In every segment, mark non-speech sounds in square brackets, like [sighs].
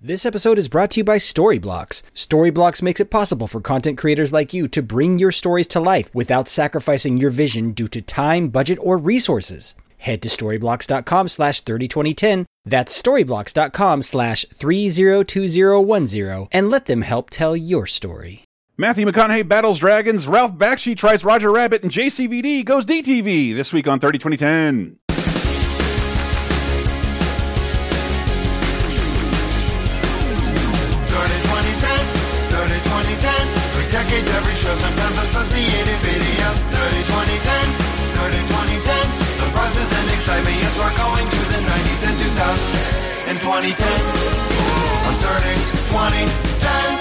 This episode is brought to you by Storyblocks. Storyblocks makes it possible for content creators like you to bring your stories to life without sacrificing your vision due to time, budget, or resources. Head to storyblocks.com slash 302010. That's storyblocks.com slash 302010 and let them help tell your story. Matthew McConaughey battles dragons, Ralph Bakshi tries Roger Rabbit, and JCVD goes DTV this week on 30 excitement, yes, we're going to the 90s and 2000s and 2010s. On Dirty 2010.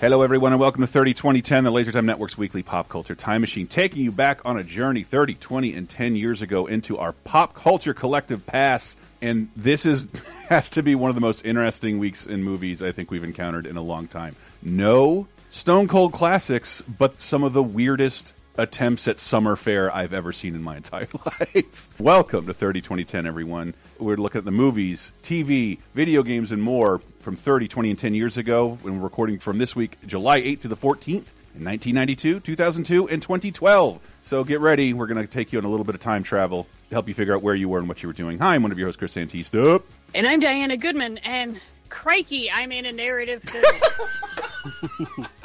Hello, everyone, and welcome to 30 2010, the Laser Time Network's weekly pop culture time machine, taking you back on a journey 30, 20, and 10 years ago into our pop culture collective past. And this is [laughs] has to be one of the most interesting weeks in movies I think we've encountered in a long time. No Stone Cold classics, but some of the weirdest attempts at summer fair I've ever seen in my [laughs] entire life. Welcome to 30 2010 everyone. We're looking at the movies, TV, video games and more from 30, 20 and 10 years ago when we're recording from this week July 8th to the 14th in 1992, 2002 and 2012. So get ready, we're going to take you on a little bit of time travel to help you figure out where you were and what you were doing. Hi, I'm one of your hosts Chris Antista. And I'm Diana Goodman, and crikey, I'm in a narrative film. [laughs]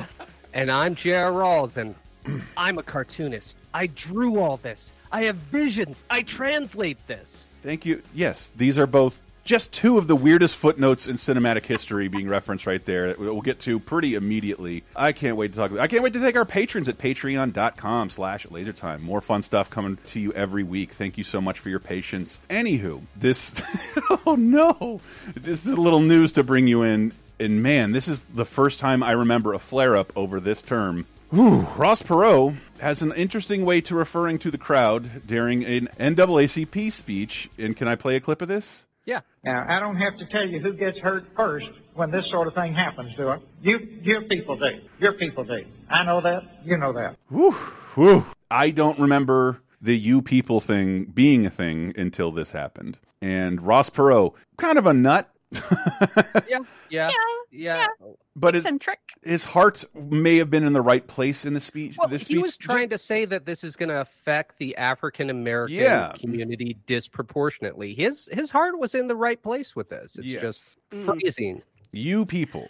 And I'm J.R. Rawls, and [clears throat] I'm a cartoonist. I drew all this. I have visions. I translate this. Thank you. Yes, these are both just two of the weirdest footnotes in cinematic history being referenced right there. that We'll get to pretty immediately. I can't wait to talk. I can't wait to thank our patrons at patreon.com slash lasertime. More fun stuff coming to you every week. Thank you so much for your patience. Anywho, this, [laughs] oh no, This is a little news to bring you in. And man, this is the first time I remember a flare up over this term. Whew. Ross Perot has an interesting way to referring to the crowd during an NAACP speech. And can I play a clip of this? Yeah. Now, I don't have to tell you who gets hurt first when this sort of thing happens, do I? You, your people do. Your people do. I know that. You know that. Whew, whew. I don't remember the you people thing being a thing until this happened. And Ross Perot, kind of a nut, [laughs] Yeah. Yeah. Yeah. but his, Eccentric. his heart may have been in the right place in the speech. Well, this he speech. was trying to say that this is going to affect the African American Yeah. community disproportionately. His his heart was in the right place with this. It's Yes. just Mm. phrasing. you people.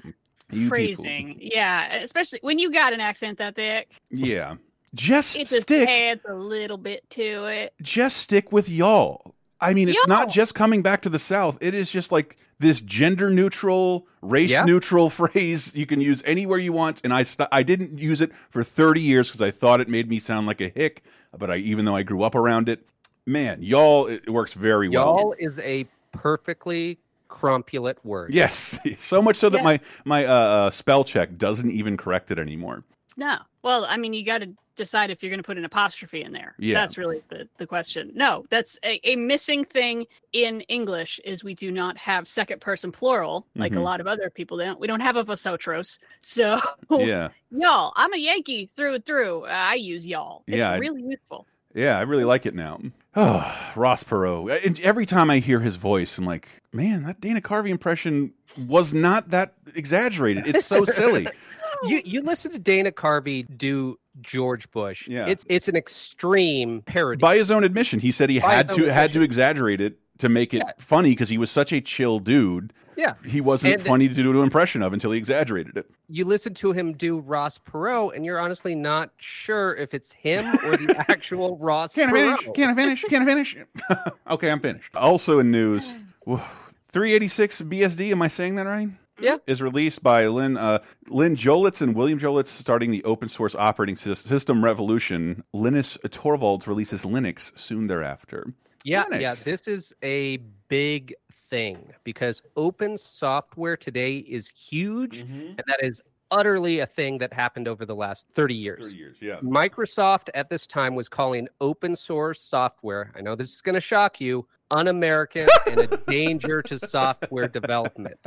You Phrasing. Yeah, especially when you got an accent that thick. People. Yeah. Just It stick. just adds a little bit to it. just stick with y'all. I mean, it's not just coming back to the South. It is just like this gender neutral, race neutral [laughs] phrase you can use anywhere you want. And I st I didn't use it for 30 years because I thought it made me sound like a hick. But I, even though I grew up around it, man, y'all, it works very well. Y'all is a perfectly crumpulate word. Yes, [laughs] so much so that Yeah. my my uh, uh, spell check doesn't even correct it anymore. No. Well, I mean, you got to decide if you're going to put an apostrophe in there. Yeah. That's really the, the question. No, that's a, a missing thing in English is we do not have second person plural like a Mhm. lot of other people don't. We don't have a vosotros. [laughs] So, Yeah, y'all, I'm a Yankee through and through. I use y'all. It's Yeah, I- really useful. yeah, I really like it now. Oh, [sighs] Ross Perot. And every time I hear his voice, I'm like, man, that Dana Carvey impression was not that exaggerated. It's so silly. [laughs] You you listen to Dana Carvey do George Bush. Yeah. It's it's an extreme parody. By his own admission, he said he By had to own had to exaggerate it to make it Yeah. funny because he was such a chill dude. yeah. He wasn't And- funny to do an impression of until he exaggerated it. you listen to him do Ross Perot, and you're honestly not sure if it's him or the [laughs] actual Ross Can I Perot. finish? Can I finish? Can I finish? [laughs] okay, I'm finished. Also in news, [sighs] 386 BSD. Am I saying that right? Yeah. Is released by Lynn uh, Lynn Jolitz and William Jolitz, starting the open source operating system revolution. Linus Torvalds releases Linux soon thereafter. Yeah, Linux. yeah. This is a big thing because open software today is huge, and that is utterly a thing that happened over the last 30 years. 30 years, yeah. Microsoft at this time was calling open source software, I know this is going to shock you, un American [laughs] and a danger to software development.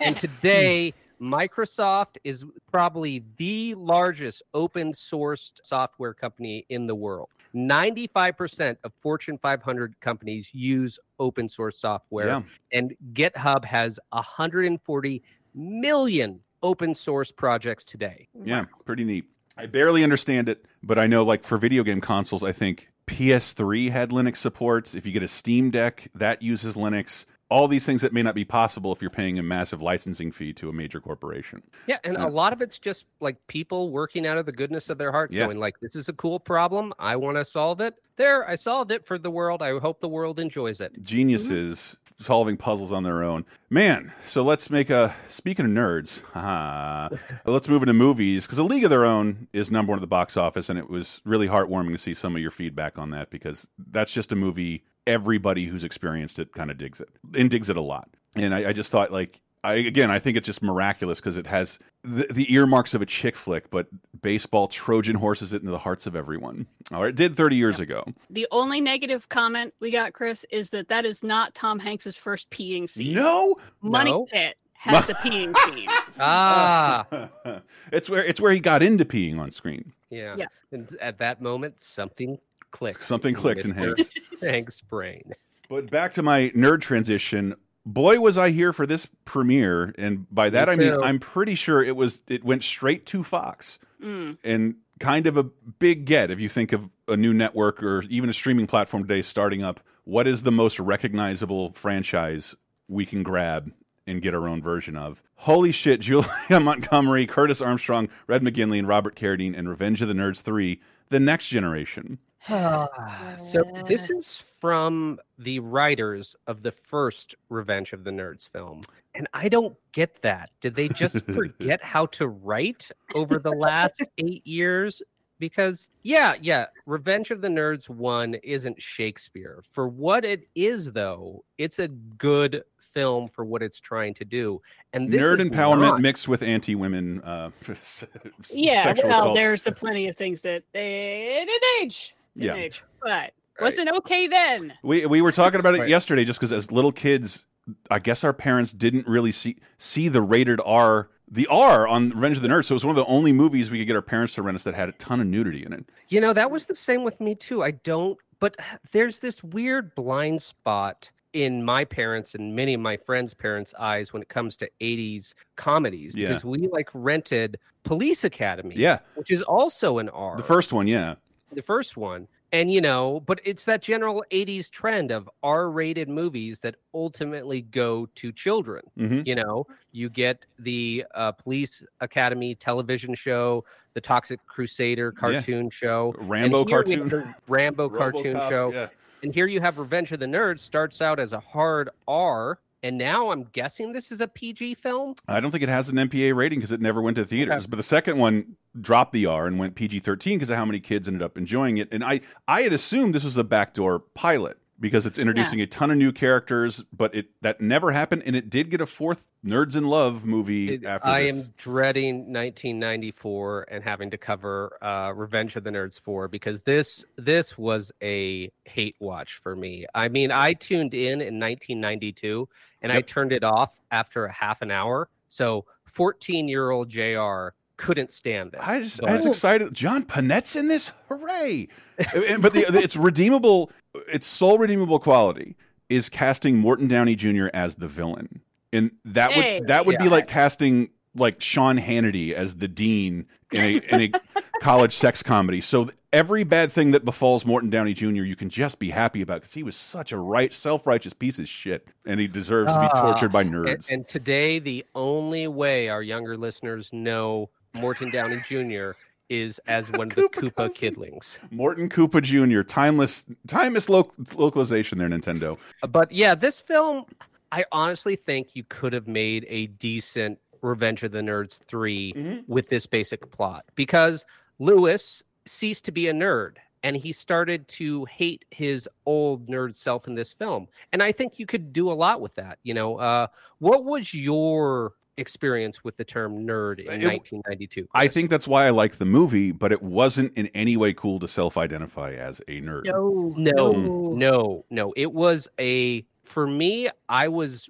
And [laughs] today, Microsoft is probably the largest open sourced software company in the world. 95% of Fortune 500 companies use open source software, Yeah. and GitHub has 140 million open source projects today. Yeah, pretty neat. I barely understand it, but I know like for video game consoles, I think PS3 had Linux supports. If you get a Steam Deck, that uses Linux. All these things that may not be possible if you're paying a massive licensing fee to a major corporation. Yeah, and Yeah. a lot of it's just like people working out of the goodness of their heart, Yeah. going like, "This is a cool problem. I want to solve it. There, I solved it for the world. I hope the world enjoys it." Geniuses mm-hmm. solving puzzles on their own. Man, so let's make a speaking of nerds, haha, [laughs] let's move into movies because A League of Their Own is number one at the box office, and it was really heartwarming to see some of your feedback on that because that's just a movie everybody who's experienced it kind of digs it and digs it a lot. And I, I just thought like I again I think it's just miraculous because it has the, the earmarks of a chick flick, but baseball Trojan horses it into the hearts of everyone. Or it did 30 years ago. The only negative comment we got, Chris, is that that is not Tom Hanks's first peeing scene. No, Money No. Pit has a peeing [laughs] scene. Ah, [laughs] it's where it's where he got into peeing on screen. yeah. Yeah. And at that moment, something clicked. Something clicked in Mr. Hanks. Hank's brain. But back to my nerd transition. Boy, was I here for this premiere, and by that Me I mean too. I'm pretty sure it was it went straight to Fox, Mm. and kind of a big get if you think of a new network or even a streaming platform today starting up. What is the most recognizable franchise we can grab and get our own version of? Holy shit! [laughs] Julia Montgomery, Curtis Armstrong, Ted McGinley, and Robert Carradine, and Revenge of the Nerds three: The Next Generation. So this is from the writers of the first Revenge of the Nerds film. And I don't get that. Did they just [laughs] forget how to write over the last eight years? Because, yeah, yeah, Revenge of the Nerds 1 isn't Shakespeare. For what it is, though, it's a good film for what it's trying to do. And this Nerd is empowerment not- mixed with anti-women uh, [laughs] Yeah, well, assault. there's the plenty of things that they didn't age. Didn't Yeah. But wasn't okay then. We we were talking about it Right. yesterday just because as little kids, I guess our parents didn't really see see the rated R the R on Revenge of the Nerds. So it was one of the only movies we could get our parents to rent us that had a ton of nudity in it. You know, that was the same with me too. I don't, but [sighs] there's this weird blind spot in my parents and many of my friends' parents' eyes when it comes to 80s comedies Yeah. because we like rented Police Academy, Yeah, which is also an R. the first one, yeah. The first one. And you know, but it's that general 80s trend of R-rated movies that ultimately go to children. hmm You know, you get the uh, Police Academy television show, the Toxic Crusader cartoon show, Rambo cartoon. Rambo [laughs] cartoon show, Yeah. and here you have Revenge of the Nerds starts out as a hard R, and now I'm guessing this is a PG film. I don't think it has an MPA rating because it never went to theaters. But the second one dropped the R and went PG thirteen because of how many kids ended up enjoying it. And I I had assumed this was a backdoor pilot because it's introducing a ton of new characters, but it that never happened, and it did get a fourth Nerds in Love movie It- after I this. am dreading 1994 and having to cover uh, Revenge of the Nerds 4 because this this was a hate watch for me. I mean, I tuned in in 1992 and I turned it off after a half an hour. So 14 year old Jr. couldn't stand this. I just But- I was excited. John Pinette's in this, hooray! And- but the, the- it's redeemable. Its sole redeemable quality is casting Morton Downey Jr. as the villain, and that would that would be like casting like Sean Hannity as the dean in a in a [laughs] college sex comedy. So every bad thing that befalls Morton Downey Jr. you can just be happy about because he was such a right self righteous piece of shit, and he deserves to be Ah, tortured by and, nerds. and today, the only way our younger listeners know Morton Downey Jr. is as [laughs] one of the Koopa Koopa. Kidlings. Morton Koopa Jr. Timeless timeless lo localization there, Nintendo. But yeah, this film, I honestly think you could have made a decent Revenge of the Nerds 3 Mhm. with this basic plot because Lewis ceased to be a nerd and he started to hate his old nerd self in this film. And I think you could do a lot with that. You know, uh, what was your experience with the term nerd in It- 1992? I think that's why I like the movie, but it wasn't in any way cool to self-identify as a nerd. No, No, Mm. no, no. It was a for me. I was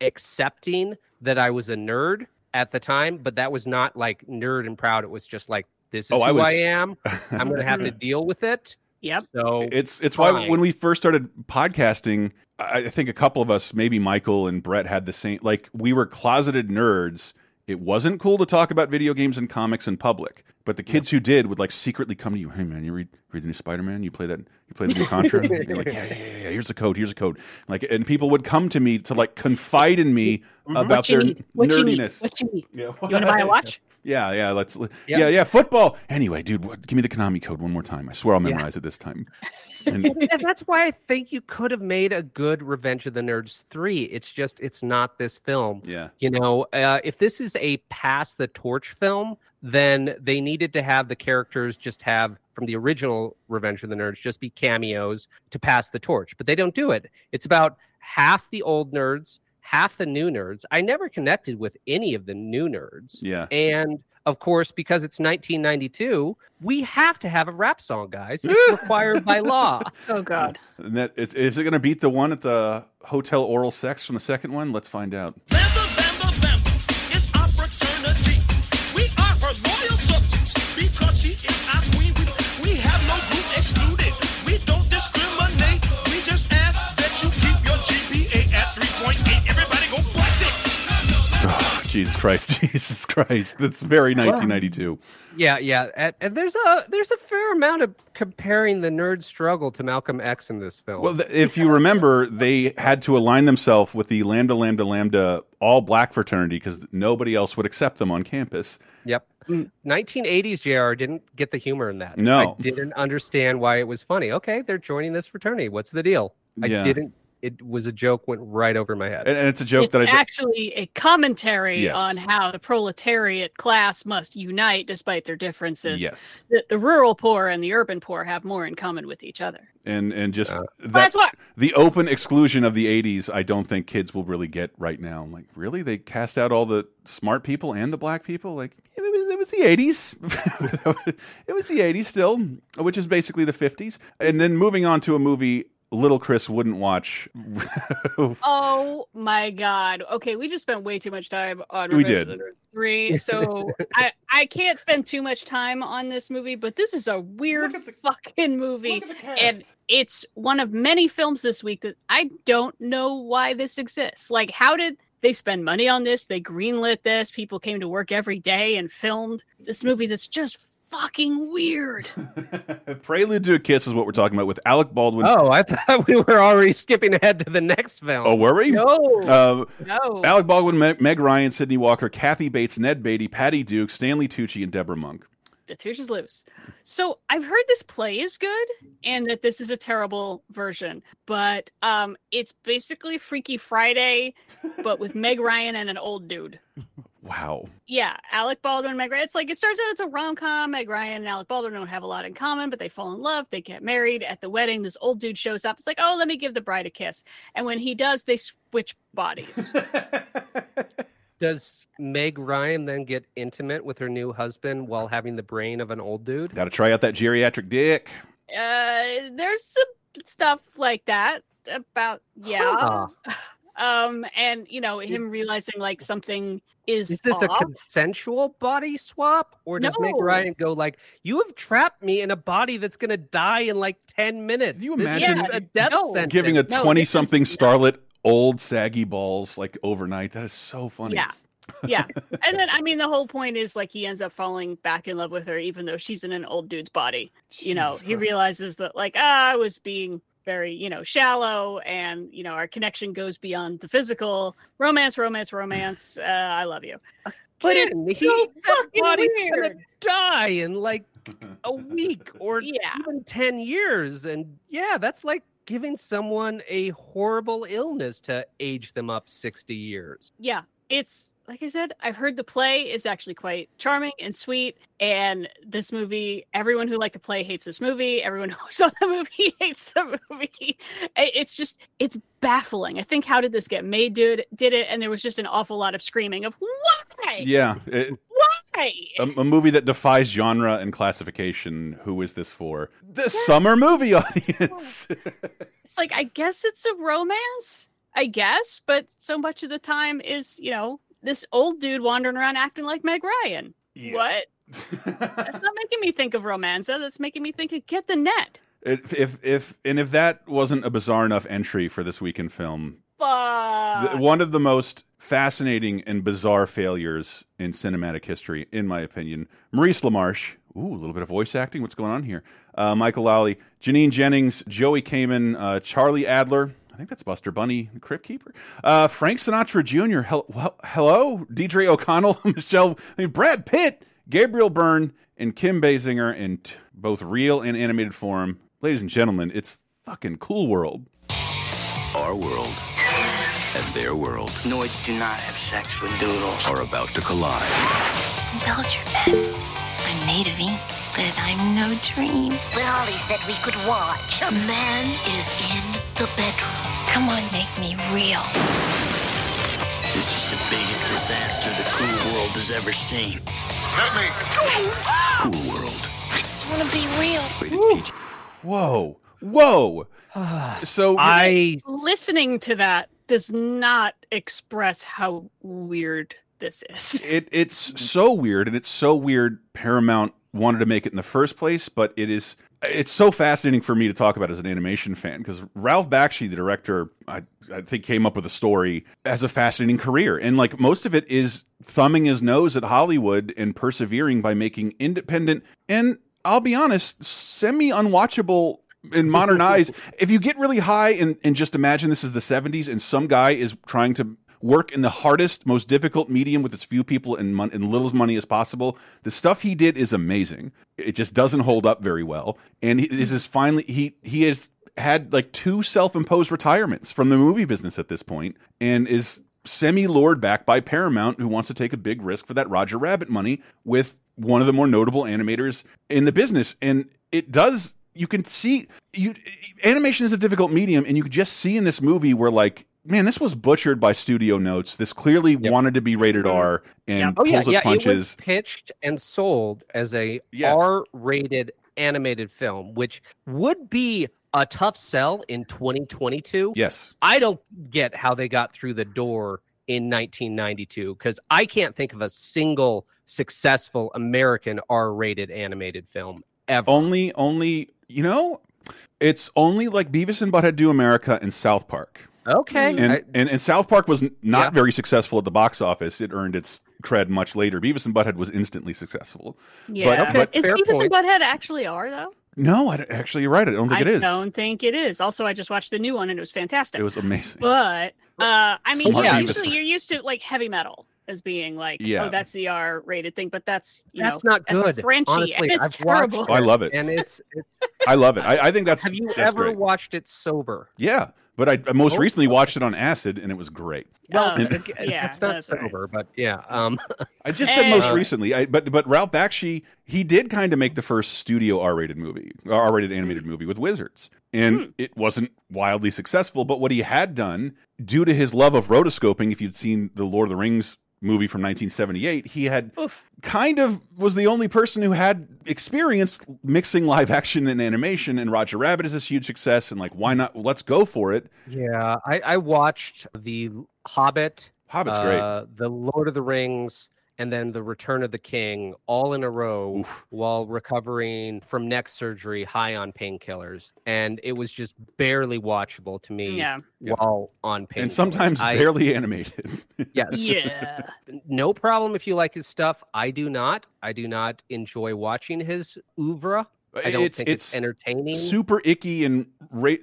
accepting that I was a nerd at the time, but that was not like nerd and proud. It was just like this is Oh, who I was- am. I'm going to have to [laughs] deal with it. Yep. So It's it's why when we first started podcasting, I think a couple of us, maybe Michael and Brett, had the same. Like we were closeted nerds. It wasn't cool to talk about video games and comics in public, but the kids who did would like secretly come to you. Hey man, you read read the new Spider Man? You play that? You play the new Contra? [laughs] And You're like, yeah, yeah, yeah, yeah. Here's the code. Here's the code. Like, and people would come to me to like confide in me about What their need? What you need? nerdiness. What you need? Yeah. You want to buy a watch? Yeah, yeah. Let's. Yeah, yeah. Football. Anyway, dude, what, give me the Konami code one more time. I swear I'll Yeah. memorize it this time. [laughs] And and that's why I think you could have made a good Revenge of the Nerds 3. It's just, it's not this film. yeah, You know, uh, if this is a pass the torch film, then they needed to have the characters just have from the original Revenge of the Nerds just be cameos to pass the torch. But they don't do it. It's about half the old nerds, half the new nerds. I never connected with any of the new nerds. yeah. And of course, because it's 1992, we have to have a rap song, guys. [laughs] It's required by law. Oh God. And that is, is it going to beat the one at the hotel oral sex from the second one? Let's find out. Christ, [laughs] Jesus Christ. That's very 1992. Yeah, yeah, and, and there's a there's a fair amount of comparing the nerd struggle to Malcolm X in this film. Well, if you remember, they had to align themselves with the Lambda Lambda Lambda all black fraternity because nobody else would accept them on campus. yep. Mm, 1980s JR didn't get the humor in that. No. I didn't understand why it was funny. Okay, they're joining this fraternity. What's the deal? I Yeah. didn't. It was a joke went right over my head. And, and it's a joke it's that I actually a commentary Yes. on how the proletariat class must unite despite their differences. Yes, The, the rural poor and the urban poor have more in common with each other. and and just Uh, that, That's what. the open exclusion of the 80s i don't think kids will really get right now I'm like really they cast out all the smart people and the black people like it was, it was the 80s [laughs] it was the 80s still which is basically the 50s and then moving on to a movie little chris wouldn't watch [laughs] Oh my God. Okay, we just spent way too much time on We did. of the three. So [laughs] I I can't spend too much time on this movie, but this is a weird the- fucking movie. Look at the cast. And it's one of many films this week that I don't know why this exists. Like, how did they spend money on this? They greenlit this. People came to work every day and filmed this movie that's just fucking weird. [laughs] prelude to a kiss is what we're talking about with alec baldwin oh, I thought [laughs] we were already skipping ahead to the next film. oh were we No, uh, no. Alec Baldwin, Meg, Meg Ryan, Sydney Walker, Kathy Bates, Ned Beatty, Patty Duke, Stanley Tucci, and Debra Monk. the Touche is loose. So I've heard this play is good and that this is a terrible version, but um, it's basically Freaky Friday, but with Meg Ryan and an old dude. [laughs] Wow. Yeah, Alec Baldwin, Meg Ryan. It's like it starts out it's a rom com. Meg Ryan and Alec Baldwin don't have a lot in common, but they fall in love. They get married at the wedding. This old dude shows up. It's like, oh, let me give the bride a kiss. And when he does, they switch bodies. [laughs] Does Meg Ryan then get intimate with her new husband while having the brain of an old dude? Got to try out that geriatric dick. uh, there's some stuff like that about yeah. Huh. Um and you know him realizing like something is, Is this a off. consensual body swap, or does Meg Ryan go like, "You have trapped me in a body that's gonna die in like ten minutes"? Can you This is imagine a death No. sentence? Giving a No, 20 something yeah. starlet old saggy balls like overnight. That is so funny. yeah yeah and then i mean the whole point is like he ends up falling back in love with her even though she's in an old dude's body you know Jesus he realizes that like ah, i was being very you know shallow and you know our connection goes beyond the physical romance romance romance [sighs] uh, i love you but it's he, so fucking body's gonna die in like [laughs] a week or Yeah. even 10 years. And yeah, that's like giving someone a horrible illness to age them up 60 years. yeah it's like i said i've heard the play is actually quite charming and sweet and this movie everyone who liked the play hates this movie everyone [laughs] who saw the movie [laughs] hates the movie [laughs] it's just it's baffling i think how did this get made did did it and there was just an awful lot of screaming of why Yeah. it- why a, a movie that defies genre and classification. Who is this for? The summer movie audience. it's like i guess it's a romance i guess but so much of the time is you know this old dude wandering around acting like meg ryan what [laughs] That's not making me think of Romanza. That's making me think of Get the Net. If, if if and if that wasn't a bizarre enough entry for this week in film, the, one of the most fascinating and bizarre failures in cinematic history, in my opinion. Maurice LaMarche. Ooh, a little bit of voice acting. What's going on here? Uh, Michael Lally, Jenine Jennings, Joey Camen, uh, Charlie Adler. I think that's Buster Bunny, the Crypt Keeper. Uh, Frank Sinatra Jr. Hel well, hello, Deirdre O'Connell, [laughs] Michelle, I mean, Brad Pitt, Gabriel Byrne, and Kim Basinger in t- both real and animated form. Ladies and gentlemen, it's fucking cool world. Our world and their world Noids do not have sex with doodles. are about to collide. Indulge your best. I'm made of ink, but I'm no dream. But Ollie said we could watch. A man is in the bedroom. Come on, make me real. This is the biggest disaster the cool world has ever seen. Let me. Cool world. I just want to be real. Rated PG. Whoa, whoa. so I Listening to that does not express how weird this is. it it's so weird and it's so weird paramount wanted to make it in the first place but it is it's so fascinating for me to talk about as an animation fan because ralph bakshi the director I, I think came up with the story as a fascinating career. And like most of it is thumbing his nose at hollywood and persevering by making independent and i'll be honest semi unwatchable in modern [laughs] eyes. If you get really high and, and just imagine this is the 70s and some guy is trying to work in the hardest, most difficult medium with as few people and, mon- and little money as possible. The stuff he did is amazing. It just doesn't hold up very well. And he, this is finally he he has had like two self-imposed retirements from the movie business at this point, and is semi lured back by Paramount, who wants to take a big risk for that Roger Rabbit money with one of the more notable animators in the business. And it does. You can see you animation is a difficult medium, and you can just see in this movie where like man, this was butchered by studio notes. This clearly wanted to be rated mm-hmm. R and Yep. Oh yeah, pulls with yeah. It was pitched and sold as a Yeah. R-rated animated film, which would be a tough sell in 2022. Yes. I don't get how they got through the door in 1992 because I can't think of a single successful American R-rated animated film ever. Only, only, you know, it's only like Beavis and Butthead Do America and South Park. Okay, And, I- and and South Park was not Yeah. very successful at the box office. It earned its cred much later. Beavis and Butthead was instantly successful. Yeah. But, but Is fair Beavis and point. Butthead actually are though? no, I don't- actually, you're right. I don't think I it is. I don't think it is. Also, I just watched the new one and it was fantastic. It was amazing. But uh, I mean, Smart yeah, Beavis. usually you're used to like heavy metal as being like, Yeah. oh, that's the R-rated thing, but that's you that's know, not that's good. Frenchy, Honestly, and it's I've terrible. watched Oh, I love it. and it's it's. I love it. I, I think that's Have you that's ever great. watched it sober? Yeah, but I, I most Oh. recently watched it on acid, and it was great. Well, Oh, ag- yeah, it's not that's right. sober, but yeah. Um, [laughs] I just said most Uh, recently, I, but but Ralph Bakshi he did kind of make the first studio R-rated movie, R-rated animated movie with Wizards, and it wasn't wildly successful. But what he had done, due to his love of rotoscoping, if you'd seen the Lord of the Rings movie from 1978, he had Oof. kind of was the only person who had experience mixing live action and animation. And Roger Rabbit is this huge success, and like why not? Let's go for it. Yeah, I, I watched the Hobbit, Hobbit's great. uh, the Lord of the Rings, and then the Return of the King, all in a row, Oof. while recovering from neck surgery, high on painkillers, and it was just barely watchable to me Yeah. Yeah. while on painkillers. And sometimes I- barely animated. [laughs] Yes. Yeah. [laughs] no problem if you like his stuff. I do not. I do not enjoy watching his oeuvre. I don't it's think it's, it's entertaining. super icky and ra-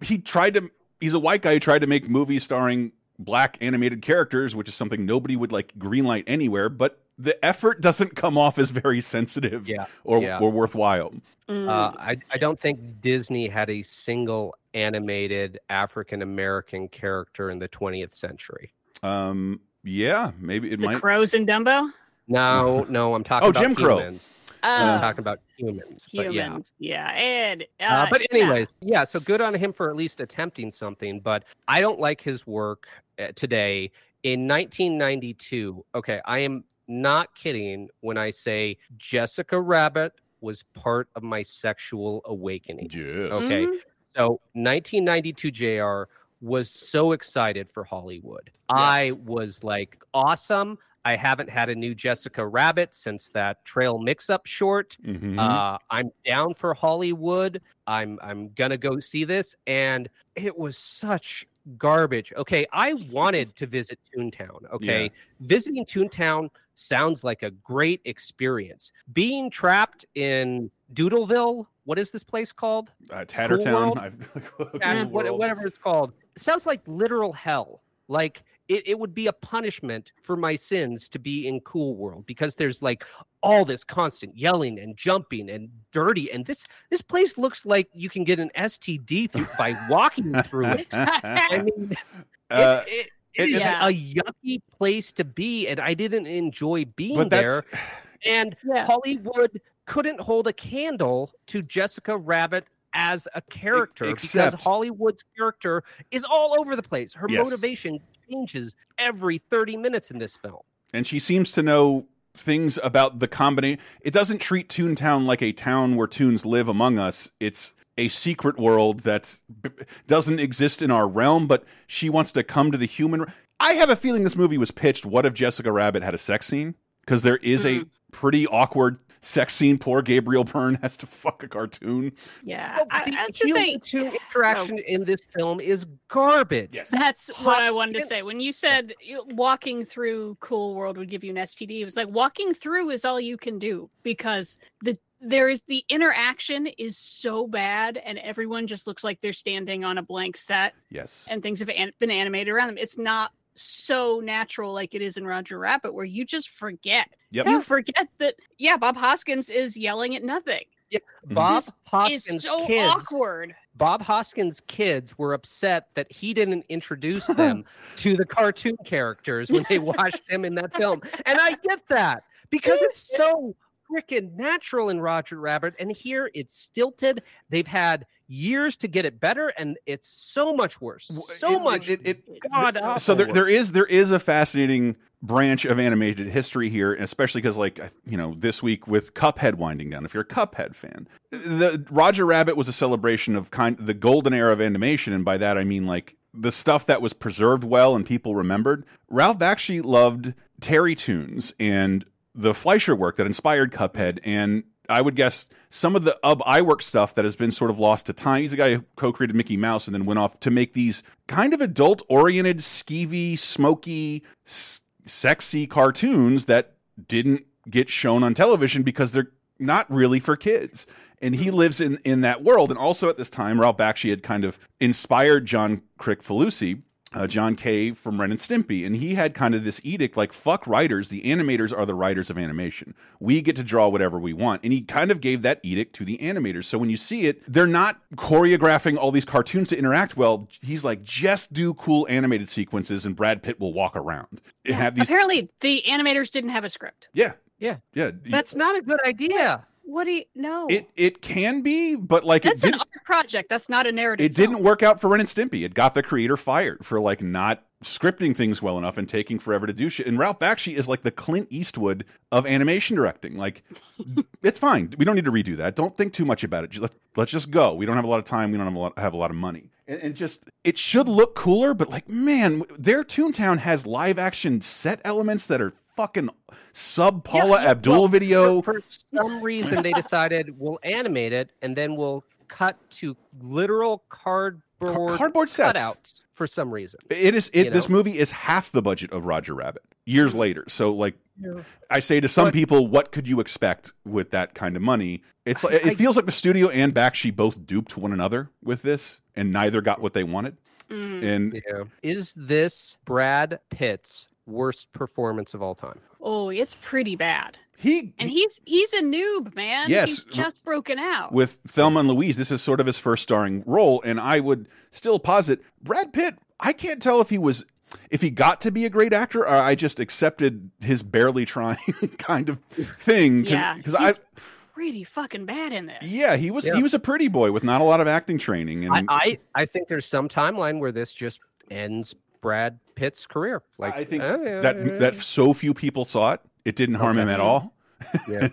he tried to he's a white guy who tried to make movies starring black animated characters which is something nobody would like greenlight anywhere but the effort doesn't come off as very sensitive Yeah, or, yeah. or worthwhile Mm. Uh, I, I don't think Disney had a single animated African American character in the 20th century. um yeah maybe it the might crows in Dumbo. No, no, I'm talking Oh, about Jim Crow. humans. I'm Uh, talking about humans. But yeah. humans. yeah. And uh, Uh, but anyways, yeah. So good on him for at least attempting something. But I don't like his work uh, today. In 1992, okay, I am not kidding when I say Jessica Rabbit was part of my sexual awakening. yeah Okay, Mhm. so 1992 JR was so excited for Hollywood. I was like, awesome. I haven't had a new Jessica Rabbit since that Trail Mix-Up short. Mhm. Uh, I'm down for Hollywood. I'm I'm gonna go see this, and it was such garbage. Okay, I wanted to visit Toontown. Okay, Yeah. visiting Toontown sounds like a great experience. Being trapped in Doodleville, what is this place called? uh, Tattertown. I've- [laughs] Cool what- whatever it's called. It sounds like literal hell. Like it, it would be a punishment for my sins to be in Cool World because there's like all this constant yelling and jumping and dirty. And this this place looks like you can get an STD through [laughs] by walking through it. I [laughs] mean, Uh, it, it- it is Yeah. a yucky place to be, and I didn't enjoy being there. And Yeah. Hollywood couldn't hold a candle to Jessica Rabbit as a character except- because Hollywood's character is all over the place. Her Yes. motivation changes every 30 minutes in this film. and she seems to know things about the combination. It doesn't treat Toontown like a town where toons live among us. It's a secret world that b- doesn't exist in our realm, but she wants to come to the human. I have a feeling this movie was pitched. What if Jessica Rabbit had a sex scene? Because there is a hmm. pretty awkward sex scene. Poor Gabriel Byrne [laughs] has to fuck a cartoon. Yeah, Well, I, the I was just saying. human to interaction in this film is garbage. Yes. That's what I wanted to say. When you said you- walking through Cool World would give you an STD, it was like walking through is all you can do because the there is the interaction is so bad and everyone just looks like they're standing on a blank set Yes. and things have an- been animated around them. It's not so natural like it is in Roger Rabbit where you just forget. Yep. You forget that yeah, Bob Hoskins is yelling at nothing. Mm-hmm. Bob This Hoskins' is so kids awkward. Bob Hoskins' kids were upset that he didn't introduce them [laughs] to the cartoon characters when they [laughs] watched him in that film. And I get that because it's so freaking natural in Roger Rabbit. And here it's stilted. They've had years to get it better, and it's so much worse. So It- it- much. it- it- God so there, there is there is a fascinating branch of animated history here, especially because like you know this week with Cuphead winding down. If you're a Cuphead fan, the Roger Rabbit was a celebration of kind the golden era of animation, and by that I mean like the stuff that was preserved well and people remembered. Ralph Bakshi loved Terrytoons and the Fleischer work that inspired Cuphead, and I would guess some of the Ub Iwerk stuff that has been sort of lost to time. He's the guy who co-created Mickey Mouse and then went off to make these kind of adult-oriented, skeevy, smoky, sexy cartoons that didn't get shown on television because they're not really for kids. And he lives in in that world. And also at this time, Ralph Bakshi had kind of inspired John Kricfalusi uh, John K. from Ren and Stimpy, and he had kind of this edict like, fuck writers, the animators are the writers of animation. We get to draw whatever we want. And he kind of gave that edict to the animators. So when you see it, they're not choreographing all these cartoons to interact well. He's like, just do cool animated sequences, and Brad Pitt will walk around. And have these. Apparently, the animators didn't have a script. Yeah. Yeah. Yeah. That's not a good idea. What do you know? It it can be, but like That's an art project. That's not a narrative. It didn't work out for Ren and Stimpy. It got the creator fired for like not scripting things well enough and taking forever to do shit. And Ralph Bakshi is like the Clint Eastwood of animation directing. Like, [laughs] it's fine. We don't need to redo that. Don't think too much about it. Just, let, let's just go. We don't have a lot of time. We don't have a lot, have a lot of money. And, and just it should look cooler. But like, man, their Toontown has live action set elements that are fucking sub Paula Yeah, Abdul well, video. For, for some reason, they decided we'll animate it and then we'll cut to literal cardboard cardboard sets. cutouts for some reason. It is it. You This know? movie is half the budget of Roger Rabbit years later. So like, Yeah. I say to some But- people, what could you expect with that kind of money? It's like it I- feels like the studio and Bakshi both duped one another with this, and neither got what they wanted. Mm. And Yeah. Is this Brad Pitt's worst performance of all time? Oh, it's pretty bad. he And he's he's a noob, man. Yes. He's just broken out. with Thelma and Louise, this is sort of his first starring role, and I would still posit Brad Pitt. I can't tell if he was if he got to be a great actor, or I just accepted his barely trying [laughs] kind of thing. Cause, yeah, because I he's pretty fucking bad in this. Yeah, he was Yeah. he was a pretty boy with not a lot of acting training, and I, I I think there's some timeline where this just ends Brad Pitt's career. Like I think oh, yeah, that yeah, that so few people saw it, it didn't harm him at all. [laughs] Yeah.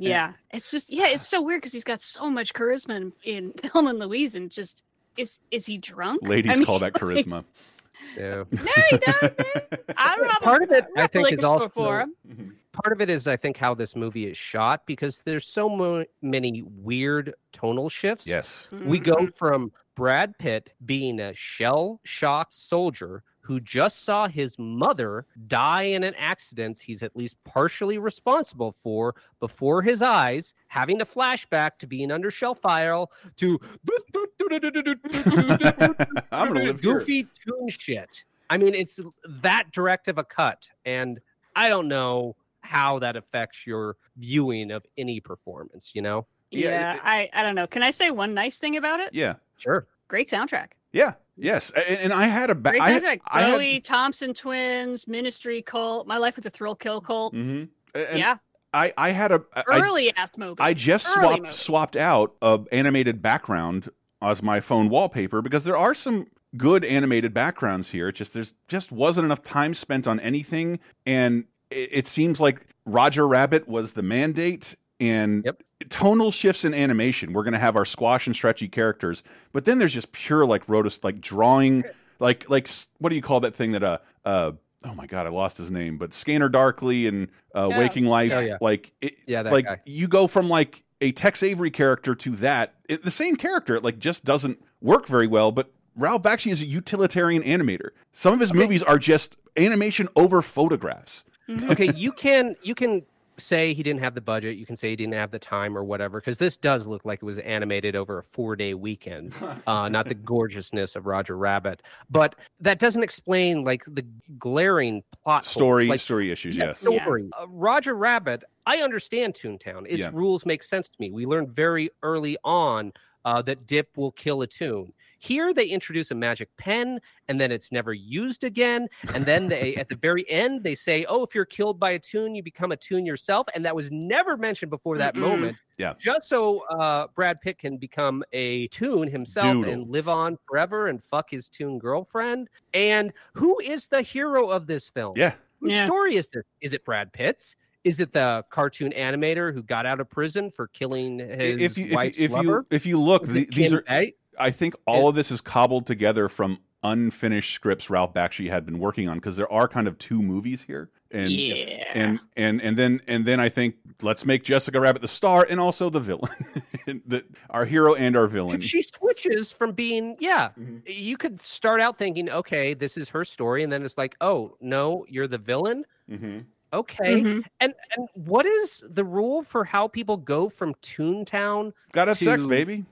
Yeah, it's just yeah, it's so weird because he's got so much charisma in, in [laughs] Thelma and Louise, and just is is he drunk? Ladies I mean, call that [laughs] charisma. Yeah. No, he doesn't. I'm not Part of it, I think, is also store for him. Mm-hmm. part of it is I think how this movie is shot because there's so mo- many weird tonal shifts. Yes. Mm-hmm. We go from Brad Pitt being a shell shocked soldier who just saw his mother die in an accident he's at least partially responsible for before his eyes, having a flashback to being under shell fire to [laughs] I'm gonna live here. goofy toon shit. I mean, it's that direct of a cut, and I don't know how that affects your viewing of any performance. You know? Yeah, Yeah, I, I don't know. Can I say one nice thing about it? Yeah. Sure. Great soundtrack. Yeah. Yes. And, and I had a ba- Great I, soundtrack. I had- Bowie, Thompson Twins, Ministry Cult, My Life with the Thrill Kill Cult. Mhm. And yeah, I I had a I- early ass movie. I just Early swapped movie. swapped out a animated background as my phone wallpaper because there are some good animated backgrounds here. It just there's just wasn't enough time spent on anything, and it, it seems like Roger Rabbit was the mandate. And Yep. tonal shifts in animation. We're going to have our squash and stretchy characters, but then there's just pure like rotos like drawing, like like what do you call that thing that uh uh oh my god I lost his name, but Scanner Darkly and uh, Oh. Waking Life, Oh, yeah. like it, Yeah, that like guy. you go from like a Tex Avery character to that it, the same character it like just doesn't work very well but Ralph Bakshi is a utilitarian animator some of his movies are just animation over photographs okay, you can you can say he didn't have the budget. You can say he didn't have the time or whatever, because this does look like it was animated over a four day weekend. [laughs] Uh, not the gorgeousness of Roger Rabbit, but that doesn't explain like the glaring plot story Like, story issues yeah, yes story. Uh, Roger Rabbit. I understand Toontown. Its Yeah. rules make sense to me. We learned very early on uh, that Dip will kill a toon. Here they introduce a magic pen, and then it's never used again. And then they, at the very end, they say, "Oh, if you're killed by a toon, you become a toon yourself." And that was never mentioned before that Mm-mm. moment. Yeah. just so uh, Brad Pitt can become a toon himself Doodle. and live on forever and fuck his toon girlfriend. And who is the hero of this film? yeah Whose Yeah. story is this? Is it Brad Pitt's? Is it the cartoon animator who got out of prison for killing his if you if wife's you, if lover? you if you look the, these Kim are Bay? I think all of this is cobbled together from unfinished scripts Ralph Bakshi had been working on because there are kind of two movies here and yeah. and and and then and then I think let's make Jessica Rabbit the star and also the villain, [laughs] the, our hero and our villain. She switches from being, yeah. Mm-hmm. You could start out thinking, okay, this is her story, and then it's like, oh no, you're the villain. hmm Okay, Mhm. and and what is the rule for how people go from Toontown? Gotta have sex, baby.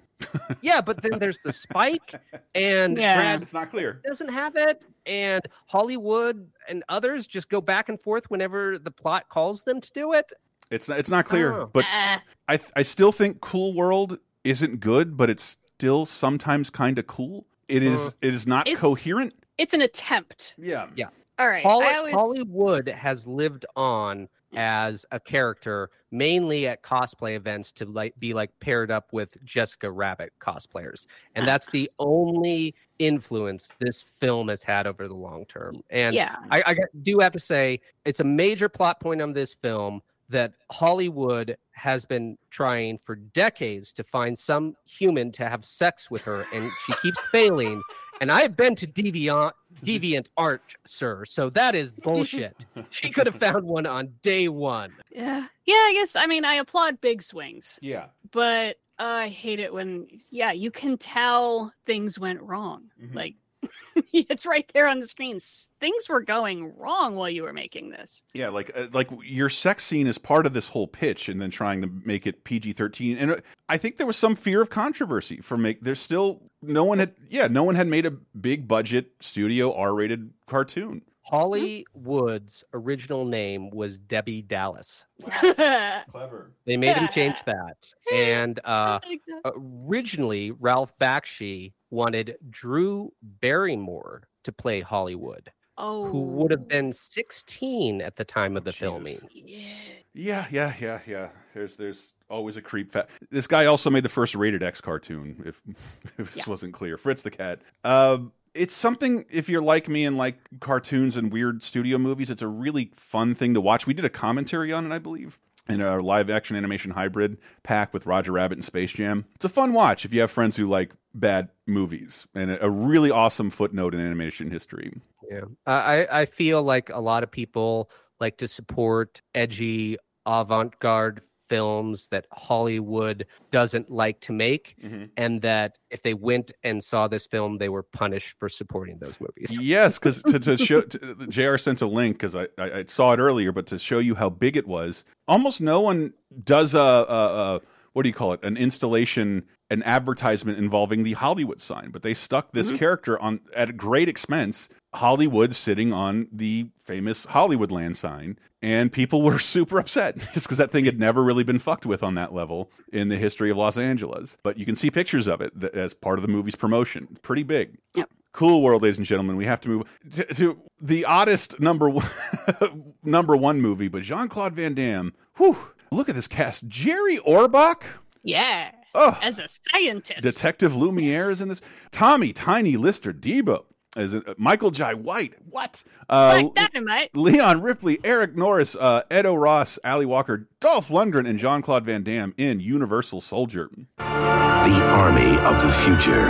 Yeah, but then there's the Spike, and Yeah. Brad It's not clear. doesn't have it, and Hollywood and others just go back and forth whenever the plot calls them to do it. It's not, it's not clear, Oh. but Ah, I th- I still think Cool World isn't good, but it's still sometimes kind of cool. It is Uh, it is not It's- coherent. it's an attempt. Yeah. Yeah. All right. Holly- always, Hollywood has lived on as a character mainly at cosplay events to like be like paired up with Jessica Rabbit cosplayers. And that's the [laughs] only influence this film has had over the long term. And yeah. I, I do have to say it's a major plot point on this film that Hollywood has been trying for decades to find some human to have sex with her, and she keeps [laughs] failing. And I've been to Deviant [laughs] Deviant Art, sir, so that is bullshit. She could have found one on day one. Yeah. Yeah, I guess I mean I applaud big swings, Yeah. but uh, I hate it when yeah, you can tell things went wrong. Mhm. Like [laughs] it's right there on the screen. Things were going wrong while you were making this. Yeah, like uh, like your sex scene is part of this whole pitch, and then trying to make it PG thirteen. And uh, I think there was some fear of controversy for make. There's still no one had yeah no one had made a big budget studio R rated cartoon. Hollywood's original name was Debbie Dallas. [laughs] Clever. They made him change [laughs] that. And uh, originally, Ralph Bakshi wanted Drew Barrymore to play Hollywood, oh, who would have been 16 at the time of the Jesus. filming. Yeah. Yeah, yeah, yeah, yeah. There's there's always a creep. Fa this guy also made the first rated X cartoon. If [laughs] if this Yeah. wasn't clear, Fritz the cat. Um, it's something if you're like me and like cartoons and weird studio movies. It's a really fun thing to watch. We did a commentary on it, I believe. In a live action animation hybrid pack with Roger Rabbit and Space Jam. It's a fun watch if you have friends who like bad movies and a, really awesome footnote in animation history. Yeah, I I feel like a lot of people like to support edgy avant-garde films that Hollywood doesn't like to make, Mm-hmm. and that if they went and saw this film, they were punished for supporting those movies. Yes, because to, to [laughs] show to, Jr. sent a link because I, I I saw it earlier, but to show you how big it was, almost no one does a, a, a what do you call it? An installation, an advertisement involving the Hollywood sign, but they stuck this Mhm. character on at great expense. Hollywood sitting on the famous Hollywoodland sign, and people were [laughs] super upset [laughs] just because that thing had never really been fucked with on that level in the history of Los Angeles. But you can see pictures of it as part of the movie's promotion. Pretty big. Yep. Cool world, ladies and gentlemen. We have to move to, to the oddest number one, [laughs] number one movie, but Jean Claude Van Damme. Whew, look at this cast: Jerry Orbach, Yeah. Oh. As a scientist. Detective Lumiere is in this. Tommy Tiny Lister Deebo as in, uh, Michael Jai White. What? Uh, like dynamite. Leon Rippy, Eric Norris, uh, Ed O'Ross, Ally Walker, Dolph Lundgren, and Jean Claude Van Damme in Universal Soldier. The army of the future.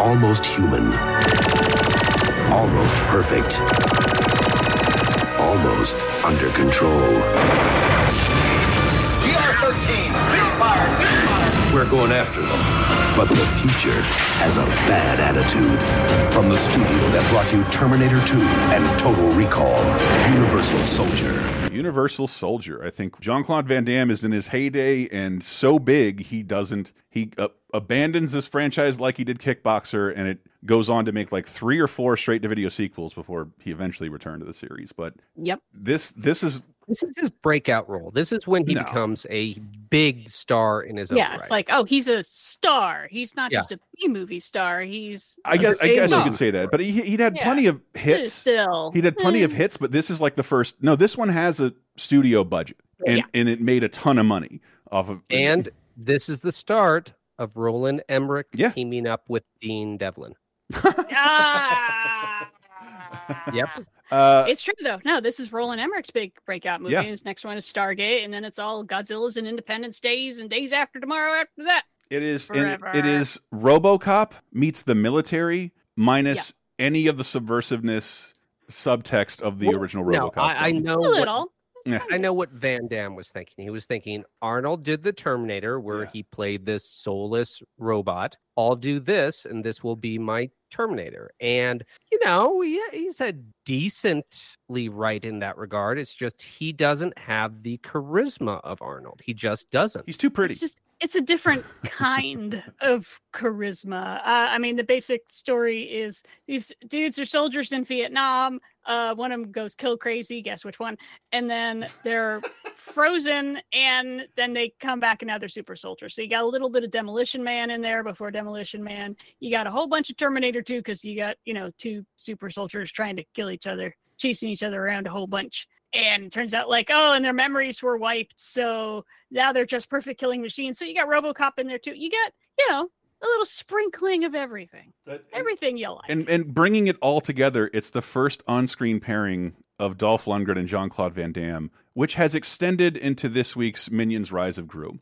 Almost human. Almost perfect. Almost under control. We're going after them. But the future has a bad attitude. From the studio that brought you Terminator 2 and Total Recall, Universal Soldier. Universal Soldier. I think Jean Claude Van Damme is in his heyday and so big he doesn't he uh, abandons this franchise like he did Kickboxer, and it goes on to make like three or four straight to video sequels before he eventually returned to the series. But Yep. this this is This is his breakout role. This is when he No. becomes a big star in his own Yeah, right. it's like, oh, he's a star. He's not Yeah. just a B movie star. He's I a guess I guess you star. could say that, but he he'd had Yeah. plenty of hits. Still, He'd had plenty of eh. hits, but this is like the first. No, this one has a studio budget, and Yeah. and it made a ton of money off of. and this is the start of Roland Emmerich Yeah. teaming up with Dean Devlin. [laughs] [laughs] Ah. Yep. [laughs] Uh, it's true though. No, this is Roland Emmerich's big breakout movie. Yeah. His next one is Stargate, and then it's all Godzilla's and Independence Days and Days After Tomorrow after that. It is and it- Forever. it is RoboCop meets the military minus any of the subversiveness subtext of the Well, original no, RoboCop. I, I know A what- little. Yeah. I know what Van Damme was thinking. He was thinking Arnold did the Terminator, where he played this soulless robot. I'll do this, and this will be my Terminator. And you know, yeah, he's a decently right in that regard. It's just he doesn't have the charisma of Arnold. He just doesn't. He's too pretty. It's just it's a different kind of charisma. Uh, I mean, the basic story is these dudes are soldiers in Vietnam. Uh, one of them goes kill crazy. Guess which one? And then [laughs] they're frozen, and then they come back they're super soldiers. So you got a little bit of Demolition Man in there before Demolition Man. You got a whole bunch of Terminator 2 because you got you know two super soldiers trying to kill each other, chasing each other around a whole bunch. And it turns out like oh, and their memories were wiped, so now they're just perfect killing machines. So you got RoboCop in there too. You got you know a little sprinkling of everything, everything you like. and and bringing it all together, it's the first on-screen pairing of Dolph Lundgren and Jean Claude Van Damme, which has extended into this week's Minions: Rise of Gru.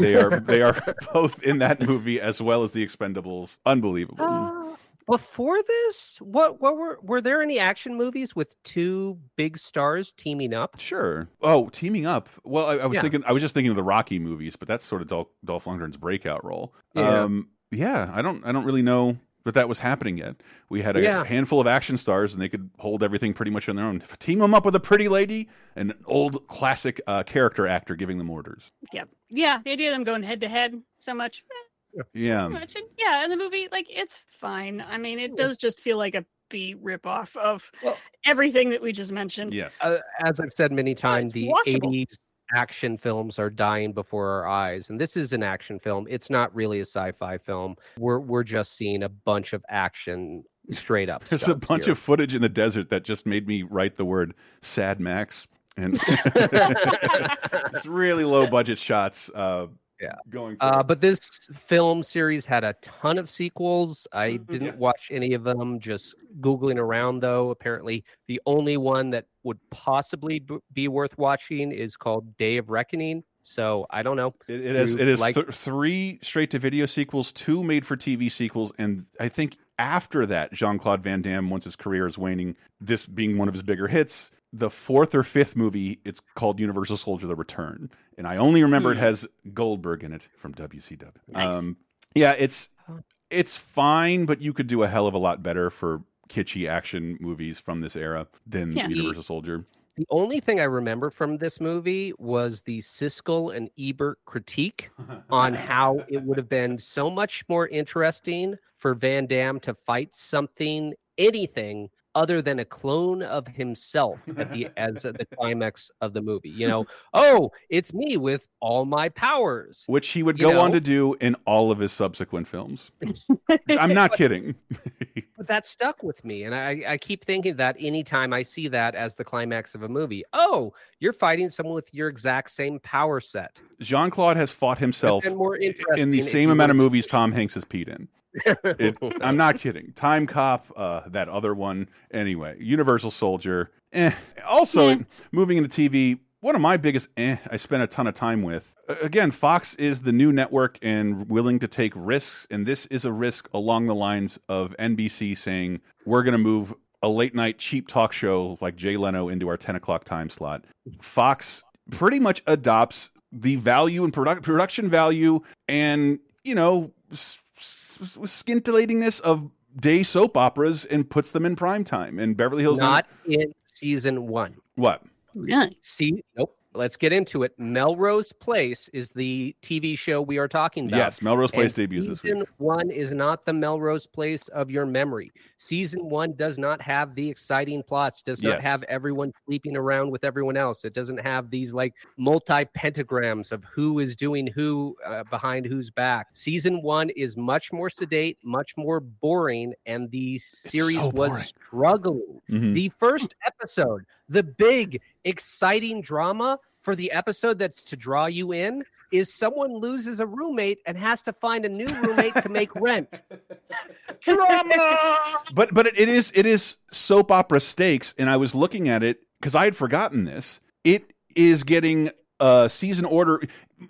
They are they are [laughs] both in that movie as well as the Expendables. Unbelievable. Uh, before this, what what were were there any action movies with two big stars teaming up? Sure. Oh, teaming up. Well, I, I was Yeah. thinking. I was just thinking of the Rocky movies, but that's sort of Dolph, Dolph Lundgren's breakout role. Yeah. Um, yeah. I don't. I don't really know that that was happening yet. We had a Yeah. handful of action stars, and they could hold everything pretty much on their own. Team them up with a pretty lady and an old classic uh, character actor giving them orders. yeah, yeah, the idea of them going head to head so much. Yeah. pretty much. And yeah, and the movie, like, it's fine. I mean, it does just feel like a B ripoff of everything that we just mentioned. Yes. Uh, as I've said many times, the watchable. 80s action films are dying before our eyes. And this is an action film. It's not really a sci fi film. We're, we're just seeing a bunch of action straight up. [laughs] There's a bunch here. of footage in the desert that just made me write the word "sad Max," and [laughs] [laughs] it's really low budget shots. Uh, Yeah. Going Uh, but this film series had a ton of sequels. I Mm-hmm. didn't watch any of them. Just googling around, though, apparently the only one that would possibly b- be worth watching is called Day of Reckoning. So I don't know. It, it is. You It is like- th- three straight to video sequels, two made for TV sequels, and I think after that, Jean Claude Van Damme, once his career is waning, this being one of his bigger hits, the fourth or fifth movie, it's called Universal Soldier: The Return, and I only remember it Hmm. has Goldberg in it from WCW. Nice. Um, yeah, it's it's fine, but you could do a hell of a lot better for kitschy action movies from this era than Yeah. Universal Soldier. The only thing I remember from this movie was the Siskel and Ebert critique [laughs] on how it would have been so much more interesting for Van Damme to fight something, anything other than a clone of himself at the [laughs] as at the climax of the movie. You know, oh, it's me with all my powers. Which he would You go on to do in all of his subsequent films. [laughs] I'm not kidding. [laughs] But that stuck with me, and I, I keep thinking that anytime I see that as the climax of a movie, oh, you're fighting someone with your exact same power set. Jean Claude has fought himself in the same amount of movies Tom Hanks has peed in. It, [laughs] I'm not kidding. Time Cop, uh, that other one. Anyway, Universal Soldier. Eh. Also, moving into TV, one of my biggest eh I spent a ton of time with. Again, Fox is the new network and willing to take risks, and this is a risk along the lines of NBC saying we're going to move a late night cheap talk show like Jay Leno into our 10 o'clock time slot. Fox pretty much adopts the value and product production value and you know scintillatingness of day soap operas and puts them in prime time and Beverly Hills Not in season one. what Really? See, nope. Let's get into it. Melrose Place is the TV show we are talking about. Yes, Melrose Place And debuts this week. Season one is not the Melrose Place of your memory. Season one does not have the exciting plots, does not Yes. have everyone sleeping around with everyone else. It doesn't have these like multi pentagrams of who is doing who uh, behind whose back. Season one is much more sedate, much more boring, and the series so was struggling. Mhm. The first episode, the big, exciting drama for the episode that's to draw you in is someone loses a roommate and has to find a new roommate to make rent. [laughs] Drama! but but it, it is it is soap opera stakes and I was looking at it cuz I had forgotten this it is getting a season order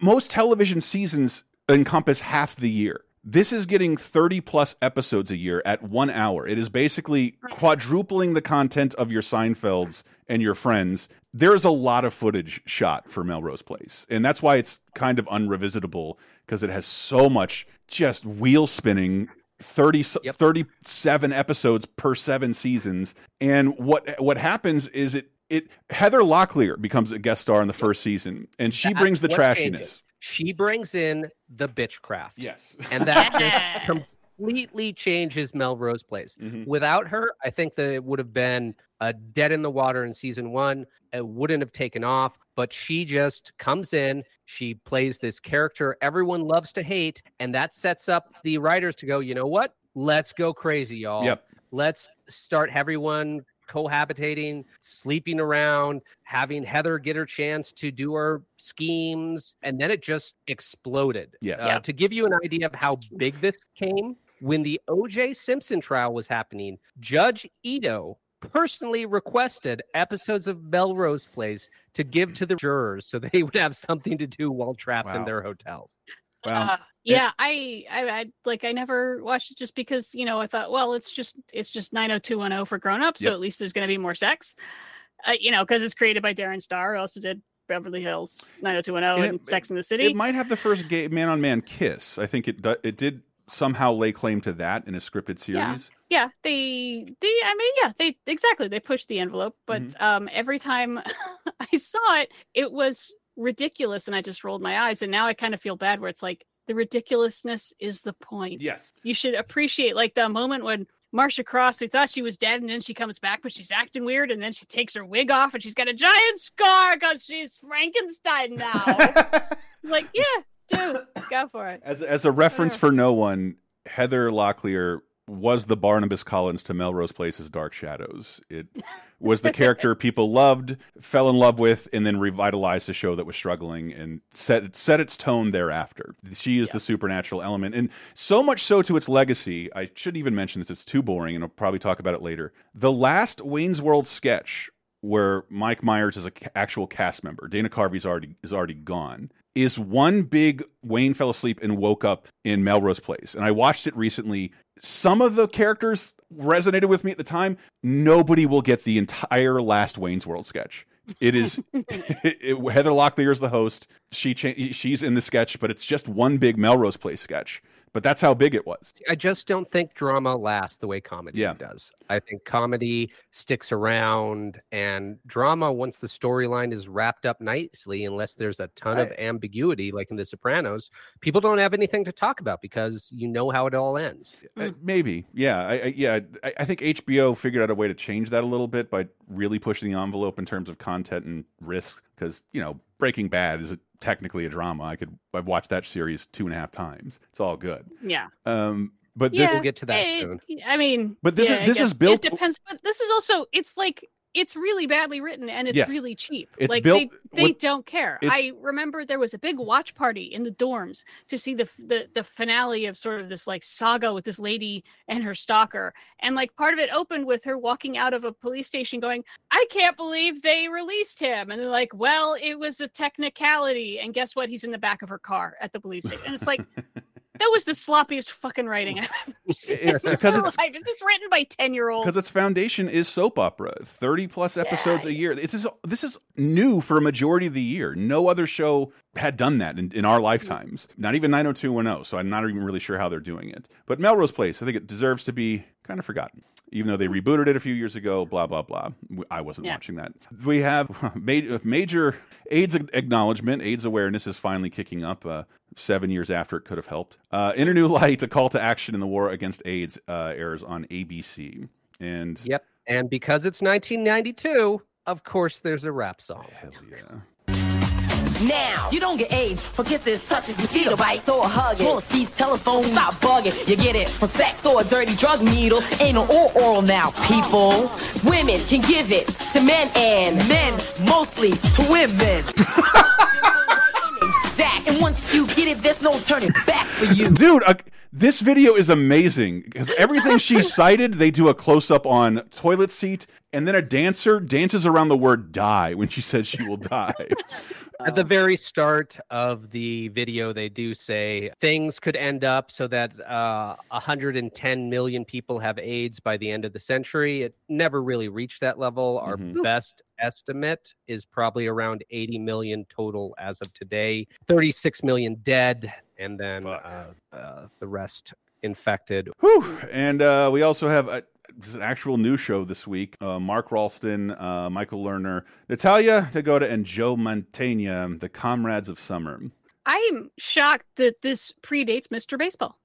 most television seasons encompass half the year this is getting 30 plus episodes a year at 1 hour it is basically quadrupling the content of your Seinfelds and your friends there's a lot of footage shot for Melrose Place and that's why it's kind of unrevisitable because it has so much just wheel spinning 30 s- 37 episodes per 7 seasons and what what happens is it it Heather Locklear becomes a guest star in the first season and she That's brings the trashiness changes. She brings in the bitchcraft. Yes. And that [laughs] just completely changes Melrose Place. Mm-hmm. Without her, I think that it would have been a dead in the water in season one. It wouldn't have taken off, but she just comes in. She plays this character everyone loves to hate. And that sets up the writers to go, you know what? Let's go crazy, y'all. Yep. Let's start everyone cohabitating, sleeping around, having Heather get her chance to do her schemes, and then it just exploded. Yes. Uh, to give you an idea of how big this came, when the O.J. Simpson trial was happening, Judge Ito personally requested episodes of Melrose Place to give to the jurors so [laughs] they would have something to do while trapped in their hotels. Uh, yeah, I, I, I like I never watched it just because you know I thought, well, it's just it's just 90210 for grown ups, Yep. so at least there's going to be more sex, uh, you know, because it's created by Darren Star, who also did Beverly Hills 90210 and, And it- Sex in the City. it might have the first gay man on man kiss I think it it did somehow lay claim to that in a scripted series yeah, they, they, I mean, yeah, they exactly they pushed the envelope, but Mm-hmm. um, every time [laughs] I saw it, it was ridiculous, and I just rolled my eyes, and now I kind of feel bad where it's like the ridiculousness is the point. Yes. you should appreciate like the moment when Marcia Cross, we thought she was dead, and then she comes back, but she's acting weird, and then she takes her wig off, and she's got a giant scar because she's Frankenstein now. [laughs] like, yeah, dude, go for it. As as a reference for no one, Heather Locklear was the Barnabas Collins to Melrose Place's Dark Shadows. It [laughs] was the character people loved, fell in love with, and then revitalized a show that was struggling and set set its tone thereafter. She is the supernatural element, and so much so to its legacy. I shouldn't even mention this; it's too boring, and I'll probably talk about it later. The last Wayne's World sketch where Mike Myers is an actual cast member, Dana Carvey's already is already gone. Is one big Wayne fell asleep and woke up in Melrose Place, and I watched it recently. Some of the characters resonated with me at the time. Nobody will get the entire last Wayne's World sketch. It is [laughs] [laughs] it, Heather Locklear is the host. She she's in the sketch, but it's just one big Melrose Place sketch. But that's how big it was. I just don't think drama lasts the way comedy Yeah. does. I think comedy sticks around, and drama, once the storyline is wrapped up nicely, unless there's a ton of ambiguity, like in The Sopranos, people don't have anything to talk about because you know how it all ends. Uh, maybe, yeah, I, I, yeah. I, I think HBO figured out a way to change that a little bit by really pushing the envelope in terms of content and risk. Because you know, Breaking Bad is a, technically a drama. I could I've watched that series two and a half times. It's all good. Yeah. Um, but yeah, this we'll get to that. it- I mean, But this yeah, is- this is guess built- It depends, but this is also it's like it's really badly written and it's Yes. really cheap. It's like built- they, they what- don't care. I remember there was a big watch party in the dorms to see the the the finale of sort of this like saga with this lady and her stalker, and like part of it opened with her walking out of a police station going, "I can't believe they released him," and they're like, "Well, it was a technicality," and guess what? He's in the back of her car at the police station, and it's like. [laughs] That was the sloppiest fucking writing I've ever seen It's because it's- life. Is this written by ten year olds? because its foundation is soap opera, thirty plus episodes a year. It's just, this is new for a majority of the year. No other show had done that in, in our mm-hmm. lifetimes. Not even nine hundred two one zero. So I'm not even really sure how they're doing it. But Melrose Place, I think it deserves to be kind of forgotten. Even though they rebooted it a few years ago, blah blah blah. I wasn't Yeah. watching that. We have [laughs] major, major AIDS acknowledgement. AIDS awareness is finally kicking up. Uh, seven years after it could have helped. Uh, Inner New [laughs] Light, a call to action in the war against AIDS, uh, airs on ABC. And Yep. And because it's 1992, of course, there's a rap song. Hell yeah. Now, you don't get AIDS from kisses, touches, mosquito bites, or hugging. Pull seats, telephone, stop bugging. You get it from sex or a dirty drug needle. Anal or oral now, people. Women can give it to men and men mostly to women. [laughs] And once you get it, there's no turning back for you. Dude, uh, this video is amazing because everything she [laughs] cited, they do a close up on toilet seat, and then a dancer dances around the word die when she says she will die. [laughs] At the very start of the video, they do say things could end up so that uh, 110 million people have AIDS by the end of the century. It never really reached that level. Our best estimate is probably around 80 million total as of today, 36 million dead, and then uh, uh, the rest infected. Whew. And uh, we also have a, this is an actual new show this week. Uh, Mark Rolston, uh, Michael Lerner, Natalya Negoda, and Joe Mantegna, the comrades of summer. I'm shocked that this predates Mr. Baseball.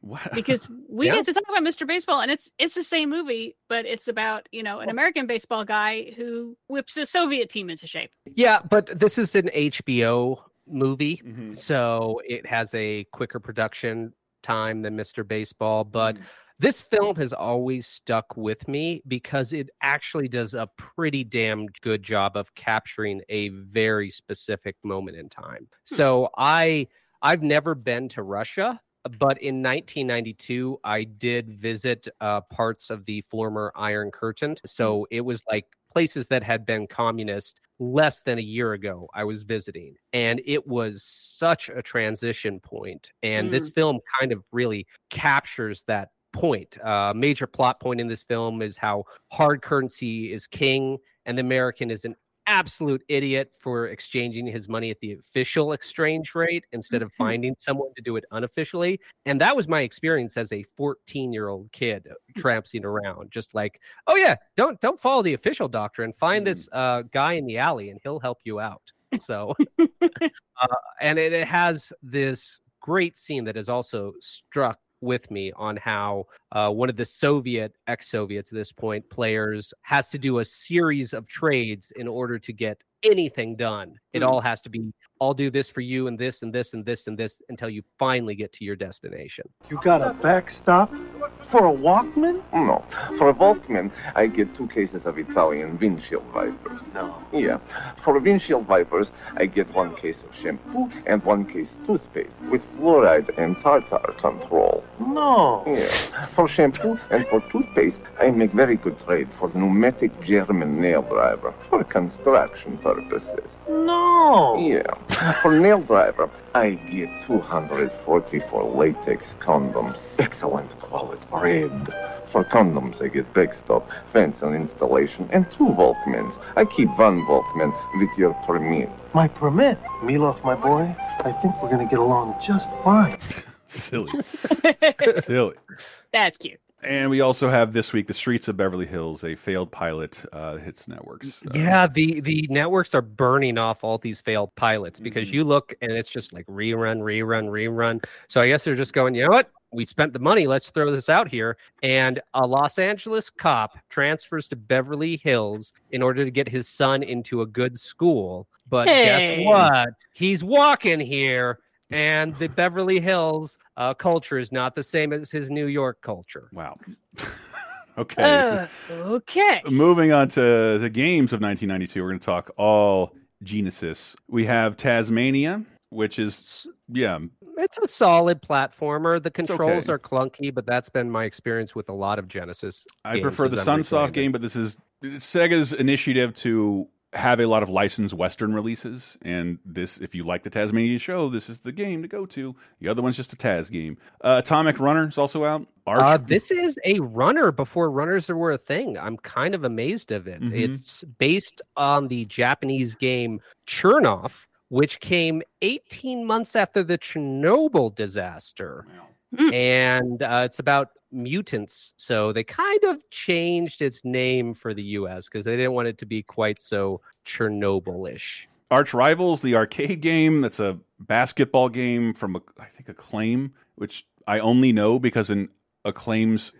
What? [laughs] Because we Yeah. get to talk about Mr. Baseball and it's it's the same movie, but it's about, you know, an American baseball guy who whips a Soviet team into shape. Yeah, but this is an HBO movie, Mm-hmm. so it has a quicker production time than Mr. Baseball. But Mm-hmm. This film has always stuck with me because it actually does a pretty damn good job of capturing a very specific moment in time. So I I've never been to Russia. But in 1992, I did visit uh, parts of the former Iron Curtain. So it was like places that had been communist less than a year ago I was visiting and it was such a transition point and this Mm. film kind of really captures that point. Uh major plot point in this film is how hard currency is king and the American is an absolute idiot for exchanging his money at the official exchange rate instead of finding someone to do it unofficially. And that was my experience as a 14 year old kid trampsing around just like oh yeah don't don't follow the official doctrine. Find this uh, guy in the alley and he'll help you out. So [laughs] uh, and it, it has this great scene that has also struck with me on how uh, one of the Soviet ex-Soviets at this point players has to do a series of trades in order to get anything done. It Hmm. all has to be I'll do this for you and this and this and this and this until you finally get to your destination. You got a backstop? For a Walkman? No. For a Walkman, I get two cases of Italian windshield wipers. No. Yeah. For windshield wipers, I get one case of shampoo and one case of toothpaste with fluoride and tartar control. No. Yeah. For shampoo and for toothpaste, I make very good trade for pneumatic German nail driver for construction purposes. No. Yeah. For nail driver, I get 240 for latex condoms. Excellent quality. Red. For condoms, I get backstop, fence and installation, and two Volkmans. I keep one Volkman with your permit. My permit. Milov, my boy, I think we're going to get along just fine. [laughs] Silly. [laughs] Silly. That's cute. And we also have this week The Streets of Beverly Hills, a failed pilot uh, hits networks. Uh, Yeah, the the networks are burning off all these failed pilots because Mm-hmm. you look and it's just like rerun, rerun, rerun. So I guess they're just going, you know what? We spent the money. Let's throw this out here. And a Los Angeles cop transfers to Beverly Hills in order to get his son into a good school. But Hey. guess what? He's walking here, and the Beverly Hills uh, culture is not the same as his New York culture. Wow. [laughs] okay. Uh, okay. Moving on to the games of 1992, we're going to talk all Genesis. We have Taz-Mania, which is, yeah, It's a solid platformer. The controls okay. are clunky, but that's been my experience with a lot of Genesis. I games prefer the Sunsoft game, but this is Sega's initiative to have a lot of licensed Western releases. And this, if you like the Taz-Mania show, this is the game to go to. The other one's just a Taz game. Uh, Atomic Runner is also out. Arch- Uh, this is a runner before runners were a thing. I'm kind of amazed of it. Mhm. It's based on the Japanese game Chelnov, which came 18 months after the Chernobyl disaster. And uh, it's about mutants. So they kind of changed its name for the US because they didn't want it to be quite so Chernobyl ish. Arch Rivals, the arcade game that's a basketball game from, I think, Acclaim, which I only know because in Acclaim's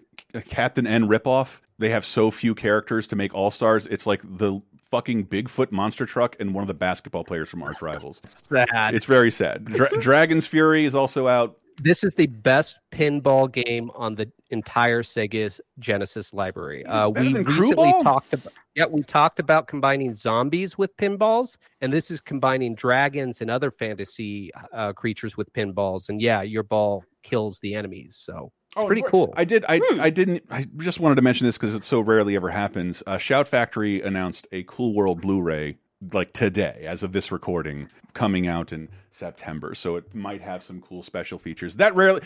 Captain N ripoff, they have so few characters to make All Stars. It's like the fucking Bigfoot monster truck and one of the basketball players from Arch [laughs] Rivals. Sad. It's very sad. Dra Dragon's Fury is also out. This is the best pinball game on the entire Sega Genesis library. Uh, we recently talked about yeah, we talked about combining zombies with pinballs, and this is combining dragons and other fantasy uh, creatures with pinballs. And yeah, your ball kills the enemies, so it's pretty cool. I did. I I didn't. I just wanted to mention this because it so rarely ever happens. Uh, Shout Factory announced a Cool World Blu-ray like today, as of this recording, coming out in September. So it might have some cool special features. That rarely,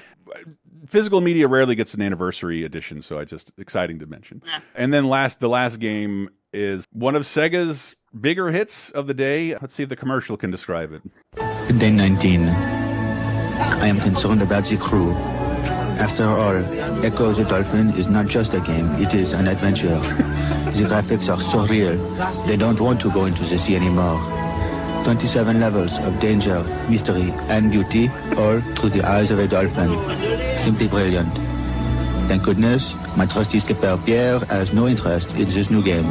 physical media rarely gets an anniversary edition. So I just exciting to mention. And then last, the last game is one of Sega's bigger hits of the day. Let's see if the commercial can describe it. Day 19. I am concerned about the crew. After all, Ecco the Dolphin is not just a game, it is an adventure. [laughs] the graphics are so real, they don't want to go into the sea anymore. 27 levels of danger, mystery, and beauty, all through the eyes of a dolphin. Simply brilliant. Thank goodness, my trusty skipper Pierre has no interest in this new game.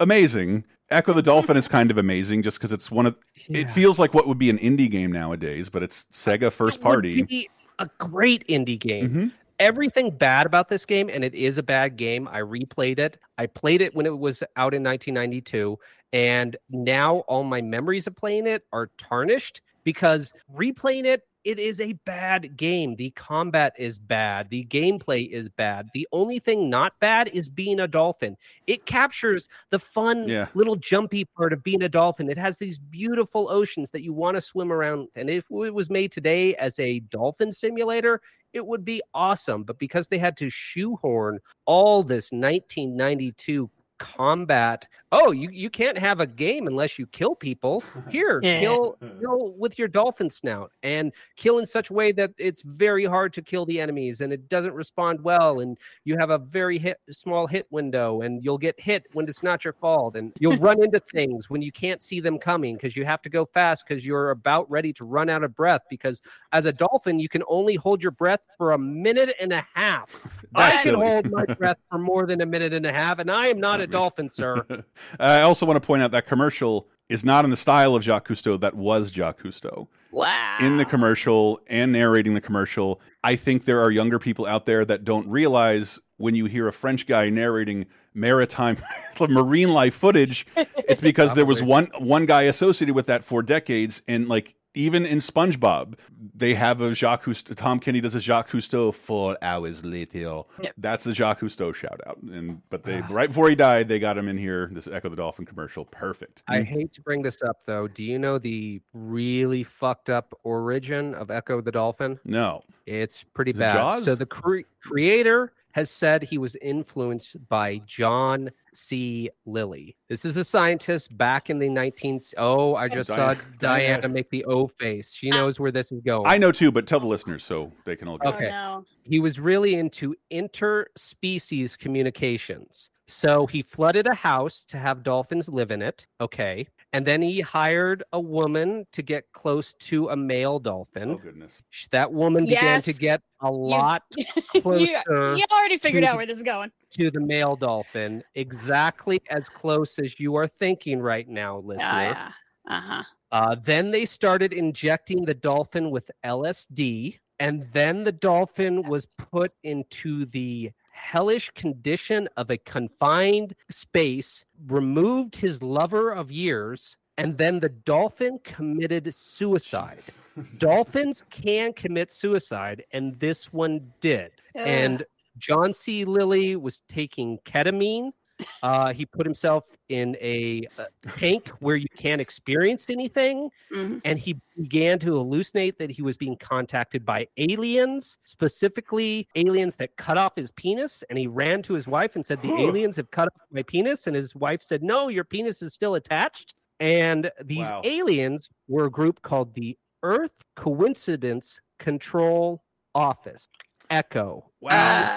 amazing. Ecco the Dolphin is kind of amazing just because it's one of it feels like what would be an indie game nowadays, but it's Sega first party. Would be a great indie game. Mm-hmm. Everything bad about this game, and it is a bad game. I replayed it. I played it when it was out in 1992, and now all my memories of playing it are tarnished because replaying it, it is a bad game. The combat is bad. The gameplay is bad. The only thing not bad is being a dolphin. It captures the fun Yeah. little jumpy part of being a dolphin. It has these beautiful oceans that you want to swim around. And if it was made today as a dolphin simulator, it would be awesome. But because they had to shoehorn all this 1992 combat, oh, you, you can't have a game unless you kill people. [laughs] Here, Yeah. kill kill with your dolphin snout and kill in such a way that it's very hard to kill the enemies and it doesn't respond well and you have a very hit small hit window and you'll get hit when it's not your fault and you'll [laughs] run into things when you can't see them coming because you have to go fast because you're about ready to run out of breath because as a dolphin you can only hold your breath for a minute and a half i That's can silly. hold my breath for more than a minute and a half and i am not a [laughs] dolphin sir [laughs] I also want to point out that commercial is not in the style of Jacques Cousteau that was Jacques Cousteau. Wow. in the commercial and narrating the commercial. I think there are younger people out there that don't realize when you hear a French guy narrating maritime [laughs] marine life footage, it's because there was one one guy associated with that for decades and like even in SpongeBob, they have a Jacques Cousteau. Tom Kenny does a Jacques Cousteau four hours later. That's a Jacques Cousteau shout out. And but they ah. right before he died, they got him in here. This Ecco the Dolphin commercial, perfect. I hate to bring this up though. Do you know the really fucked up origin of Ecco the Dolphin? No. It's pretty Is it bad. Jaws? So the cre- creator has said he was influenced by John C. Lilly. This is a scientist back in the 19th. Oh, I just saw Diana- Diana, Diana. make the O face. She ah. knows where this is going. I know too, but tell the listeners so they can all get it. Okay. Oh, he was really into interspecies communications. So he flooded a house to have dolphins live in it. Okay. And then he hired a woman to get close to a male dolphin. Oh, goodness. That woman began to get a lot [laughs] you, closer you already figured to out where this is going. to the male dolphin, exactly as close as you are thinking right now, listener. yeah. Uh-huh. Uh, then they started injecting the dolphin with LSD, and then the dolphin was put into the hellish condition of a confined space, removed his lover of years, and then the dolphin committed suicide. [laughs] Dolphins can commit suicide, and this one did. And John C. Lilly was taking ketamine. Uh, he put himself in a, uh tank where you can't experience anything, Mhm. and he began to hallucinate that he was being contacted by aliens, specifically aliens that cut off his penis. And he ran to his wife and said, "The aliens have cut off my penis." And his wife said, "No, your penis is still attached." And these Wow. aliens were a group called the Earth Coincidence Control Office, ECCO. Wow.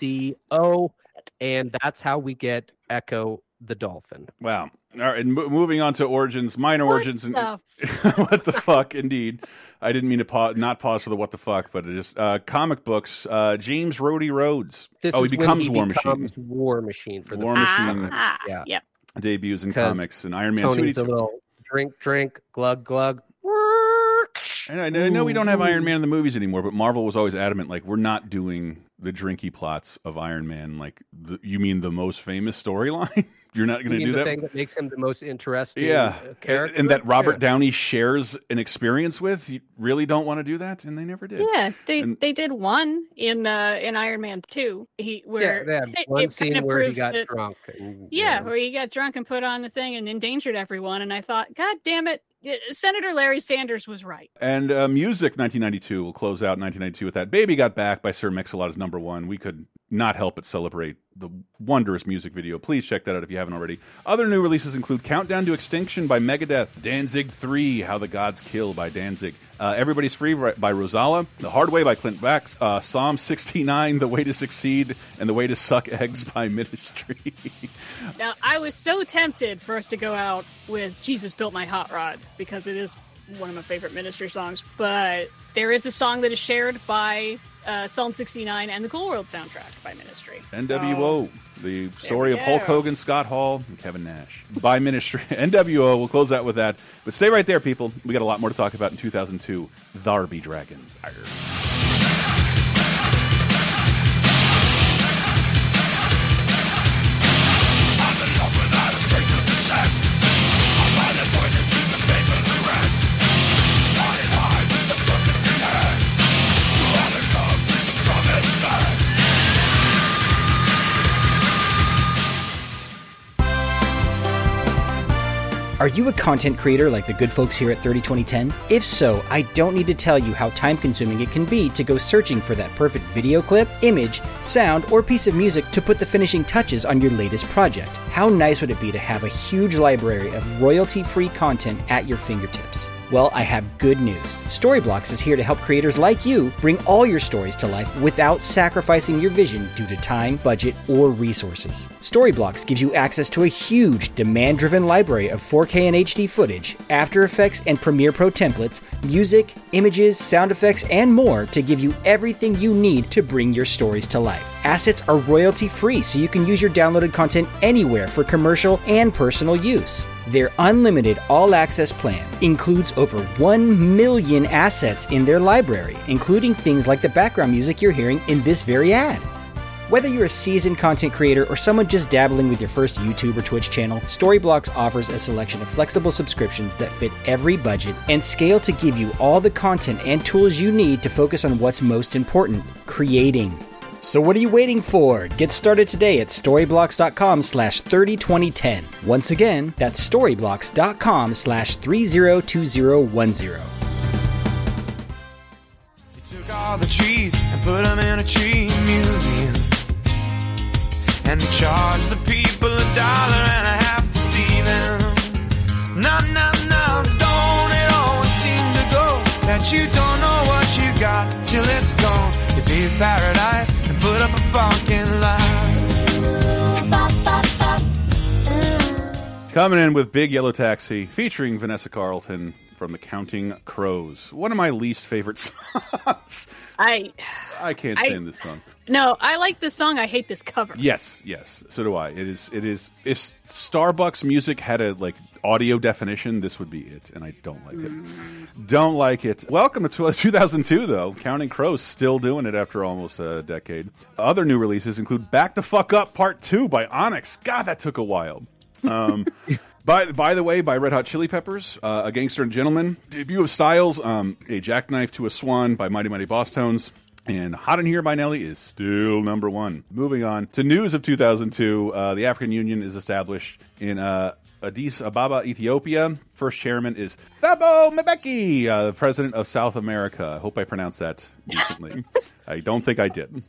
ECO, and that's how we get Ecco the dolphin. Wow. All right, and mo- moving on to origins, minor origins, and the [laughs] what the fuck, indeed. I didn't mean to pause, not pause for the what the fuck, but it just uh, comic books. Uh, James Rhodey Rhodes. This oh, he becomes he War becomes Machine. War Machine for the War Machine. Ah, yeah. Yep. Debuts in comics and Iron Man Tony's a little drink, drink, glug, glug. And I, I know we don't have Iron Man in the movies anymore, but Marvel was always adamant, like we're not doing the drinky plots of Iron Man. Like, the, you mean the most famous storyline? [laughs] You're not going to You do the that? thing that makes him the most interesting yeah, and, character? and that Robert Yeah. Downey shares an experience with. You really don't want to do that, and they never did. Yeah, they And- they did one in uh in Iron Man 2. He where they had it- one it scene kinda where he got that- drunk. and, Yeah, where he got drunk and put on the thing and endangered everyone and I thought, god damn it, y- Senator Larry Sanders was right. And uh, music, 1992, We'll close out 1992 with that. Baby Got Back by Sir Mix-a-Lot is number one. We could not help but celebrate the wondrous music video. Please check that out if you haven't already. Other new releases include Countdown to Extinction by Megadeth, Danzig 3, How the Gods Kill by Danzig, uh, Everybody's Free by Rozalla, The Hard Way by Clint Black, uh, Psalm 69, The Way to Succeed, and The Way to Suck Eggs by [laughs] Ministry. Now, I was so tempted for us to go out with Jesus Built My Hot Rod because it is one of my favorite ministry songs, but there is a song that is shared by uh, Psalm 69 and the Cool World soundtrack by Ministry. NWO, the story of Hulk. Hogan, Scott Hall, and Kevin Nash by Ministry. [laughs] NWO, we'll close out with that. But stay right there, people. We got a lot more to talk about in 2002. Tharby Dragons. Arr. Are you a content creator like the good folks here at 302010? If so, I don't need to tell you how time consuming it can be to go searching for that perfect video clip, image, sound, or piece of music to put the finishing touches on your latest project. How nice would it be to have a huge library of royalty free content at your fingertips? Well, I have good news. Storyblocks is here to help creators like you bring all your stories to life without sacrificing your vision due to time, budget, or resources. Storyblocks gives you access to a huge, demand driven library of 4K and HD footage, After Effects and Premiere Pro templates, music, images, sound effects, and more to give you everything you need to bring your stories to life. Assets are royalty free, so you can use your downloaded content anywhere for commercial and personal use. Their unlimited all access plan includes over 1 million assets in their library, including things like the background music you're hearing in this very ad. Whether you're a seasoned content creator or someone just dabbling with your first YouTube or Twitch channel, Storyblocks offers a selection of flexible subscriptions that fit every budget and scale to give you all the content and tools you need to focus on what's most important creating. So what are you waiting for? Get started today at storyblocks.com slash 302010. Once again, that's storyblocks.com slash 302010. Took all the trees and put them in a tree museum. And charged the people a dollar and a half to see them. No, no, no, don't it always seem to go that you don't know what you got till it's gone. You pay paradise put up a parking lot. Coming in with Big Yellow Taxi, featuring Vanessa Carlton from the Counting Crows. One of my least favorite [laughs] songs. I I can't I- stand this song. no, I like this song. I hate this cover. Yes, yes, so do I. It is. It is. If Starbucks music had a like audio definition, this would be it, and I don't like it. Don't like it. Welcome to [laughs] 2002, though. Counting Crows still doing it after almost a decade. Other new releases include "Back the Fuck Up" Part Two by Onyx. God, that took a while. Um, [laughs] by by the way, by Red Hot Chili Peppers, uh, "A Gangster and Gentleman," debut of Styles, um, "A Jackknife to a Swan" by Mighty Mighty Bosstones. And Hot in Here by Nelly is still number one. Moving on to news of 2002, uh, the African Union is established in uh, Addis Ababa, Ethiopia. First chairman is Thabo Mbeki, uh, the president of South America. I hope I pronounced that decently. [laughs] I don't think I did.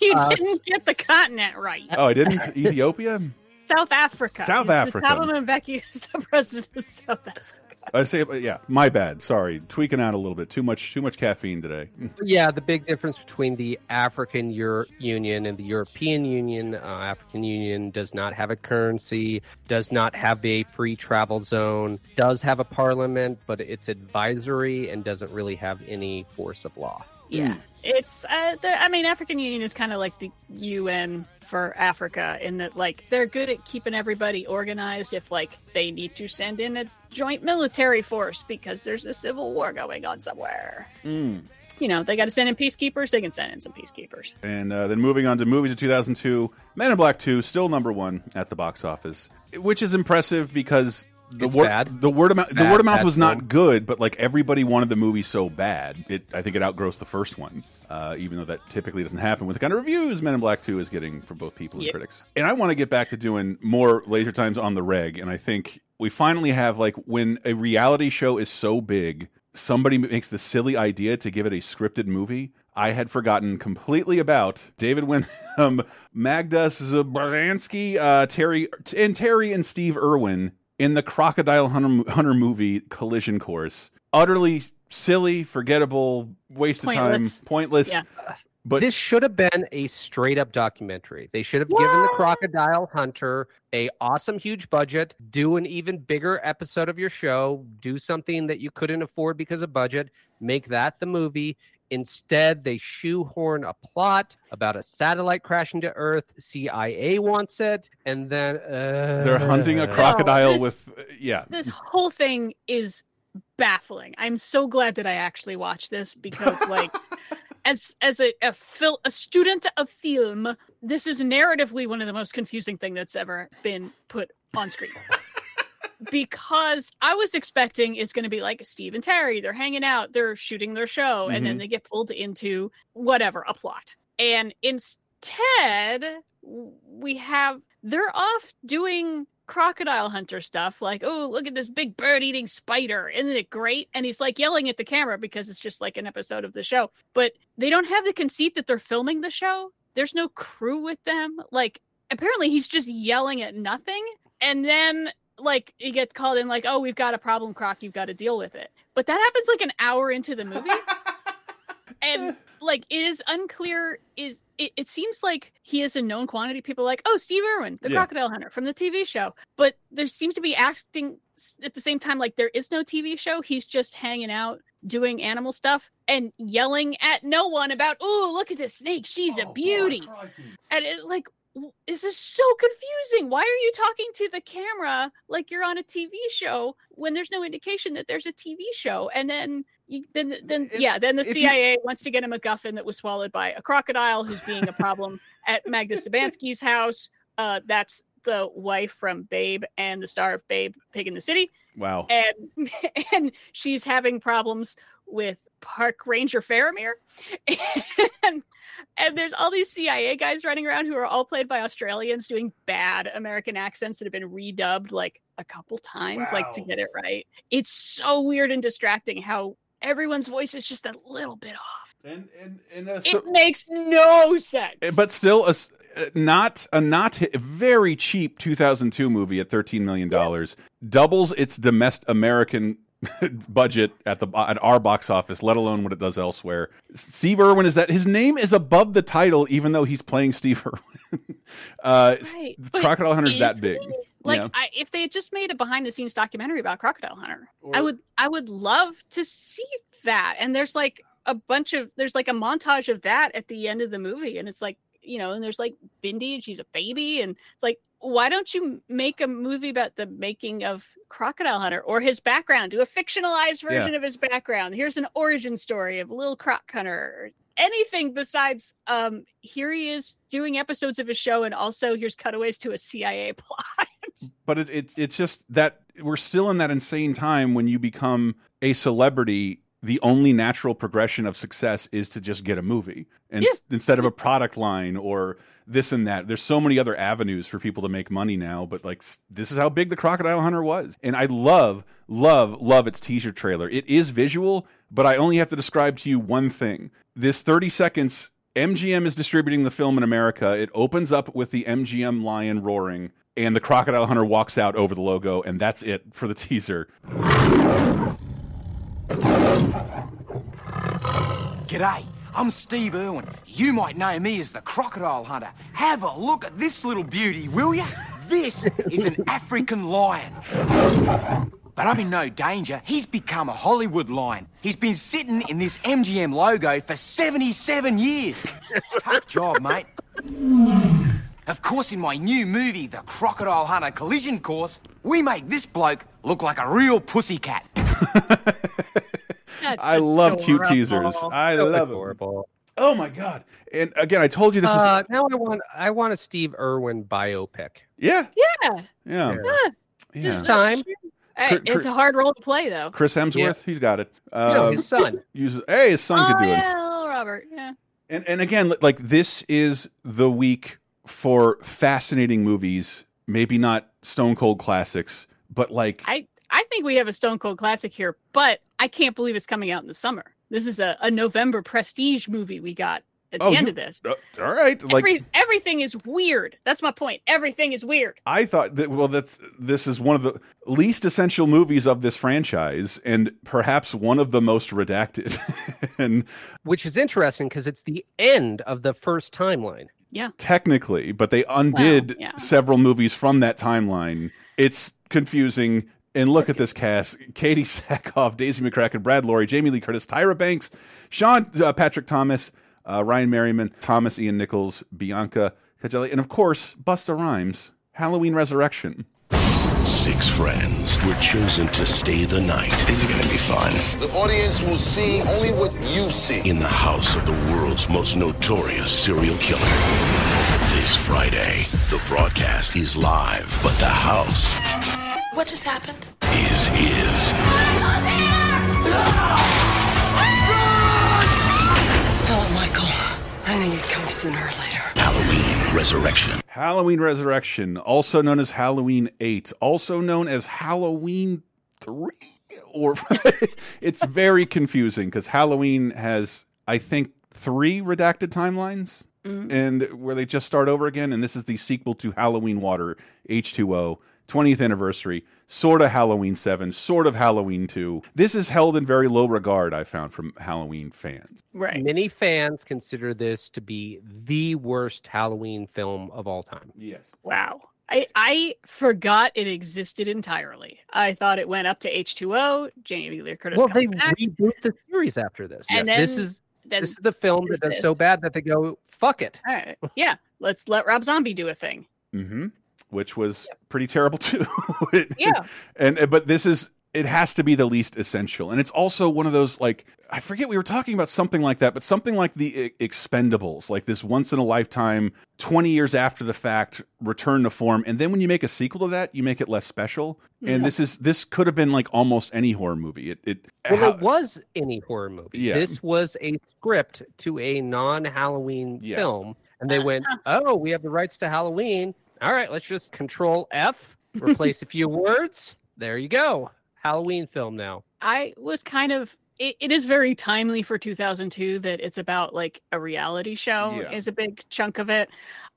You Uh, didn't get the continent right. Oh, I didn't? Ethiopia? South Africa. South He's Africa. The Thabo Mbeki [laughs] is the president of South Africa. I say, yeah, my bad. Sorry, tweaking out a little bit. Too much, too much caffeine today. [laughs] Yeah, the big difference between the African Euro- Union and the European Union, uh, African Union does not have a currency, does not have a free travel zone, does have a parliament, but it's advisory and doesn't really have any force of law. Yeah, it's. Uh, the, I mean, African Union is kind of like the UN for Africa in that, like, they're good at keeping everybody organized. If like they need to send in a joint military force because there's a civil war going on somewhere, Mm. you know, they got to send in peacekeepers. They can send in some peacekeepers. And uh, then moving on to movies of 2002, Men in Black 2 still number one at the box office, which is impressive because the It's word bad. the word of mouth the word of mouth was not film. good, but like everybody wanted the movie so bad, it I think it outgrossed the first one. Uh, even though that typically doesn't happen with the kind of reviews Men in Black 2 is getting from both people and Yep. critics. And I want to get back to doing more laser times on the reg, and I think we finally have like when a reality show is so big somebody makes the silly idea to give it a scripted movie. I had forgotten completely about David Wenham, [laughs] Magda Szubanski, uh, Terry, and Terry and Steve Irwin in the Crocodile Hunter, Hunter movie Collision Course. Utterly silly, forgettable, waste Pointless. of time, pointless. Yeah. But this should have been a straight up documentary. They should have given the Crocodile Hunter a awesome huge budget, do an even bigger episode of your show, do something that you couldn't afford because of budget, make that the movie. Instead, they shoehorn a plot about a satellite crashing to Earth. CIA wants it, and then uh, they're hunting a crocodile this- with yeah. This whole thing is baffling. I'm so glad that I actually watched this because, like, [laughs] as as a a, fil- a student of film, this is narratively one of the most confusing thing that's ever been put on screen. [laughs] because I was expecting it's going to be like Steve and Terry, they're hanging out, they're shooting their show, and then Mhm. they get pulled into whatever a plot. And instead, we have they're off doing crocodile hunter stuff like oh look at this big bird eating spider. Isn't it great? And he's like yelling at the camera because it's just like an episode of the show. But they don't have the conceit that they're filming the show. There's no crew with them. Like apparently he's just yelling at nothing. And then like he gets called in like oh we've got a problem croc. You've got to deal with it. But that happens like an hour into the movie. [laughs] And like it is unclear is it, it seems like he is a known quantity. People are like oh steve irwin the Yeah. crocodile hunter from the tv show. But there seems to be acting at the same time like there is no tv show. He's just hanging out doing animal stuff and yelling at no one about oh look at this snake. She's a oh, beauty. And it's like this is so confusing. Why are you talking to the camera like you're on a TV show when there's no indication that there's a TV show? And then, you, then, then, yeah, then the if you- CIA wants to get a MacGuffin that was swallowed by a crocodile who's being a problem at Magda [laughs] Szubanski's house. Uh, that's the wife from Babe and the star of Babe, Pig in the City Wow. and [laughs] and she's having problems with park ranger Faramir [laughs] and and there's all these CIA guys running around who are all played by Australians doing bad American accents that have been redubbed like a couple times like to get it right it's so weird and distracting how everyone's voice is just a little bit off. And and, and uh, it makes no sense. But still a s- uh, not a not hi- very cheap 2002 movie at 13 million dollars doubles its domestic American [laughs] budget at the at our box office let alone what it does elsewhere. Steve Irwin is that his name is above the title even though he's playing Steve [laughs] Irwin. Uh Right, Crocodile Hunter's that is big like Yeah. I, if they had just made a behind the scenes documentary about crocodile hunter i would i would love to see that. And there's like a bunch of there's like a montage of that at the end of the movie and it's like you know and there's like bindi and she's a baby and it's like why don't you make a movie about the making of crocodile hunter or his background do a fictionalized Yeah. version of his background here's an origin story of lil croc hunter anything besides um here he is doing episodes of his show and also here's cutaways to a cia [laughs] plot but it, it it's just that we're still in that insane time when you become a celebrity the only natural progression of success is to just get a movie and Yeah. instead of a product line or this and that. There's so many other avenues for people to make money now but like this is how big the crocodile hunter was. And i love love love its teaser trailer. It is visual but i only have to describe to you one thing. This 30 seconds MGM is distributing the film in America. It opens up with the MGM lion roaring, and the crocodile hunter walks out over the logo, and that's it for the teaser. G'day, I'm Steve Irwin. You might know me as the Crocodile Hunter. Have a look at this little beauty, will ya? This is an African lion. But I'm in no danger. He's become a Hollywood lion. He's been sitting in this MGM logo for 77 years. Tough job, mate. Of course, in my new movie, The Crocodile Hunter Collision Course, we make this bloke look like a real pussycat. [laughs] I love cute teasers. I So love adorable. it. Oh my god! And again, I told you this Uh, is now I want I want a Steve Irwin biopic. yeah, yeah yeah. Yeah. Yeah. It's time. Hey, it's a hard role to play though Chris Hemsworth, he's got it. No, Um, his son. uses- hey, his son oh could do it. yeah little robert yeah And and again, like this is the week for fascinating movies. Maybe not Stone Cold classics, but like i i think we have a stone cold classic here but i can't believe it's coming out in the summer this is a, a november prestige movie we got at the Oh, end you- of this uh, all right. Like Every, everything is weird that's my point everything is weird I thought that well, that's this is one of the least essential movies of this franchise, and perhaps one of the most redacted. [laughs] and Which is interesting because it's the end of the first timeline. yeah technically, but they undid yeah. several movies from that timeline. It's confusing. And look at this cast: Katee [laughs] Sackhoff, Daisy McCrackin, Brad Loree, Jamie Lee Curtis, Tyra Banks, Sean uh, Patrick Thomas, uh, Ryan Merriman, Thomas Ian Nichols, Bianca Cagelli, and of course Busta Rhymes. Halloween Resurrection. Six friends were chosen to stay the night. It's gonna be fun. The audience will see only what you see. In the house of the world's most notorious serial killer. This Friday, the broadcast is live, but the house What just happened? is his. Oh, Michael. I knew you'd come sooner or later. Halloween Resurrection. Halloween Resurrection, also known as Halloween 8, also known as Halloween 3 or [laughs] it's very confusing because Halloween has I think 3 redacted timelines mm-hmm. and where they just start over again and this is the sequel to Halloween Water H2O 20th anniversary, sort of Halloween 7, sort of Halloween 2. This is held in very low regard I found from Halloween fans. right Many fans consider this to be the worst Halloween film of all time. Yes. Wow. I, I forgot it existed entirely. I thought it went up to H2O, Jamie Lee Curtis. Well, they back, reboot the series after this. And this then- is then this is the film that there's does so bad that they go fuck it. All right. Yeah. let's let Rob Zombie do a thing. hmm which was pretty terrible [laughs] too. It- Yeah. and but this is it has to be the least essential, and it's also one of those like I forget we were talking about something like that, but something like the Expendables, like this once in a lifetime, twenty years after the fact, return to form, and then when you make a sequel to that, you make it less special. And Yeah. this is this could have been like almost any horror movie. It it Well, how- it was any horror movie. Yeah. This was a script to a non-Halloween Yeah. film, and they [laughs] went, "Oh, we have the rights to Halloween. All right, let's just Control F, [laughs] replace a few words. There you go, Halloween film now." I was kind of it, it is very timely for 2002 that it's about like a reality show Yeah. is a big chunk of it.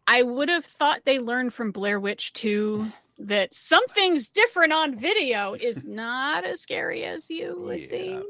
I would have thought they learned from Blair Witch 2 that something's different on video is [laughs] not as scary as you would think.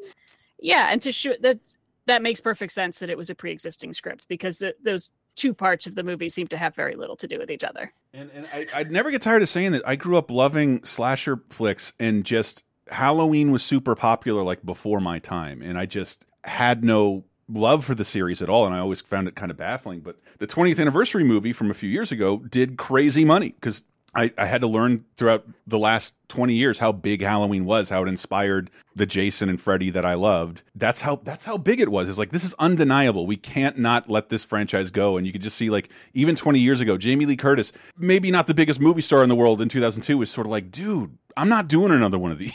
Yeah, and to shoot that that makes perfect sense that it was a pre-existing script because the, those two parts of the movie seem to have very little to do with each other. And, and I, I'd never get tired of saying that. I grew up loving slasher flicks, and just Halloween was super popular like before my time, and I just had no love for the series at all, and I always found it kind of baffling. But the 20th anniversary movie from a few years ago did crazy money because I, I had to learn throughout the last 20 years how big Halloween was, how it inspired the Jason and Freddy that I loved. That's how that's how big it was. It's like this is undeniable. We can't not let this franchise go. And you could just see like even 20 years ago, Jamie Lee Curtis, maybe not the biggest movie star in the world in 2002, was sort of like, dude, I'm not doing another one of these.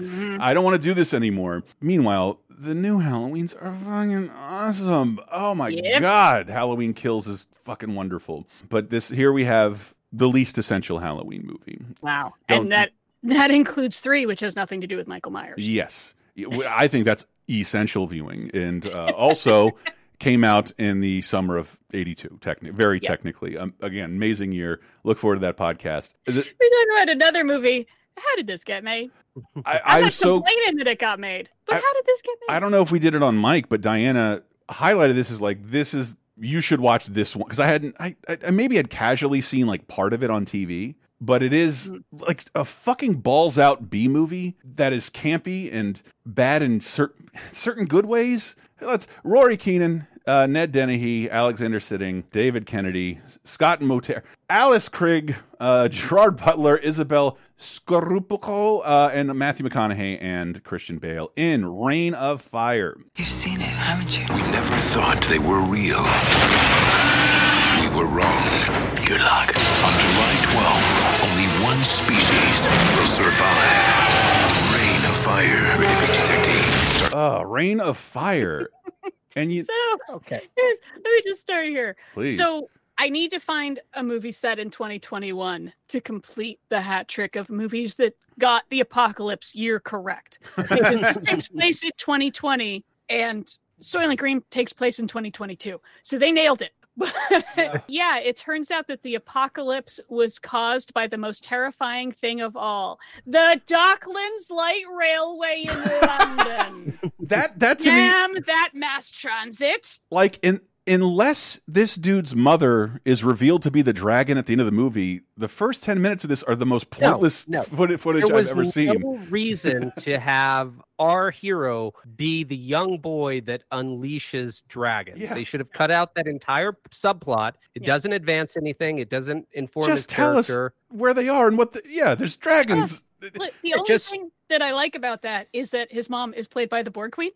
Mm-hmm. [laughs] I don't want to do this anymore. Meanwhile, the new Halloweens are fucking awesome. Oh my Yep. god, Halloween Kills is fucking wonderful. But this here we have the least essential Halloween movie. Wow. Don't- and that that includes 3 which has nothing to do with Michael Myers. Yes, I think that's essential viewing, and uh, also [laughs] came out in the summer of '82. Techni- very technically, um, again, amazing year. Look forward to that podcast. We then read another movie. How did this get made? I, I'm I'm so complaining that it got made, but how did this get made? I don't know if we did it on mike but Diana highlighted this as like this is you should watch this one because I hadn't I, I maybe had casually seen like part of it on TV, but it is hmm. like a fucking balls out B movie that is campy and bad in certain certain good ways. Let's Rory Keenan. Uh, Ned Dennehy, Alexander Siddig, David Kennedy, Scott Moutter, Alice Krige, uh, Gerard Butler, Isabel Scorupco, uh, and Matthew McConaughey and Christian Bale in Reign of Fire. You've seen it, haven't you? We never thought they were real. We were wrong. Good luck. On July 12th, only one species will survive. Reign of Fire. Rated PG-13. Uh, Reign of Fire. And you, So okay, let me just start here. Please. So I need to find a movie set in 2021 to complete the hat trick of movies that got the apocalypse year correct. Because this [laughs] takes place in 2020 and Soylent Green takes place in 2022. So they nailed it. [laughs] yeah. it turns out that the apocalypse was caused by the most terrifying thing of all the Docklands Light Railway in [laughs] London. that that to me Damn that mass transit. like in unless this dude's mother is revealed to be the dragon at the end of the movie, the first ten minutes of this are the most pointless no. [laughs] foot- footage there I've ever no seen. No reason to have our hero be the young boy that unleashes dragons. They should have cut out that entire subplot. It doesn't advance anything. It doesn't inform Just his tell us character. where they are and what. The, yeah, there's dragons. Look, the only just- thing that I like about that is that his mom is played by the Borg Queen.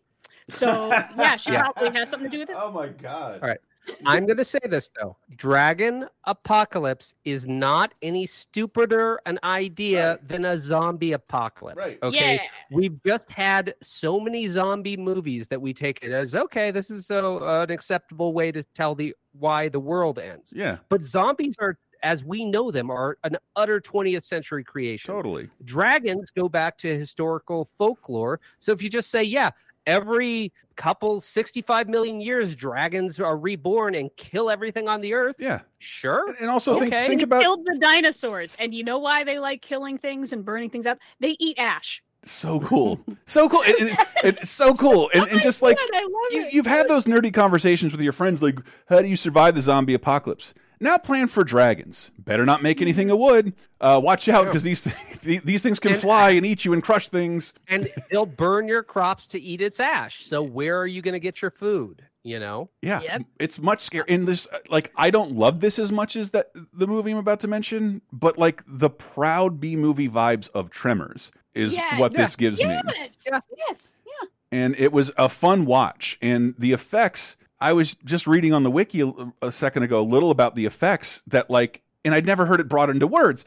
So yeah, she [laughs] Yeah. probably has something to do with it. Oh my god! All right. I'm going to say this though. Dragon apocalypse is not any stupider an idea than a zombie apocalypse. Right. Okay. Yeah. We've just had so many zombie movies that we take it as okay, this is so uh, an acceptable way to tell the why the world ends. Yeah. But zombies are as we know them are an utter 20th century creation. Totally. Dragons go back to historical folklore. So if you just say, yeah, every couple 65 million years dragons are reborn and kill everything on the earth. Yeah. Sure. And also think Okay. think They about killed the dinosaurs, and you know why they like killing things and burning things up? They eat ash. so cool, so cool, and, and- [laughs] and so cool, and, and oh just like God, I you, you've had those nerdy conversations with your friends, like how do you survive the zombie apocalypse? Now plan for dragons. Better not make anything of wood. Uh, watch out because these [laughs] th- these things can And- fly and eat you and crush things. and they'll burn your crops to eat its ash. So where are you going to get your food? you know? Yeah, Yep. it's much scary. And this, like, I don't love this as much as that the movie I'm about to mention, but like the proud B movie vibes of Tremors is Yeah, what yeah. this gives me. Yes. Yes. Yeah. and it was a fun watch. And the effects, I was just reading on the wiki a, a second ago a little about the effects that like, and I'd never heard it brought into words.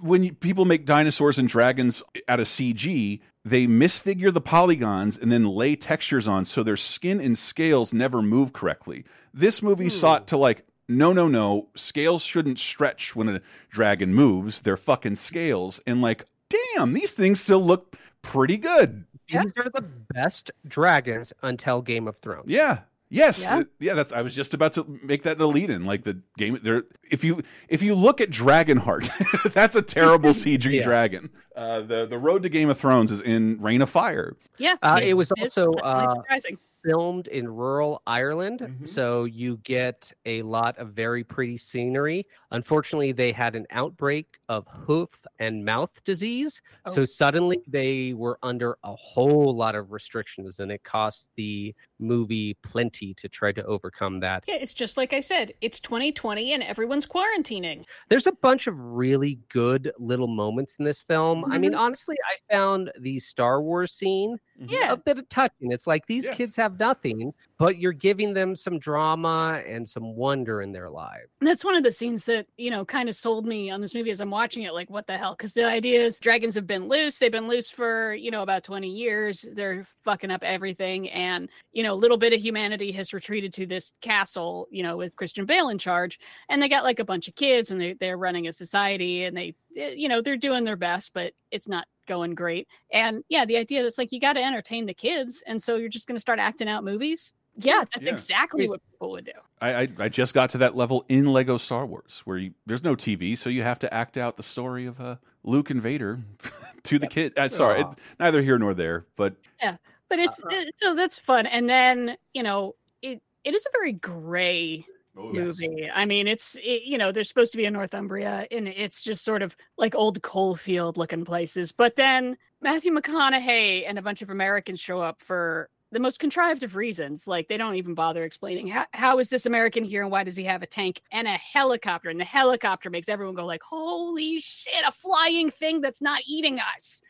When you, people make dinosaurs and dragons out of CG, they misfigure the polygons and then lay textures on so their skin and scales never move correctly. This movie hmm. sought to like, no, no, no, scales shouldn't stretch when a dragon moves. They're fucking scales. And like, damn, these things still look pretty good. These are the best dragons until Game of Thrones. Yeah. Yes. Yeah. Yeah. That's. I was just about to make that the lead in. Like the game. There. If you if you look at Dragonheart, [laughs] that's a terrible [laughs] CG Yeah. dragon. Uh, the the road to Game of Thrones is in Reign of Fire. Yeah. Uh, it was is also uh, surprising. Filmed in rural Ireland, Mm-hmm. so you get a lot of very pretty scenery. Unfortunately, they had an outbreak of hoof and mouth disease, so Oh. suddenly they were under a whole lot of restrictions, and it cost the movie plenty to try to overcome that. Yeah, it's just like I said. It's 2020 and everyone's quarantining. There's a bunch of really good little moments in this film. I Mm-hmm. mean, honestly, I found the Star Wars scene Yeah. a bit of touching. It's like these Yes. kids have nothing, but you're giving them some drama and some wonder in their lives. And that's one of the scenes that, you know, kind of sold me on this movie as I'm watching it. Like, what the hell? Because the idea is dragons have been loose. They've been loose for, you know, about 20 years. They're fucking up everything. And, you know, a little bit of humanity has retreated to this castle, you know, with Christian Bale in charge. And they got like a bunch of kids and they, they're running a society and they, eh, you know, they're doing their best, but it's not going great. And yeah, the idea that's like you got to entertain the kids. And so you're just going to start acting out movies. Yeah, that's Yeah. exactly what people would do. I, I I just got to that level in Lego Star Wars where you, there's no TV, so you have to act out the story of uh, Luke and Vader [laughs] to the kid. Uh, sorry, it, neither here nor there. But yeah, but it's Uh-huh. it- so that's fun and then you know it it is a very gray Oh, movie. I mean it's it, you know there's supposed to be a northumbria and it's just sort of like old coalfield looking places but then matthew mcconaughey and a bunch of americans show up for the most contrived of reasons like they don't even bother explaining how, how is this american here and why does he have a tank and a helicopter? And the helicopter makes everyone go like holy shit a flying thing that's not eating us.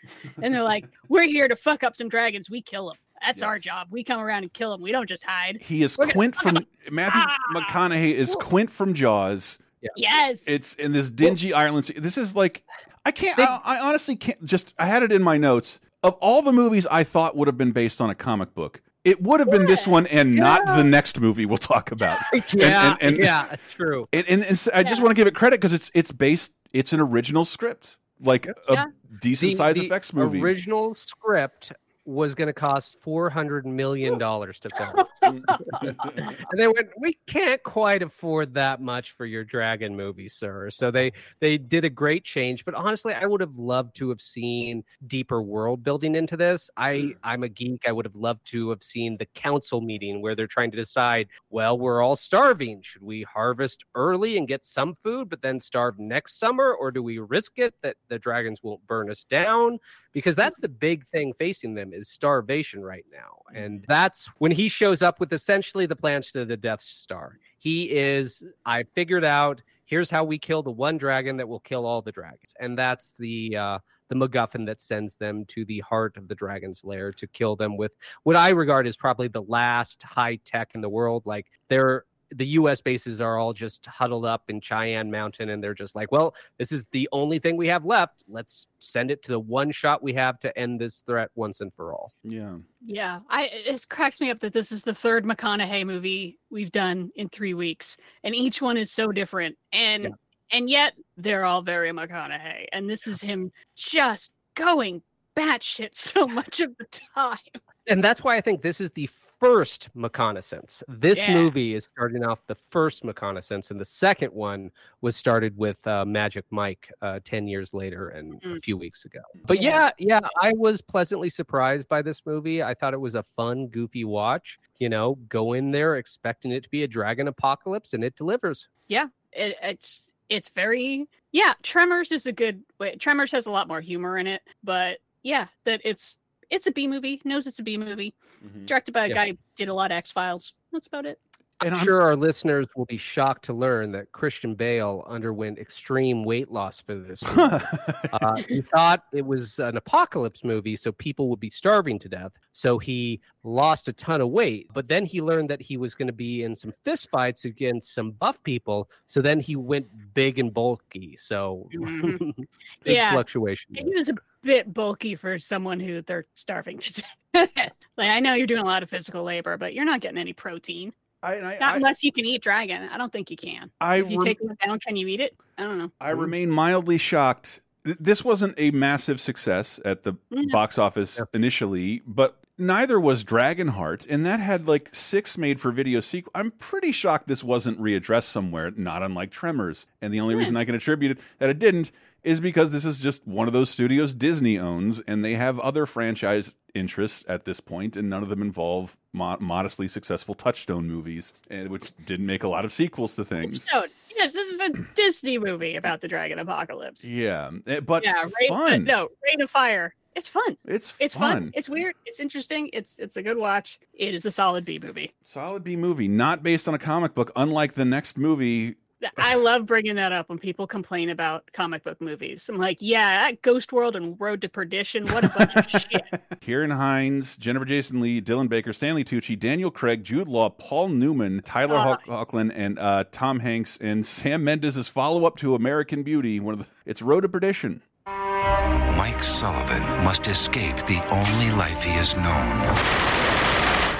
And they're like we're here to fuck up some dragons. We kill them that's our job we come around and kill them we don't just hide he is We're gonna Quint fuck from 'em. Matthew Ah! McConaughey is Quint from Jaws. yes It's in this dingy Ireland. This is like I can't. I, I honestly can't. Just I had it in my notes of all the movies I thought would have been based on a comic book. It would have been this one and not the next movie we'll talk about. [laughs] Yeah, and, and, yeah, true. And, and, and s- I just want to give it credit because it's it's based. It's an original script, like a decent The- size the effects movie. Original script was going to cost four hundred million dollars to film, [laughs] mm. [laughs] and they went, "We can't quite afford that much for your dragon movie, sir." So they they did a great change. But honestly, I would have loved to have seen deeper world building into this. I I'm a geek. I would have loved to have seen the council meeting where they're trying to decide. Well, we're all starving. Should we harvest early and get some food, but then starve next summer, or do we risk it that the dragons won't burn us down? because that's the big thing facing them is starvation right now. And that's when he shows up with essentially the plans to the death star. He is i figured out here's how we kill the one dragon that will kill all the dragons. And that's the uh the MacGuffin that sends them to the heart of the dragon's lair to kill them with what I regard as probably the last high tech in the world. Like they're the US bases are all just huddled up in Cheyenne Mountain and they're just like, well, this is the only thing we have left. Let's send it to the one shot we have to end this threat once and for all. yeah, Yeah, I it cracks me up that this is the third McConaughey movie we've done in three weeks, and each one is so different, and Yeah. and yet they're all very McConaughey, and this is him just going batshit so much of the time. And that's why I think this is the first McConaissance. This Yeah. movie is starting off the first McConaissance, and the second one was started with uh, Magic Mike uh, 10 years later and a Mm. few weeks ago. But yeah, yeah, I was pleasantly surprised by this movie. I thought it was a fun, goofy watch. You know, go in there expecting it to be a dragon apocalypse, and it delivers. Yeah, it, it's it's very yeah. Tremors is a good way. Tremors has a lot more humor in it, but yeah, that it's it's a B movie. Knows it's a B movie. Mhm. Directed by a Yeah. guy who did a lot of X Files. that's about it. I'm sure our listeners will be shocked to learn that Christian Bale underwent extreme weight loss for this [laughs] movie. uh, he thought it was an apocalypse movie, so people would be starving to death. So he lost a ton of weight. But then he learned that he was going to be in some fistfights against some buff people. So then he went big and bulky. So Mhm. [laughs] big Yeah. fluctuation. He was a bit bulky for someone who they're starving to [laughs] death. like I know you're doing a lot of physical labor, but you're not getting any protein. I, I, not I- unless you can eat dragon. I don't think you can. I if you rem- take it down, can you eat it? I don't know. I mm-hmm. remain mildly shocked. This wasn't a massive success at the No. box office initially, but neither was Dragonheart, and that had like six made for video sequel. I'm pretty shocked this wasn't readdressed somewhere, not unlike Tremors. And the only hmm. reason I can attribute it that it didn't is because this is just one of those studios Disney owns, and they have other franchise interests at this point, and none of them involve mo modestly successful Touchstone movies, and which didn't make a lot of sequels to things. So yes, this is a Disney movie about the dragon apocalypse. Yeah, eh, but yeah, Reign, uh, fun. no, Reign of Fire. It's fun. It's It's fun. fun. It's weird. It's interesting. It's it's a good watch. It is a solid B movie. Solid B movie, not based on a comic book, unlike the next movie. I love bringing that up when people complain about comic book movies. I'm like, yeah, Ghost World and Road to Perdition. What a bunch of [laughs] shit. Ciarán Hinds, Jennifer Jason Lee, Dylan Baker, Stanley Tucci, Daniel Craig, Jude Law, Paul Newman, Tyler. Hoch- Hoechlin, and uh, Tom Hanks, and Sam Mendes' follow up to American Beauty. One of the, it's Road to Perdition. Mike Sullivan must escape the only life he has known.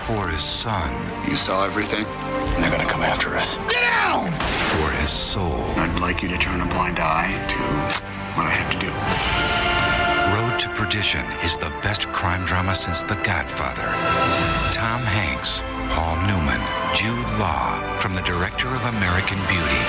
For his son. You saw everything? And they're gonna come after us. Get down! For his soul. I'd like you to turn a blind eye to what I have to do. Road to Perdition is the best crime drama since The Godfather. Tom Hanks, Paul Newman, Jude Law, from the director of American Beauty.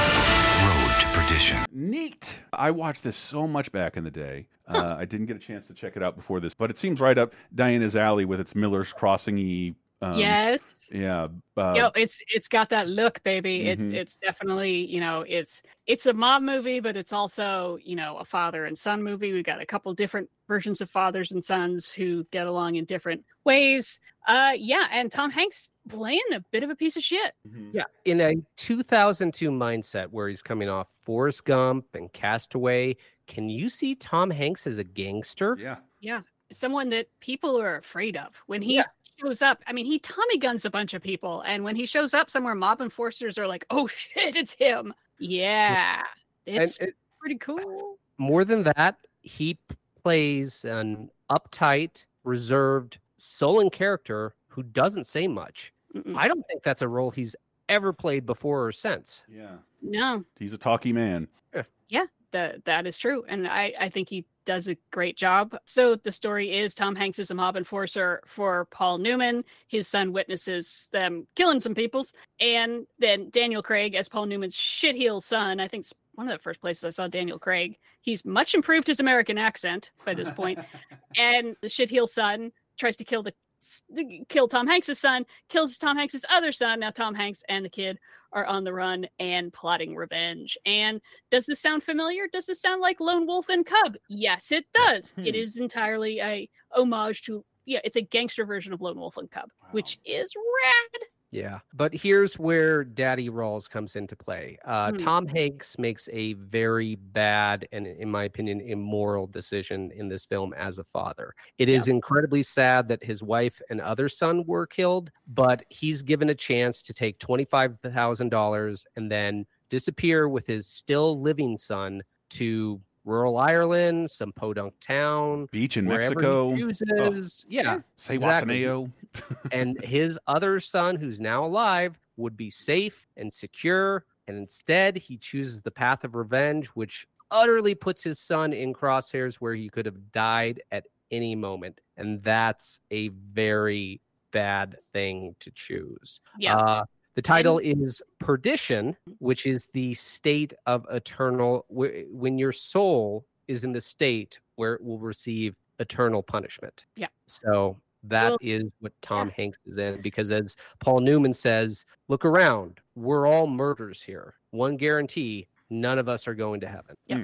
Road to Perdition. Neat. I watched this so much back in the day. Uh, I didn't get a chance to check it out before this, but it seems right up Diana's alley with its Miller's Crossing y. Um, yes. Yeah. Uh, Yo, it's it's got that look, baby. It's Mhm. it's definitely you know it's it's a mob movie, but it's also you know a father and son movie. We've got a couple different versions of fathers and sons who get along in different ways. Uh, yeah, and Tom Hanks playing a bit of a piece of shit. Yeah, in a 2002 mindset where he's coming off Forrest Gump and Castaway, can you see Tom Hanks as a gangster? Yeah. Yeah, someone that people are afraid of when he shows up. I mean, he Tommy guns a bunch of people, and when he shows up somewhere, mob enforcers are like, "Oh [laughs] shit, it's him!" Yeah, And it's it- pretty cool. More than that, he plays an uptight, reserved, sullen character who doesn't say much. I don't think that's a role he's ever played before or since. Yeah. No, He's a talky man. yeah, that that is true, and I I think he does a great job. So the story is Tom Hanks is a mob enforcer for Paul Newman. His son witnesses them killing some peoples, and then Daniel Craig as Paul Newman's shitheel son. I think it's one of the first places I saw Daniel Craig. He's much improved his American accent by this point, [laughs] and the shitheel son tries to kill the kill Tom Hanks's son, kills Tom Hanks's other son. Now Tom Hanks and the kid are on the run and plotting revenge. And does this sound familiar? Does this sound like Lone Wolf and Cub? Yes, it does. It Hmm. is entirely a homage to yeah, it's a gangster version of Lone Wolf and Cub, which is rad. Yeah, but here's where Daddy Rawls comes into play. Uh, Hmm. Tom Hanks makes a very bad and, in my opinion, immoral decision in this film as a father. It is incredibly sad that his wife and other son were killed, but he's given a chance to take twenty-five thousand dollars and then disappear with his still living son to rural Ireland, some podunk town, Beach in Mexico. chooses. Oh. Yeah, Say exactly. Zihuatanejo. [laughs] and his other son, who's now alive, would be safe and secure. And instead, he chooses the path of revenge, which utterly puts his son in crosshairs where he could have died at any moment. And that's a very bad thing to choose. Yeah. Uh, the title is Perdition, which is the state of eternal, wh- when your soul is in the state where it will receive eternal punishment. Yeah. So that Well, is what Tom Hanks is in because as Paul Newman says, look around. We're all murders here. One guarantee, none of us are going to heaven. Yeah. Hmm.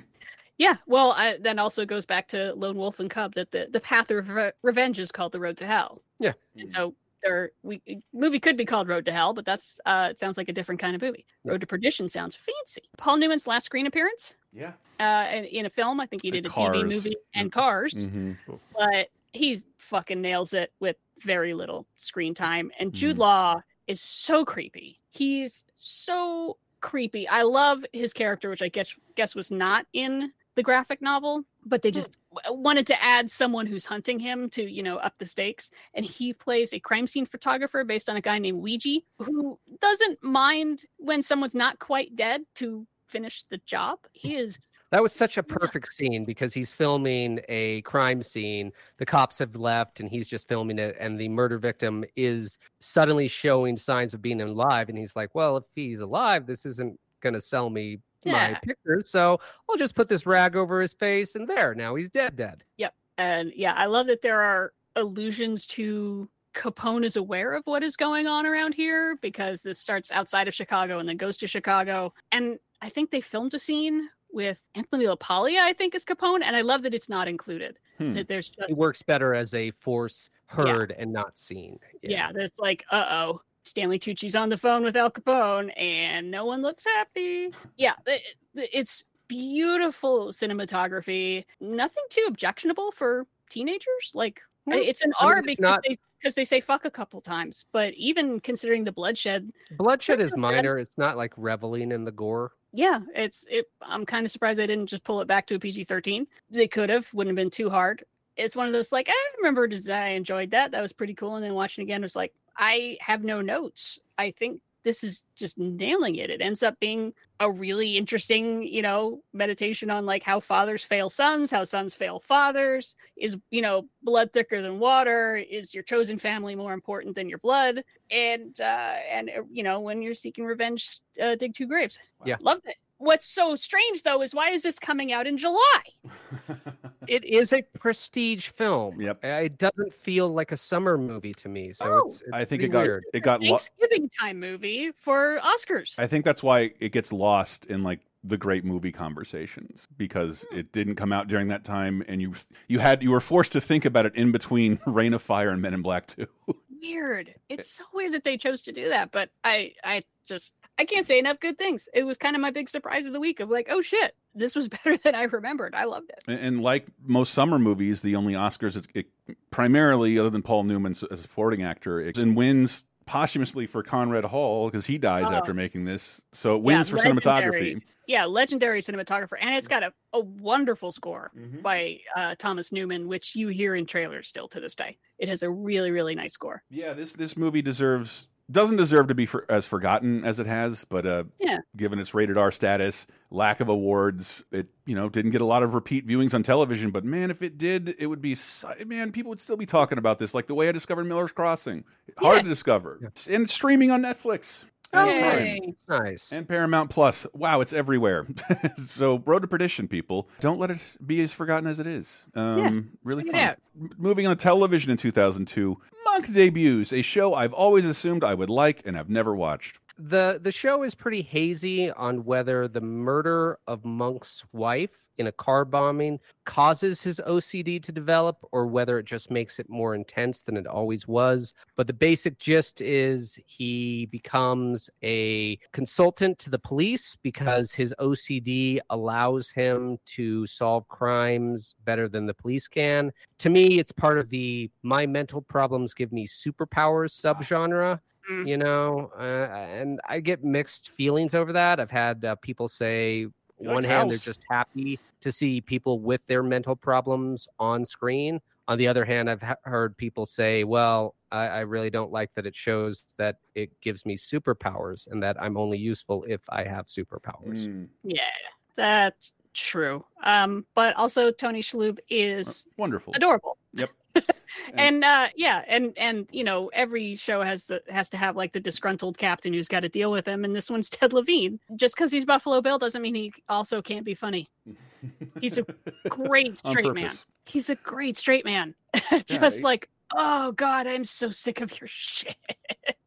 Yeah, well, I, then also goes back to Lone Wolf and Cub that the, the path of re- revenge is called the road to hell. Yeah. And so there we movie could be called Road to Hell, but that's uh it sounds like a different kind of movie. Road to Perdition sounds fancy. Paul Newman's last screen appearance. Yeah. Uh in, in a film. I think he did a Cars. TV movie and Cars. Mhm. But he's fucking nails it with very little screen time. And Jude Mhm. Law is so creepy. He's so creepy. I love his character, which I guess guess was not in the graphic novel, but they hmm. just wanted to add someone who's hunting him to, you know, up the stakes. And he plays a crime scene photographer based on a guy named Weegee who doesn't mind when someone's not quite dead to finish the job. He is That was such a [laughs] perfect scene because he's filming a crime scene. The cops have left and he's just filming it. And the murder victim is suddenly showing signs of being alive. And he's like, well, if he's alive, this isn't going to sell me my Yeah. pictures. So I'll just put this rag over his face and there. Now he's dead, dead. Yep. And yeah, I love that there are allusions to Capone is aware of what is going on around here because this starts outside of Chicago and then goes to Chicago. And I think they filmed a scene with Anthony LaPaglia, I think is Capone. And I love that it's not included. Hmm. That there's just It works better as a force heard and not seen. yeah, that's like, uh oh, Stanley Tucci's on the phone with Al Capone and no one looks happy. Yeah, it- it- it's beautiful cinematography. Nothing too objectionable for teenagers. Like No, it's an I mean, R because not- they because they say fuck a couple times. But even considering the bloodshed, Bloodshed is minor. It's not like reveling in the gore. yeah, it's it. I'm kind of surprised they didn't just pull it back to a PG-13. They could have, wouldn't have been too hard. It's one of those like I remember des- I enjoyed that. That was pretty cool. And then watching again, it was like I have no notes. I think this is just nailing it. It ends up being a really interesting, you know, meditation on like how fathers fail sons, how sons fail fathers. Is you know blood thicker than water? Is your chosen family more important than your blood? And uh and uh, you know when you're seeking revenge, uh, dig two graves. Yeah. loved it. What's so strange though is why is this coming out in July? [laughs] It is a prestige film. Yep. It doesn't feel like a summer movie to me. So Oh. it's, it's I think it got weird. it got lo- Thanksgiving time movie for Oscars. I think that's why it gets lost in like the great movie conversations because Hmm. it didn't come out during that time and you you had you were forced to think about it in between [laughs] Reign of Fire and Men in Black 2. weird. It's so weird that they chose to do that, but I I just I can't say enough good things. It was kind of my big surprise of the week of like, oh shit, this was [laughs] better than I remembered. I loved it. And, and like most summer movies, the only Oscars it, it primarily, other than Paul Newman as a supporting actor, it and wins posthumously for Conrad Hall because he dies Oh. after making this. So it wins for cinematography. Yeah, legendary cinematographer, and it's got a, a wonderful score Mm-hmm. by uh, Thomas Newman, which you hear in trailers still to this day. It has a really really nice score. Yeah, this this movie deserves doesn't deserve to be for, as forgotten as it has, but uh, Yeah. given its rated R status, lack of awards, it you know didn't get a lot of repeat viewings on television. But man, if it did, it would be so- man, people would still be talking about this, like the way I discovered Miller's Crossing. Hard to discover, and streaming on Netflix. And Nice. And Paramount Plus. Wow, it's everywhere. [laughs] so, Road to Perdition, people. Don't let it be as forgotten as it is. Um, really check it fun. out. Moving on to television in 2002, Monk debuts, a show I've always assumed I would like and have never watched. The the show is pretty hazy on whether the murder of Monk's wife in a car bombing causes his OCD to develop or whether it just makes it more intense than it always was. But the basic gist is he becomes a consultant to the police because his OCD allows him to solve crimes better than the police can. To me, it's part of the my mental problems give me superpowers subgenre Mm. you know uh, and i get mixed feelings over that i've had uh, people say He one likes hand they're just happy to see people with their mental problems on screen on the other hand i've ha- heard people say well I, I really don't like that it shows that it gives me superpowers and that i'm only useful if i have superpowers Mm, Yeah, that's true. Um, but also Tony Shalhoub is wonderful. adorable. Yep. [laughs] and uh yeah and and you know every show has the has to have like the disgruntled captain who's got to deal with him and this one's [laughs] ted levine. Just because he's buffalo bill doesn't mean he also can't be funny. He's a great [laughs] straight man. he's a great straight man. Just Yeah, like oh god i'm so sick of your shit.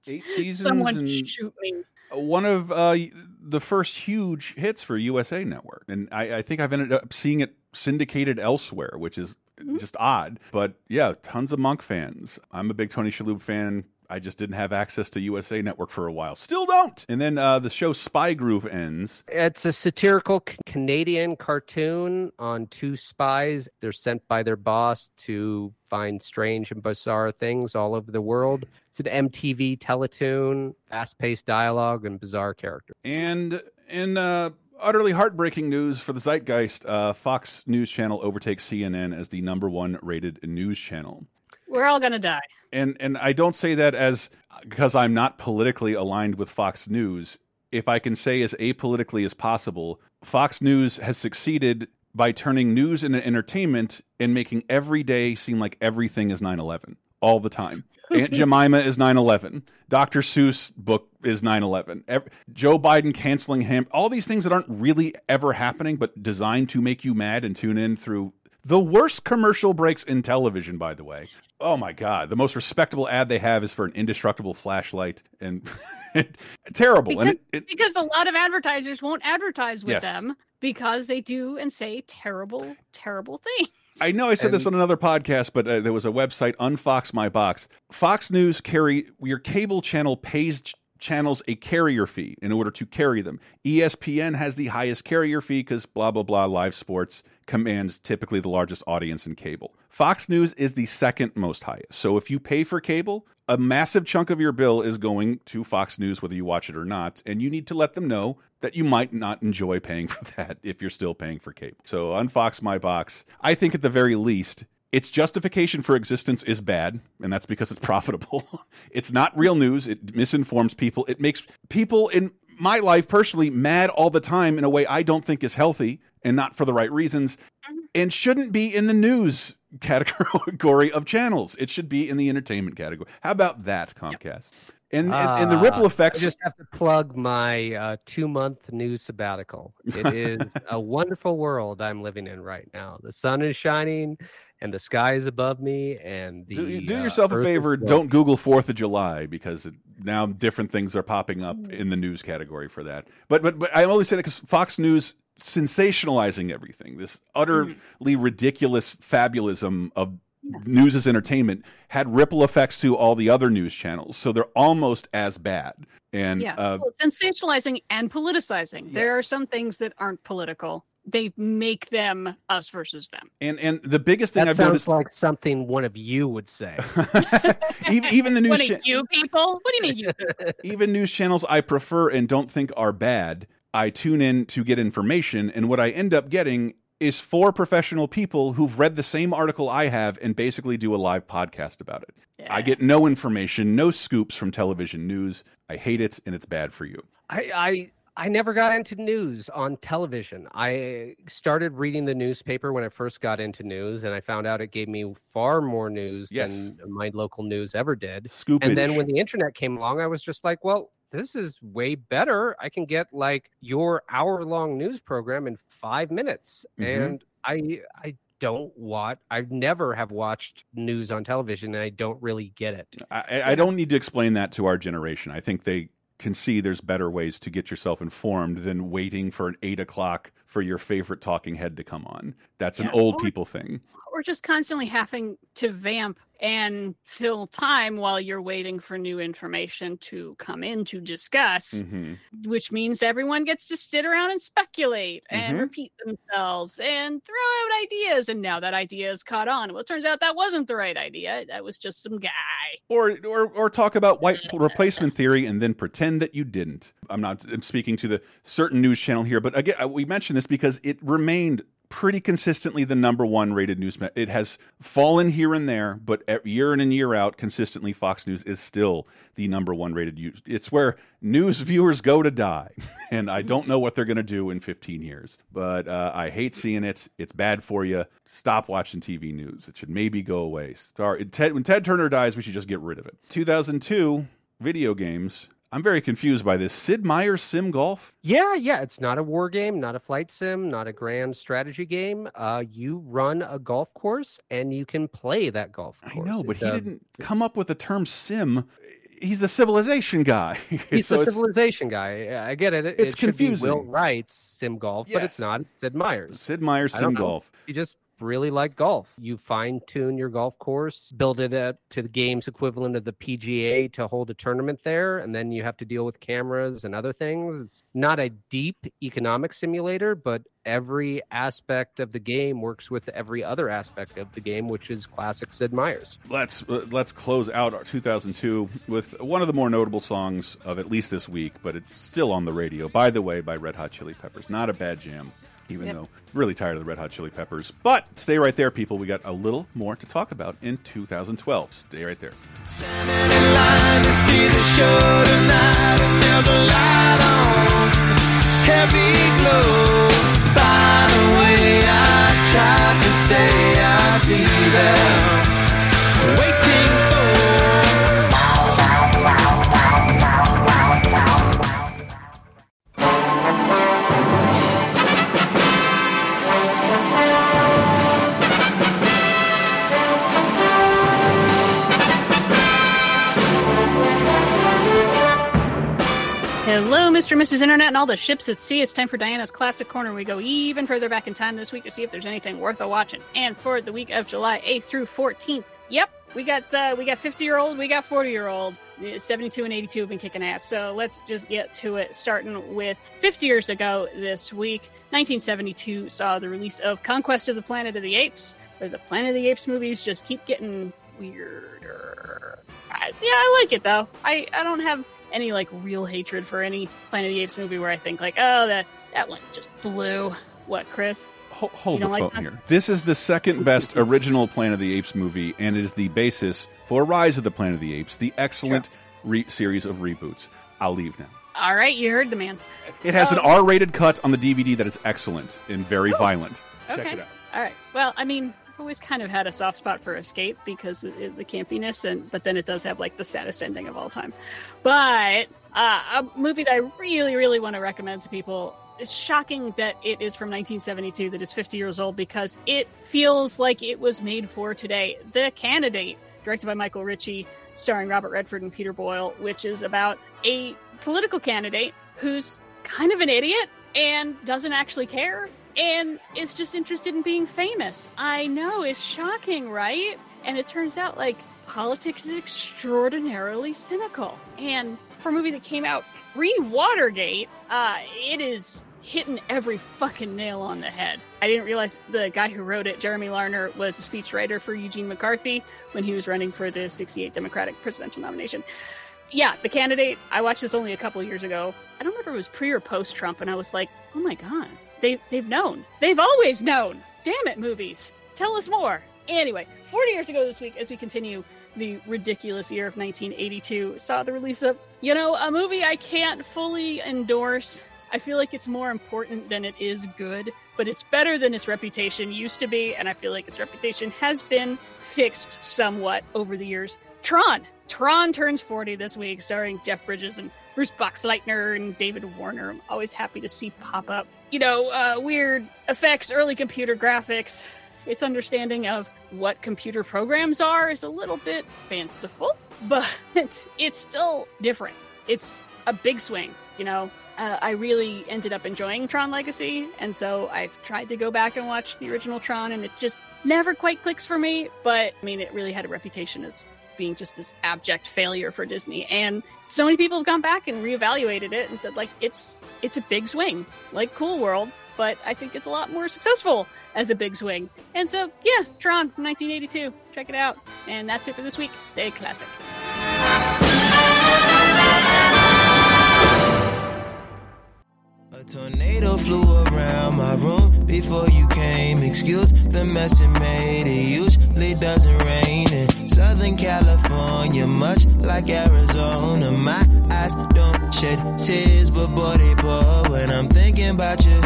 Eight seasons someone and shoot me. one of uh, the first huge hits for USA Network, and I, I think I've ended up seeing it syndicated elsewhere, which is. Just odd. But yeah, tons of Monk fans. I'm a big Tony Shalhoub fan. I just didn't have access to USA Network for a while. Still don't. And then uh, the show Spy Groove ends. It's a satirical c- Canadian cartoon on two spies. They're sent by their boss to find strange and bizarre things all over the world. It's an MTV teletoon, fast paced dialogue, and bizarre characters. And in uh, utterly heartbreaking news for the zeitgeist, uh, Fox News Channel overtakes CNN as the number one rated news channel. We're all gonna die. And and I don't say that as because I'm not politically aligned with Fox News. If I can say as apolitically as possible, Fox News has succeeded by turning news into entertainment and making every day seem like everything is 9/11 all the time. [laughs] Aunt Jemima is 9/11. Dr. Seuss book is 9/11. Joe Biden canceling him. All these things that aren't really ever happening, but designed to make you mad and tune in through the worst commercial breaks in television. By the way, oh my god, the most respectable ad they have is for an indestructible flashlight and [laughs] terrible. Because, and it, it, because a lot of advertisers won't advertise with Yes. them because they do and say terrible, terrible things. I know I said this on another podcast, but uh, there was a website, Unfox My Box. Fox News carry your cable channel pays ch- channels a carrier fee in order to carry them. ESPN has the highest carrier fee because blah blah blah. Live sports commands typically the largest audience in cable. Fox News is the second most highest. So if you pay for cable, a massive chunk of your bill is going to Fox News, whether you watch it or not, and you need to let them know that you might not enjoy paying [laughs] for that if you're still paying for cable. So unfox my box. I think at the very least, its justification for existence is bad, and that's because it's [laughs] profitable. it's not real news. It misinforms people. It makes people in my life personally mad all the time in a way I don't think is healthy and not for the right reasons mm-hmm. and shouldn't be in the news [laughs] category of channels. It should be in the entertainment category. How about that, Comcast? And, and, and the ripple Uh, effects. I just have to plug my uh, two month news sabbatical. It is [laughs] a wonderful world I'm living in right now. The sun is shining and the sky is above me. And the, do, do uh, yourself a favor. Don't Google Fourth of July because it, now different things are popping up in the news category for that. But but but I only say that because Fox News sensationalizing everything. This utterly ridiculous fabulism of news as entertainment had ripple effects to all the other news channels. So they're almost as bad. And yeah, uh, well, sensationalizing and politicizing. There are some things that aren't political. They make them us versus them. and and the biggest thing That I've sounds noticed, like something one of you would say. [laughs] even, even the news What cha- you people? What do you mean you? people? [laughs] even news channels I prefer and don't think are bad, I tune in to get information, and what I end up getting is four professional people who've read the same article I have and basically do a live podcast about it. I get no information, no scoops from television news. I hate it, and it's bad for you. I, I I never got into news on television. I started reading the newspaper when I first got into news, and I found out it gave me far more news Yes. than my local news ever did. Scoopage. And then when the internet came along, I was just like, well, this is way better. I can get like your hour long news program in five minutes. Mhm. And I I don't watch I've never have watched news on television and I don't really get it. I, I don't need to explain that to our generation. I think they can see there's better ways to get yourself informed than waiting for an eight o'clock for your favorite talking head to come on. That's an old Or- people thing. Or just constantly having to vamp and fill time while you're waiting for new information to come in to discuss, Mhm. which means everyone gets to sit around and speculate and Mhm. repeat themselves and throw out ideas. And now that idea is caught on. Well, it turns out that wasn't the right idea. That was just some guy. or or or talk about white [laughs] replacement theory and then pretend that you didn't. I'm not I'm speaking to the certain news channel here, but again, uh, we mentioned this because it remained pretty consistently the number one rated news. It has fallen here and there, but year in and year out, consistently, Fox News is still the number one rated. News. It's where news viewers go to die, [laughs] and I don't know what they're going to do in 15 years. But uh, I hate seeing it. It's bad for you. Stop watching TV news. It should maybe go away. Star Ted, when Ted Turner dies, we should just get rid of it. 2002 video games. I'm very confused by this. Sid Meier's Sim Golf. Yeah, yeah, it's not a war game, not a flight sim, not a grand strategy game. Uh, you run a golf course and you can play that golf I know, but It's he a- didn't come up with the term sim. He's the civilization guy. [laughs] He's So the civilization guy. I get it. It, It's it be Will confusing. Wright's Sim Golf, but it's not. Sid Meier's. Sid Meier's Sim. Golf. He just really like golf. You fine tune your golf course, build it up to the game's equivalent of the PGA to hold a tournament there, and then you have to deal with cameras and other things. It's not a deep economic simulator, but every aspect of the game works with every other aspect of the game, which is classic Sid Meier's. Let's uh, let's close out our 2002 with one of the more notable songs of at least this week, but it's still on the radio. By the way, by Red Hot Chili Peppers. Not a bad jam, even Yep. though really tired of the Red Hot Chili Peppers. But stay right there, people. We got a little more to talk about in 2012. Stay right there. see Mr. Mrs. Internet and all the ships at sea. It's time for Diana's Classic Corner. We go even further back in time this week to see if there's anything worth a watching. And for the week of July 8th through 14th, yep, we got uh, we got 50 year old, we got 40 year old. 72 and 82 have been kicking ass. So let's just get to it. Starting with 50 years ago this week, 1972 saw the release of Conquest of the Planet of the Apes. The Planet of the Apes movies just keep getting weirder. I, yeah, I like it though. I I don't have any like real hatred for any Planet of the Apes movie where I think like, oh, that that one just blew. What, Chris? Ho- hold the like phone that? here. This is the second best original Planet of the Apes movie, and it is the basis for Rise of the Planet of the Apes, the excellent re- series of reboots. I'll leave now. All right, you heard the man. It has an Um, R-rated cut on the DVD that is excellent and very violent. Check it out. All right. Well, I mean, always kind of had a soft spot for Escape because of the campiness, and but then it does have like the saddest ending of all time. But uh, a movie that I really, really want to recommend to people. It's shocking that it is from 1972, that is 50 years old, because it feels like it was made for today. The Candidate, directed by Michael Ritchie, starring Robert Redford and Peter Boyle, which is about a political candidate who's kind of an idiot and doesn't actually care and is just interested in being famous. I know, it's shocking, right? And it turns out like politics is extraordinarily cynical. And for a movie that came out pre Watergate, uh, it is hitting every fucking nail on the head. I didn't realize the guy who wrote it, Jeremy Larner, was a speechwriter for Eugene McCarthy when he was running for the 68 Democratic presidential nomination. Yeah, the candidate, I watched this only a couple years ago. I don't remember it was pre or post Trump, and I was like, oh my God, they, they've known. They've always known. Damn it, movies. Tell us more. Anyway, 40 years ago this week, as we continue the ridiculous year of 1982, saw the release of, you know, a movie I can't fully endorse. I feel like it's more important than it is good, but it's better than its reputation used to be, and I feel like its reputation has been fixed somewhat over the years. Tron. Tron turns 40 this week, starring Jeff Bridges and Bruce Boxleitner and David Warner. I'm always happy to see pop up. You know, uh, weird effects, early computer graphics. Its understanding of what computer programs are is a little bit fanciful, [laughs] but it's it's still different. It's a big swing, you know. Uh, I really ended up enjoying Tron Legacy, and so I've tried to go back and watch the original Tron, and it just never quite clicks for me. But I mean, it really had a reputation as being just this abject failure for Disney, and so many people have gone back and reevaluated it and said like it's it's a big swing, like Cool World, but I think it's a lot more successful as a big swing. And so yeah, Tron from 1982, check it out. And that's it for this week. Stay classic. Tornado flew around my room before you came. Excuse the mess it made. It usually doesn't rain in Southern California, much like Arizona. My eyes don't shed tears, but boy, they pour when I'm thinking about you.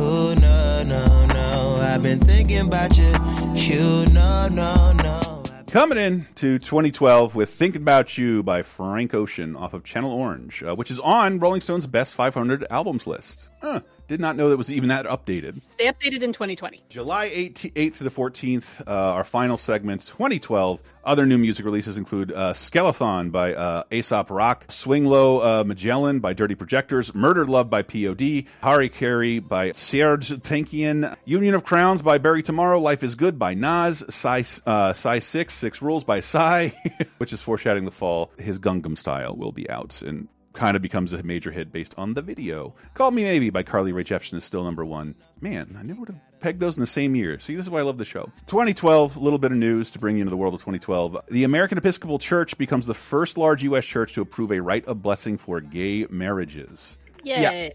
Oh, no, no, no. I've been thinking about you. You, no, no, no. Coming in to 2012 with "Thinking About You" by Frank Ocean off of Channel Orange, uh, which is on Rolling Stone's Best 500 albums list. Huh. Did not know that was even that updated. They updated in 2020. July 8th, 8th to the 14th, uh, our final segment, 2012. Other new music releases include uh, Skeleton by uh, Aesop Rock, Swing Lo uh, Magellan by Dirty Projectors, Murdered Love by POD, Hari Kari by Serj Tankian, Union of Crowns by Bury Tomorrow, Life is Good by Nas, Psy, uh, Psy 6, Six Rules by Psy, [laughs] which is foreshadowing the fall. His Gangnam style will be out and kind of becomes a major hit based on the video. Call Me Maybe by Carly Rae Jepsen is still number one. Man, I never would have pegged those in the same year. See, this is why I love the show. 2012, a little bit of news to bring you into the world of 2012. The American Episcopal Church becomes the first large U.S. church to approve a rite of blessing for gay marriages. Yay.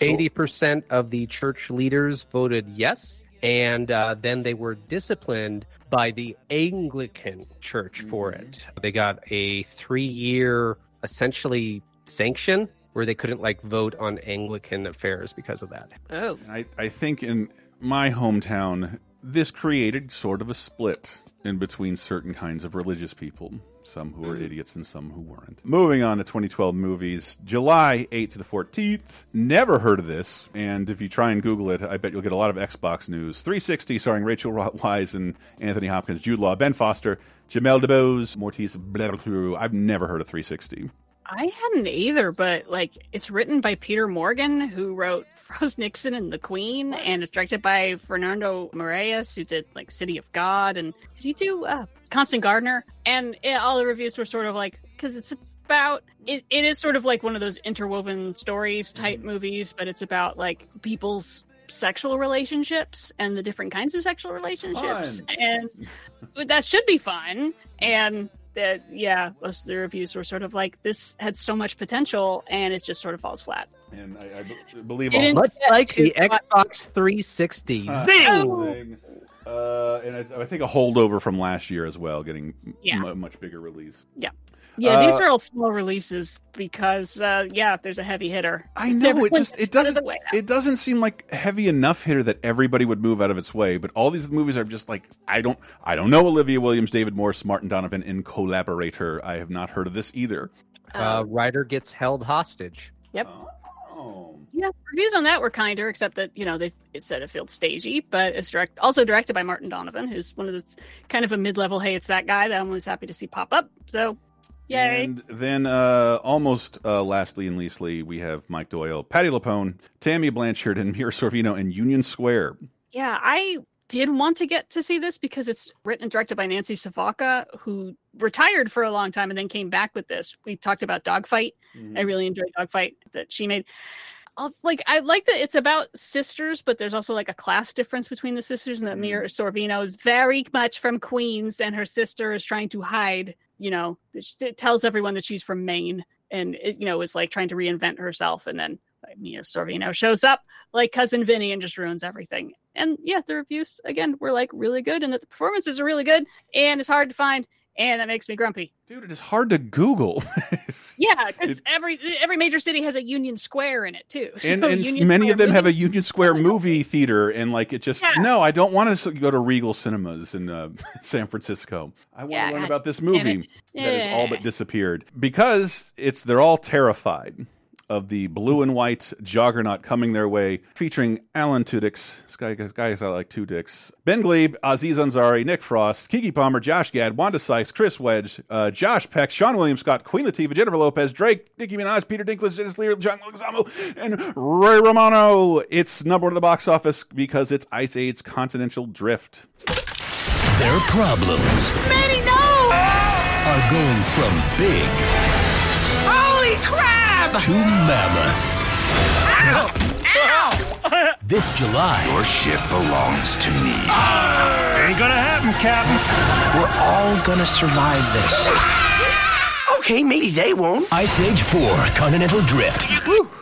Eighty percent of the church leaders voted yes, and uh, then they were disciplined by the Anglican Church for it. They got a three-year, essentially, sanction where they couldn't like vote on Anglican affairs because of that. Oh. I, I think in my hometown, this created sort of a split in between certain kinds of religious people. Some who were mm-hmm. idiots and some who weren't. Moving on to 2012 movies, July 8th to the 14th. Never heard of this, and if you try and Google it, I bet you'll get a lot of Xbox news. 360, starring Rachel Weisz and Anthony Hopkins, Jude Law, Ben Foster, Jamel Debbouze, Moritz Bleibtreu. I've never heard of 360. I hadn't either, but like it's written by Peter Morgan, who wrote [laughs] Frost Nixon and the Queen, and it's directed by Fernando Meirelles, who did like City of God, and did he do uh, Constant Gardener? And yeah, all the reviews were sort of like because it's about it, it is sort of like one of those interwoven stories type movies, but it's about like people's sexual relationships and the different kinds of sexual relationships, Fun. and [laughs] that should be fun. And that yeah, most of the reviews were sort of like this had so much potential, and it just sort of falls flat. And I, I believe Didn't all. Much like the Xbox 360. Uh, Zing! Zing. Uh, and I, I think a holdover from last year as well, getting Yeah. a much bigger release. Yeah. Yeah, Uh, these are all small releases because uh yeah, there's a heavy hitter. I know it just it doesn't the way now. it doesn't seem like heavy enough hitter that everybody would move out of its way. But all these movies are just like I don't I don't know Olivia Williams, David Morse, Martin Donovan in collaborator. I have not heard of this either. Uh, Ryder gets held hostage. Yep. Yeah, reviews on that were kinder, except that you know they said it felt stagey, but it's direct also directed by Martin Donovan, who's one of those kind of a mid level. Hey, it's that guy that I'm always happy to see pop up. So, yay! And then uh, almost uh, lastly and leastly, we have Mike Doyle, Patti LuPone, Tammy Blanchard, and Mira Sorvino in Union Square. Yeah, I did want to get to see this because it's written and directed by Nancy Savoca, who retired for a long time and then came back with this. We talked about Dogfight. I really enjoyed Dogfight that she made. Also, like I like that it's about sisters, but there's also like a class difference between the sisters, and that mm-hmm. Mira Sorvino is very much from Queens, and her sister is trying to hide. You know, it tells everyone that she's from Maine, and it, you know is like trying to reinvent herself, and then like, Mia Sorvino shows up like cousin Vinny and just ruins everything. And yeah, the reviews again were like really good, and that the performances are really good, and it's hard to find, and that makes me grumpy. Dude, it is hard to Google. [laughs] Yeah, because every every major city has a Union Square in it too. [laughs] and, So and Union many Square of them have a Union Square movie theater, and like it just Yeah. no, I don't want to go to Regal Cinemas in uh, [laughs] San Francisco. I want Yeah, to learn God about this movie that has all but disappeared because it's they're all terrified of the blue and white juggernaut coming their way, featuring Alan Tudyk, this guy, this guy's got like two dicks, Ben Gleib, Aziz Ansari, Nick Frost, Keke Palmer, Josh Gad, Wanda Sykes, Chris Wedge, uh, Josh Peck, Seann William Scott, Queen Latifah, Jennifer Lopez, Drake, Nicki Minaj, Peter Dinklage, Dennis Lear, John Leguizamo, and Ray Romano. It's number one at the box office because it's Ice Age's Continental Drift. Their problems Manny, no! are going from big Holy crap! to mammoth. Ow! This July, Your ship belongs to me. ain't gonna happen, Captain. We're all gonna survive this. Okay, maybe they won't. Ice Age 4 Continental Drift.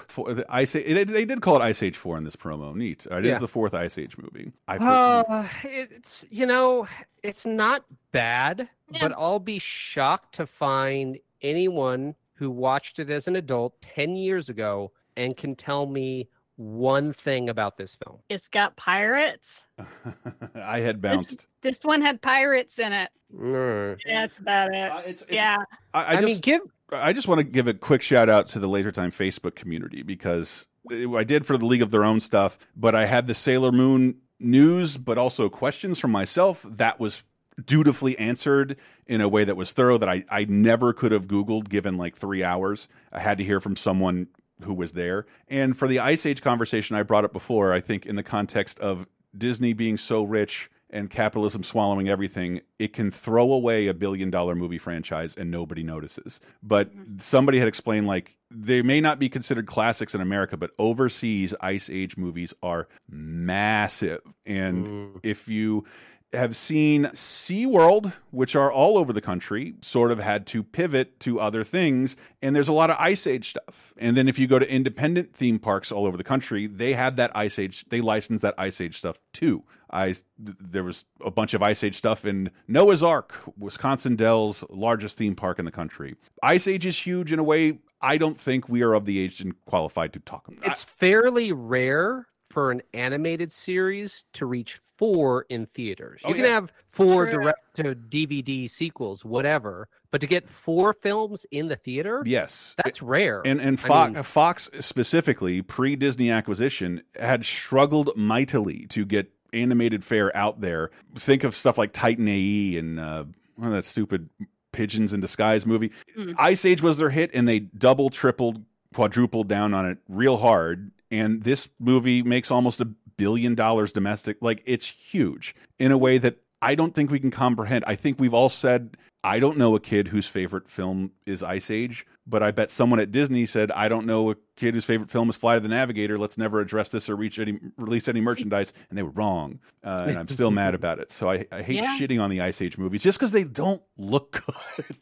For the Ice Age, they, they did call it Ice Age 4 in this promo. Neat. It is Yeah. the fourth Ice Age movie. I Uh, it's you know, it's not bad, but I'll be shocked to find anyone who watched it as an adult 10 years ago and can tell me one thing about this film. It's got pirates. [laughs] I had bounced. this one had pirates in it. Mm. That's about it. yeah. I, I, I mean, just, give I just want to give a quick shout out to the Laser Time Facebook community because I did for the League of Their Own stuff, but I had the Sailor Moon news, but also questions from myself. That was dutifully answered in a way that was thorough that I, I never could have Googled given like three hours. I had to hear from someone who was there. And for the Ice Age conversation I brought up before, I think in the context of Disney being so rich and capitalism swallowing everything, it can throw away a billion dollar movie franchise and nobody notices. But mm-hmm. somebody had explained like they may not be considered classics in America, but overseas Ice Age movies are massive. And if you have seen SeaWorld, which are all over the country, sort of had to pivot to other things. And there's a lot of Ice Age stuff. And then if you go to independent theme parks all over the country, they had that Ice Age, they licensed that Ice Age stuff too. I there was a bunch of Ice Age stuff in Noah's Ark, Wisconsin Dells, largest theme park in the country. Ice Age is huge in a way I don't think we are of the age and qualified to talk about. It's fairly rare for an animated series to reach four in theaters. You Oh, can yeah. have four True. direct to DVD sequels, whatever, but to get four films in the theater, Yes. that's rare. And and I Fox, mean, Fox specifically pre Disney acquisition had struggled mightily to get animated fare out there. Think of stuff like Titan AE and uh, well, that stupid Pigeons in Disguise movie. Mm. Ice Age was their hit, and they double, tripled, quadrupled down on it real hard. And this movie makes almost a billion dollars domestic. Like it's huge in a way that I don't think we can comprehend. I think we've all said, I don't know a kid whose favorite film is Ice Age, but I bet someone at Disney said, I don't know a kid whose favorite film is Flight of the Navigator. Let's never address this or reach any release any merchandise. And they were wrong. Uh, and I'm still mad about it. So I, I hate Yeah. shitting on the Ice Age movies just because they don't look [laughs] good.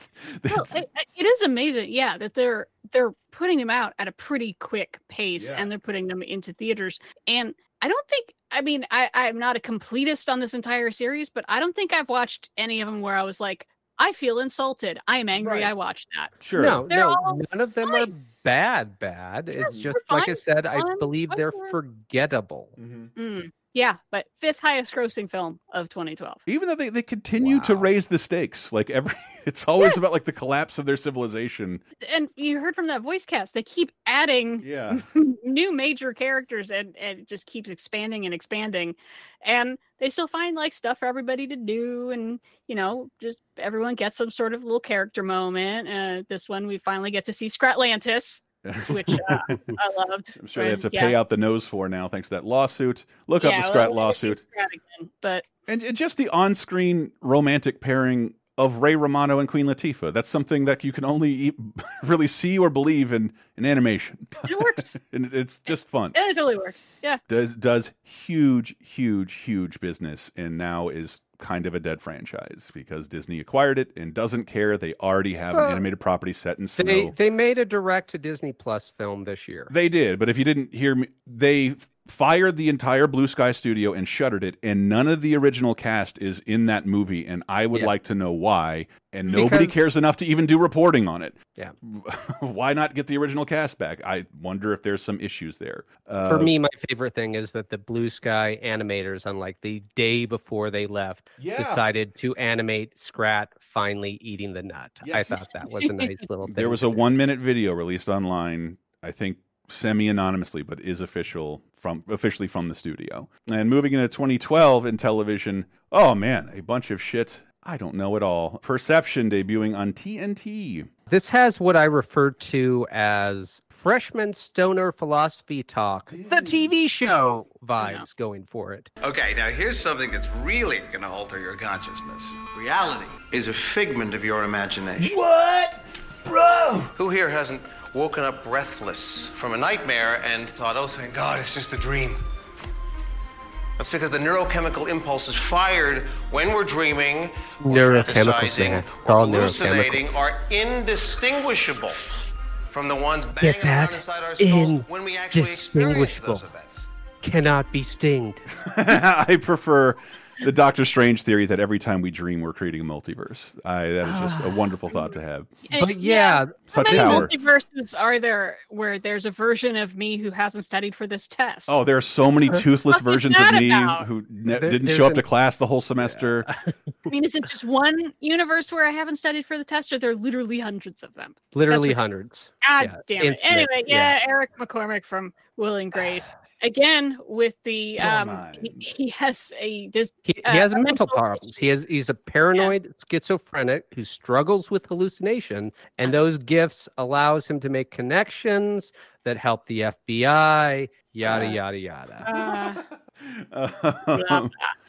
Well, it, it is amazing, yeah, that they're they're putting them out at a pretty quick pace, Yeah. and they're putting them into theaters. And I don't think, I mean, I I'm not a completist on this entire series, but I don't think I've watched any of them where I was like, I feel insulted. I am angry. Right. I watched that. Sure. no, They're no, all none of them are bad. Bad. It's they're just like I fine, said. I believe they're whatever. forgettable. Mm, yeah, but fifth highest grossing film of 2012. Even though they, they continue to raise the stakes, like every, [laughs] it's always about like the collapse of their civilization. And you heard from that voice cast, they keep adding Yeah. [laughs] new major characters and, and it just keeps expanding and expanding. And they still find like stuff for everybody to do. And, you know, just everyone gets some sort of little character moment. Uh, this one, we finally get to see Scratlantis, which uh, [laughs] I loved. I'm sure they have to yeah. pay out the nose for now, thanks to that lawsuit. Look up the well, Scrat see lawsuit. Scrat again, but And, and just the on screen romantic pairing of Ray Romano and Queen Latifah. That's something that you can only [laughs] really see or believe in, in animation. it works. [laughs] and it's just fun. and it totally works. Yeah. Does does huge, huge, huge business and now is kind of a dead franchise because Disney acquired it and doesn't care. They already have an animated property set in snow. They they made a direct to Disney Plus film this year. They did, but if you didn't hear me, they fired the entire Blue Sky studio and shuttered it, and none of the original cast is in that movie. And I would Yeah. like to know why. And nobody Because- cares enough to even do reporting on it. Yeah. [laughs] why not get the original cast back? I wonder if there's some issues there. Uh, For me, my favorite thing is that the Blue Sky animators, unlike the day before they left, Yeah. decided to animate Scrat finally eating the nut. I thought that was a nice little [laughs] thing. there was a one minute video released online. I think semi anonymously, but is official from officially from the studio. And moving into 2012 in television, oh man, a bunch of shit. I don't know at all. Perception debuting on TNT. This has what I refer to as freshman stoner philosophy talk, the TV show vibes going for it. Okay, now here's something that's really going to alter your consciousness. Reality is a figment of your imagination. What? Bro! Who here hasn't woken up breathless from a nightmare and thought, oh, thank God, it's just a dream? That's because the neurochemical impulses fired when we're dreaming, or Neurochemicals, fantasizing, or They're hallucinating are indistinguishable from the ones banging Get around that inside our skulls when we actually experience indistinguishable. those events. Cannot be stinged. [laughs] I prefer the Doctor Strange theory that every time we dream, we're creating a multiverse. I, that is just a ah. wonderful thought to have. But yeah, Such How many power. multiverses are there where there's a version of me who hasn't studied for this test? Oh, there are so many toothless versions of me about? who ne- There- didn't show up an- to class the whole semester. [laughs] I mean, is it just one universe where I haven't studied for the test, or there are literally hundreds of them? literally hundreds. God Yeah, damn it. infinite, Anyway, yeah, Eric McCormack from Will and Grace. Again, with the um, he, he has a this. He, he uh, has a mental problems. He has he's a paranoid schizophrenic who struggles with hallucination, and those gifts allows him to make connections that help the FBI. Yada Uh, yada yada. Uh, [laughs] blah,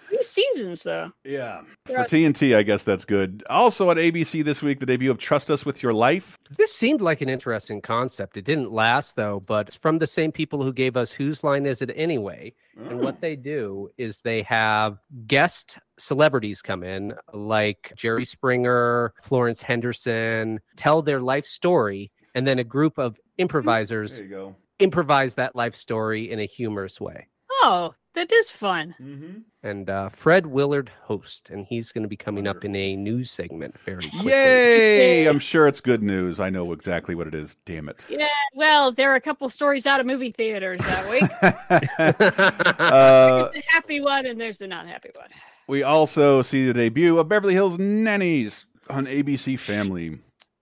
Three seasons though. Yeah. For TNT, I guess that's good. Also on ABC this week, the debut of Trust Us with Your Life. This seemed like an interesting concept. It didn't last though, but it's from the same people who gave us Whose Line Is It Anyway? And what oh. they do is they have guest celebrities come in, like Jerry Springer, Florence Henderson, tell their life story, and then a group of hmm. improvisers There you go. improvise that life story in a humorous way. Oh, that is fun. And uh, Fred Willard host, and he's going to be coming up in a news segment very quickly. Yay! I'm sure it's good news. I know exactly what it is. Damn it. Yeah, well, there are a couple stories out of movie theaters that week. [laughs] [laughs] Uh, there's the happy one and there's the not happy one. we also see the debut of Beverly Hills Nannies on ABC Family.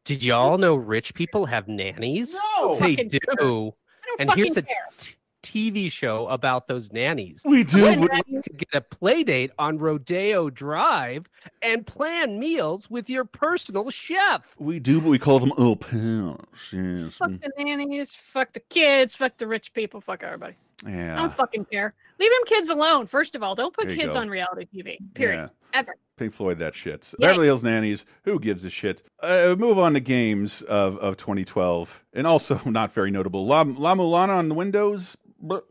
Did y'all know rich people have nannies? No, they Fucking do. don't And fucking here's a care. t- TV show about those nannies. We do. Would you like to get a play date on Rodeo Drive and plan meals with your personal chef. We do, but we call them au pairs. Yes. Fuck the nannies, fuck the kids, fuck the rich people, fuck everybody. Yeah. I Yeah. don't fucking care. Leave them kids alone. First of all, don't put kids go. on reality TV. Period. Ever. Pink Floyd, that shit. Yeah. Beverly Hills Nannies, who gives a shit? Uh, move on to games of, of 2012, and also [laughs] not very notable. La, La Mulana on the Windows. But.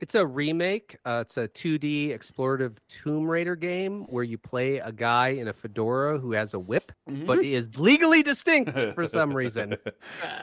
It's a remake. Uh, it's a 2D explorative Tomb Raider game where you play a guy in a fedora who has a whip, but he is legally distinct for some reason. [laughs]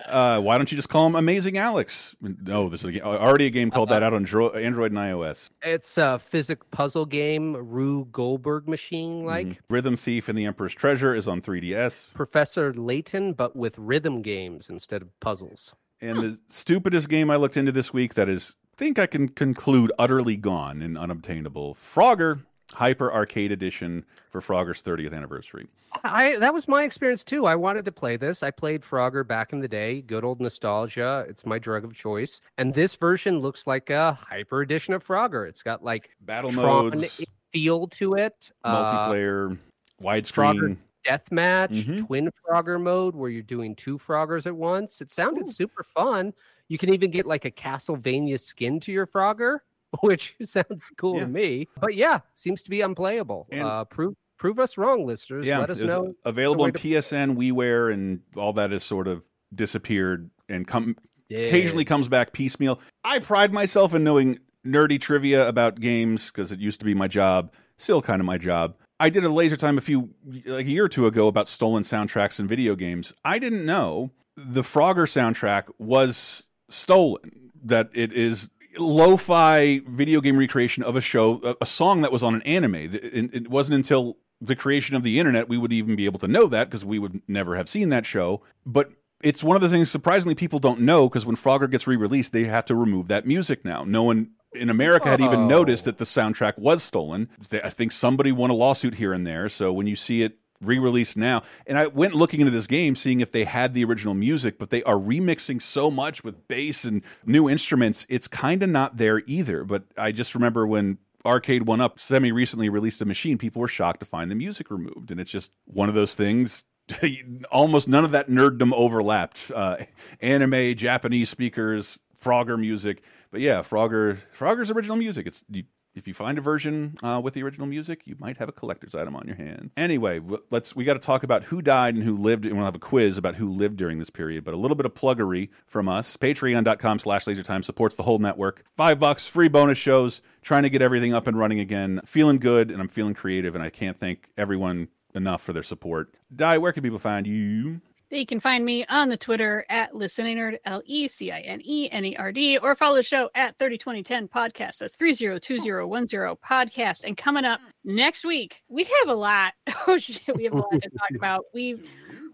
Uh, why don't you just call him Amazing Alex? No, there's a, already a game called that out on Dro- Android and iOS. It's a physic puzzle game, Rube Goldberg machine like. Mhm. Rhythm Thief and the Emperor's Treasure is on 3DS. Professor Layton, but with rhythm games instead of puzzles. And the stupidest game I looked into this week that is, think I can conclude, utterly gone and unobtainable. Frogger Hyper Arcade Edition for Frogger's 30th anniversary. I that was my experience too. I wanted to play this. I played Frogger back in the day. Good old nostalgia. It's my drug of choice. And this version looks like a hyper edition of Frogger. It's got like Battle Tron modes, feel to it. uh, multiplayer, widescreen. Frogger deathmatch, Mhm. twin Frogger mode where you're doing two Froggers at once. It sounded super fun. You can even get like a Castlevania skin to your Frogger, [laughs] which sounds cool to me. But yeah, seems to be unplayable. And- uh, prove prove us wrong, listeners. Yeah, Let us know. available on PSN, WiiWare, and all that has sort of disappeared and come Yeah. occasionally comes back piecemeal. I pride myself in knowing nerdy trivia about games because it used to be my job, still kind of my job. I did a laser time a few like a year or two ago about stolen soundtracks in video games. I didn't know the Frogger soundtrack was stolen. That it is lo-fi video game recreation of a show, a, a song that was on an anime. It, it wasn't until the creation of the internet we would even be able to know that because we would never have seen that show. But it's one of the things surprisingly people don't know because when Frogger gets re-released, they have to remove that music now. No one in America had even Oh. noticed that the soundtrack was stolen. I think somebody won a lawsuit here and there. So when you see it re-released now, and I went looking into this game, seeing if they had the original music, but they are remixing so much with bass and new instruments. It's kind of not there either. But I just remember when Arcade One Up semi recently released a machine, people were shocked to find the music removed, and it's just one of those things. [laughs] Almost none of that nerddom overlapped. Uh, anime, Japanese speakers, Frogger music, but yeah, Frogger, Frogger's original music. It's you, if you find a version uh, with the original music, you might have a collector's item on your hand. Anyway, let's we got to talk about who died and who lived, and we'll have a quiz about who lived during this period. But a little bit of pluggery from us. Patreon.com/slash LaserTime supports the whole network. Five bucks, free bonus shows. Trying to get everything up and running again. Feeling good, and I'm feeling creative, and I can't thank everyone enough for their support. Die, where can people find you? You can find me on the Twitter at Listeninerd, L E C I N E N E R D, or follow the show at 302010 Podcast. That's 302010 Podcast. And coming up next week, we have a lot. [laughs] Oh, shit, we have a lot to talk [laughs] about. We've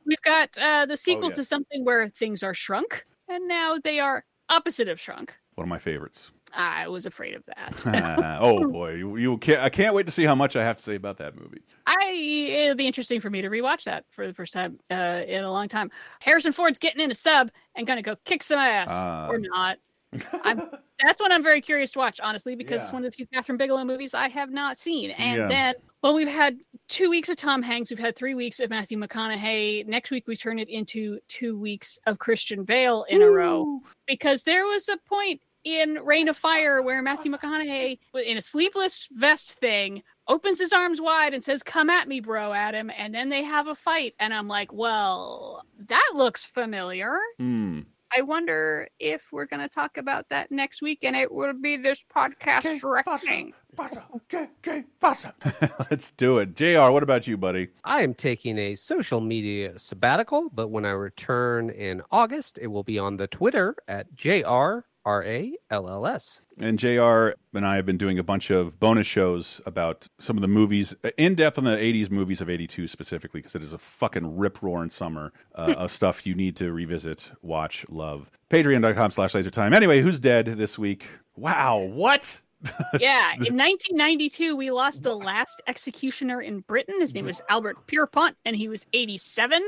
we've got uh, the sequel yeah. to something where things are shrunk, and now they are opposite of shrunk. One of my favorites. I was afraid of that. [laughs] oh boy, you, you can't. I can't wait to see how much I have to say about that movie. I it'll be interesting for me to rewatch that for the first time uh, in a long time. Harrison Ford's getting in a sub and gonna go kick some ass Ah. or not. [laughs] I'm, that's what I'm very curious to watch, honestly, because it's one of the few Kathryn Bigelow movies I have not seen. And Yeah. then, well, we've had two weeks of Tom Hanks, we've had three weeks of Matthew McConaughey. Next week we turn it into two weeks of Christian Bale in a row because there was a point in Reign of Fire where Matthew McConaughey, in a sleeveless vest thing, opens his arms wide and says, "Come at me, bro," Adam. and then they have a fight, and I'm like, "Well, that looks familiar." Hmm. I wonder if we're going to talk about that next week, and it will be this podcast directing. [laughs] Let's do it. Jr. What about you, buddy? I am taking a social media sabbatical, but when I return in August, it will be on the Twitter at JRRALLS. And JR and I have been doing a bunch of bonus shows about some of the movies, in depth on the 80s movies of 82 specifically, because it is a fucking rip roaring summer uh, [laughs] of stuff you need to revisit, watch, love. Patreon.com slash laser time. Anyway, who's dead this week? Wow, what? [laughs] yeah, in 1992, we lost the last executioner in Britain. His name was Albert Pierrepoint, and he was 87.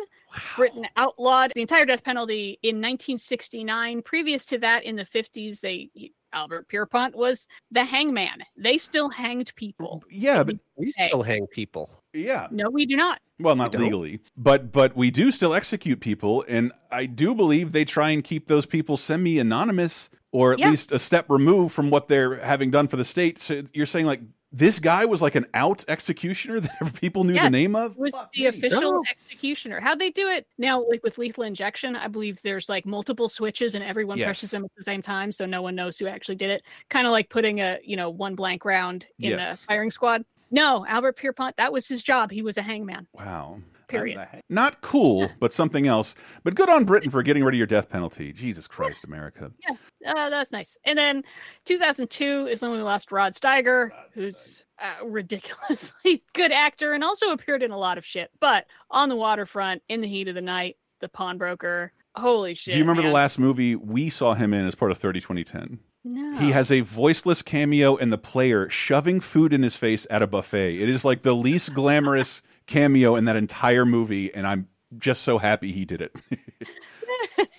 Britain outlawed the entire death penalty in 1969. Previous to that, in the 50s, they he- Albert Pierrepoint was the hangman. They still hanged people. Yeah, but we still hang people. Yeah. No, we do not. Well, not We legally, but but we do still execute people, and I do believe they try and keep those people semi-anonymous, or at Yeah. least a step removed from what they're having done for the state. So you're saying like this guy was like an out executioner [laughs] that people knew Yes, the name of? was the official No. executioner. How'd they do it? Now, like with lethal injection, I believe there's like multiple switches and everyone Yes. presses them at the same time, so no one knows who actually did it. Kind of like putting a you know one blank round in Yes. the firing squad. No, Albert Pierrepoint, that was his job. He was a hangman. Wow. Period. Not cool, but something else. But good on Britain for getting rid of your death penalty. Jesus Christ, America. Yeah, uh, that's nice. And then 2002 is when we lost Rod Steiger, who's a ridiculously [laughs] good actor and also appeared in a lot of shit. But on the waterfront, in the heat of the night, the pawnbroker. Holy shit! Do you remember man. the last movie we saw him in as part of 30 2010? No. He has a voiceless cameo in the player shoving food in his face at a buffet. It is like the least [laughs] glamorous cameo in that entire movie, and I'm just so happy he did it. [laughs]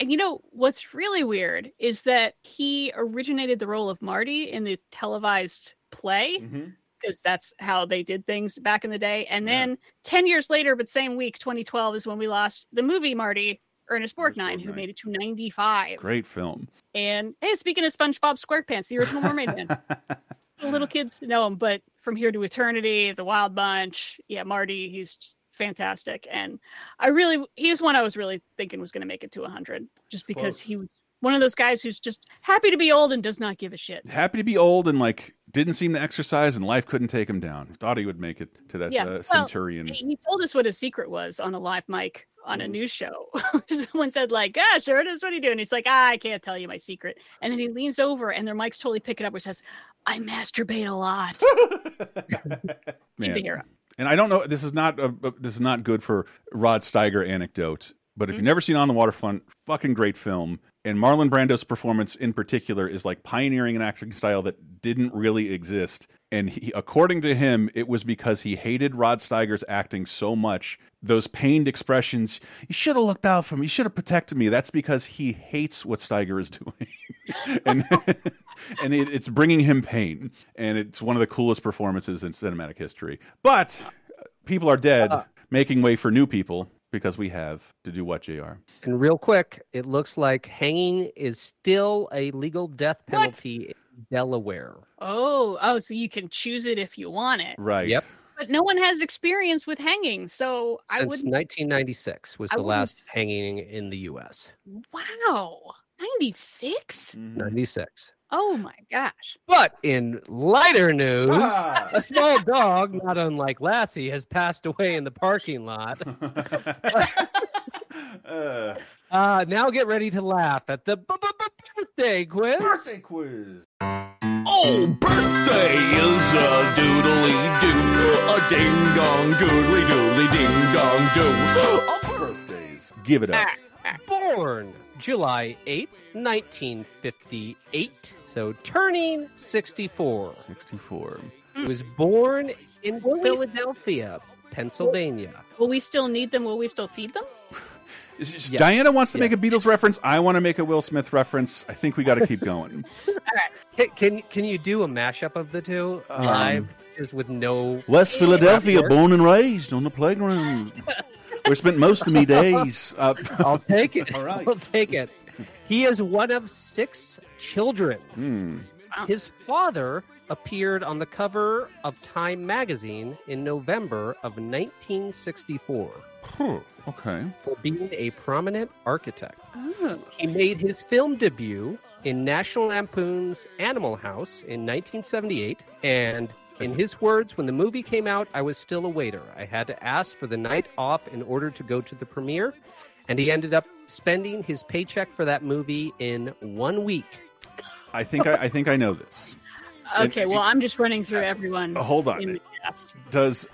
And you know what's really weird is that he originated the role of Marty in the televised play Mm-hmm. because that's how they did things back in the day. And then 10 years later, but same week, 2012 is when we lost the movie Marty, Ernest Borgnine, who made it to 95. Great film. And hey, speaking of SpongeBob SquarePants, the original Mermaid Man. [laughs] The little kids know him, but from here to eternity, the Wild Bunch, yeah, Marty, he's fantastic. And I really, he was one I was really thinking was going to make it to 100, just because he was one of those guys who's just happy to be old and does not give a shit. Happy to be old and like didn't seem to exercise, and life couldn't take him down. Thought he would make it to that yeah, uh, well, centurion. he told us what his secret was on a live mic on Mm. a news show. [laughs] Someone said like, "Ah, sure it is. What are you doing?" He's like, ah, "I can't tell you my secret." And then he leans over, and their mics totally pick it up, which says, "I masturbate a lot." [laughs] He's a hero. And I don't know. This is not a, this is not good for Rod Steiger anecdote. But if Mm-hmm. you've never seen On the Waterfront, fucking great film. And Marlon Brando's performance in particular is like pioneering an acting style that didn't really exist. And he, according to him, it was because he hated Rod Steiger's acting so much. Those pained expressions, you should have looked out for me, you should have protected me. That's because he hates what Steiger is [laughs] doing. and [laughs] and it, it's bringing him pain. And it's one of the coolest performances in cinematic history. But uh, people are dead, uh-huh. making way for new people because we have to do what, JR? And real quick, it looks like hanging is still a legal death penalty in Delaware. Oh, oh, so you can choose it if you want it. Right. Yep. But no one has experience with hanging, so I Since wouldn't. 1996 was I the wouldn't- last hanging in the U.S. Wow, ninety six. Mm-hmm. 96. Oh my gosh. But in lighter news, Ah. a small dog, not unlike Lassie, has passed away in the parking lot. [laughs] [laughs] Uh, now get ready to laugh at the b- b- b- birthday quiz. Birthday quiz. Oh, birthday is a doodly doo, a ding dong doodly doodly ding dong doo. [gasps] Birthdays. Give it up. Born July 8th, 1958. So turning 64. 64. He was born in Will we- Philadelphia, Pennsylvania. Will we still need them? Will we still feed them? [laughs] Is- is- Yes. Diana wants to Yeah. make a Beatles reference. I want to make a Will Smith reference. I think we got to keep going. [laughs] Can, can can you do a mashup of the two Um, live, just with no West Philadelphia, born and raised on the playground. [laughs] Where I spent most of me days. Uh, I'll take it. All right. I'll take it. He is one of six children. Hmm. His father appeared on the cover of Time magazine in November of 1964 Huh, Okay. for being a prominent architect. He made his film debut in National Lampoon's Animal House in 1978. And in his words, when the movie came out, I was still a waiter. I had to ask for the night off in order to go to the premiere. And he ended up spending his paycheck for that movie in one week. I think I, I think I know this. And- [laughs] Okay, well, I'm just running through everyone. Uh, hold on. In the cast. Does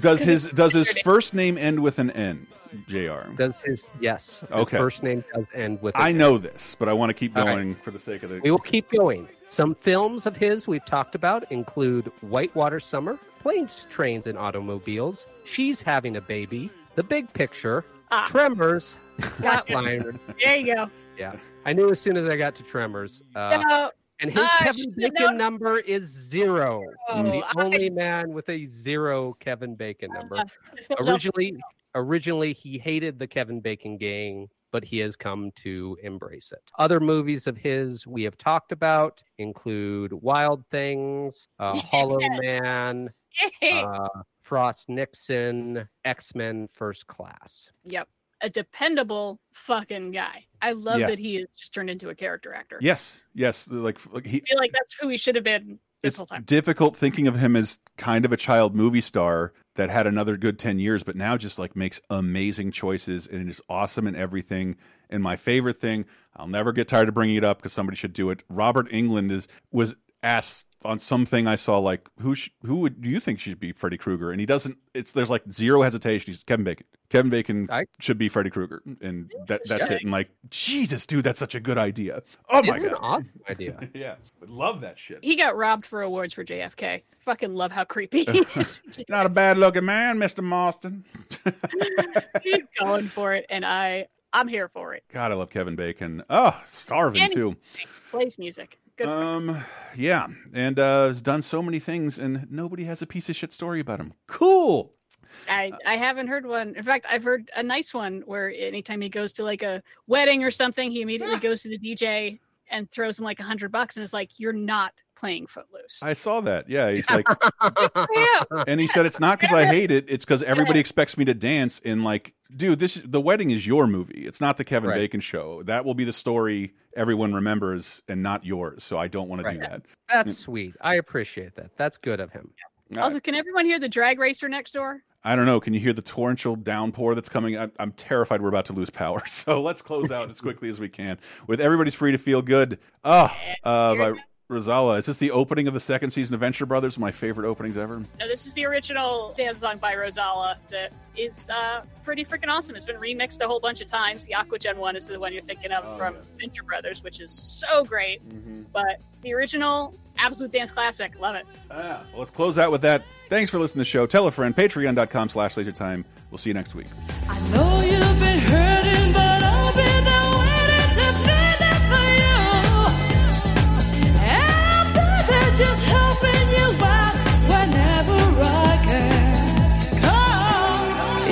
does his does his first name end with an N? Jr. Does his yes? His Okay. first name does end with. an I N. know this, but I want to keep All right. going for the sake of the. We will keep going. Some films of his we've talked about include Whitewater Summer, Planes, Trains, and Automobiles, She's Having a Baby, The Big Picture, Ah. Tremors, Gotcha. Flatline. There you go. yeah, I knew as soon as I got to Tremors. Uh, No. and his Ah, Kevin Bacon number is zero. Oh, the I- only man with a zero Kevin Bacon number. [laughs] Uh, originally, originally he hated the Kevin Bacon gang, but he has come to embrace it. Other movies of his we have talked about include Wild Things, uh, [laughs] Hollow Man, [laughs] uh, Frost Nixon, X Men First Class. Yep. A dependable fucking guy. I love Yeah. that he has just turned into a character actor. Yes, yes. Like, like he. I feel like that's who he should have been this It's whole time. difficult thinking of him as kind of a child movie star that had another good ten years, but now just like makes amazing choices and is awesome in everything. And my favorite thing, I'll never get tired of bringing it up because somebody should do it. Robert Englund is was asked on something I saw like who sh who would do you think should be Freddy Krueger? And he doesn't. It's there's like zero hesitation. He's Kevin Bacon. Kevin Bacon should be Freddy Krueger, and that that's Okay. it. And like Jesus, dude, that's such a good idea. Oh my it's an god, awesome [laughs] idea. yeah, would love that shit. He got robbed for awards for JFK. Fucking love how creepy he [laughs] is. Not a bad looking man, Mister Marston. [laughs] He's going for it, and I I'm here for it. God, I love Kevin Bacon. Oh, starving And too. plays music. Good. Um, yeah, and uh, has done so many things, and nobody has a piece of shit story about him. Cool. I I haven't heard one. In fact, I've heard a nice one where anytime he goes to like a wedding or something, he immediately goes to the DJ and throws him like a hundred bucks, and is like, "You're not playing Footloose." I saw that. Yeah, he's like, and he said it's not because I hate it; it's because everybody expects me to dance. in like, dude, this the wedding is your movie. It's not the Kevin Right. Bacon show. That will be the story everyone remembers, and not yours. So I don't want to do that. That's sweet. I appreciate that. That's good of him. Also, can everyone hear the drag racer next door? I don't know. Can you hear the torrential downpour that's coming? I'm, I'm terrified we're about to lose power. [laughs] So let's close out as [laughs] quickly as we can with everybody's free to feel good. Oh, uh, by Rozalla. Is this the opening of the second season of Venture Brothers? My favorite openings ever. No, this is the original dance song by Rozalla that is uh, pretty freaking awesome. It's been remixed a whole bunch of times. The Aquagen one is the one you're thinking of from Venture Brothers, which is so great. But the original, absolute dance classic. Love it. Well, let's close out with that. Thanks for listening to the show. Tell a friend. Patreon.com slash lasertime. We'll see you next week. know you've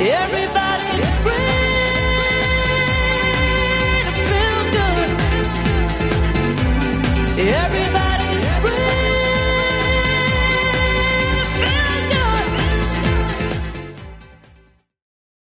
Every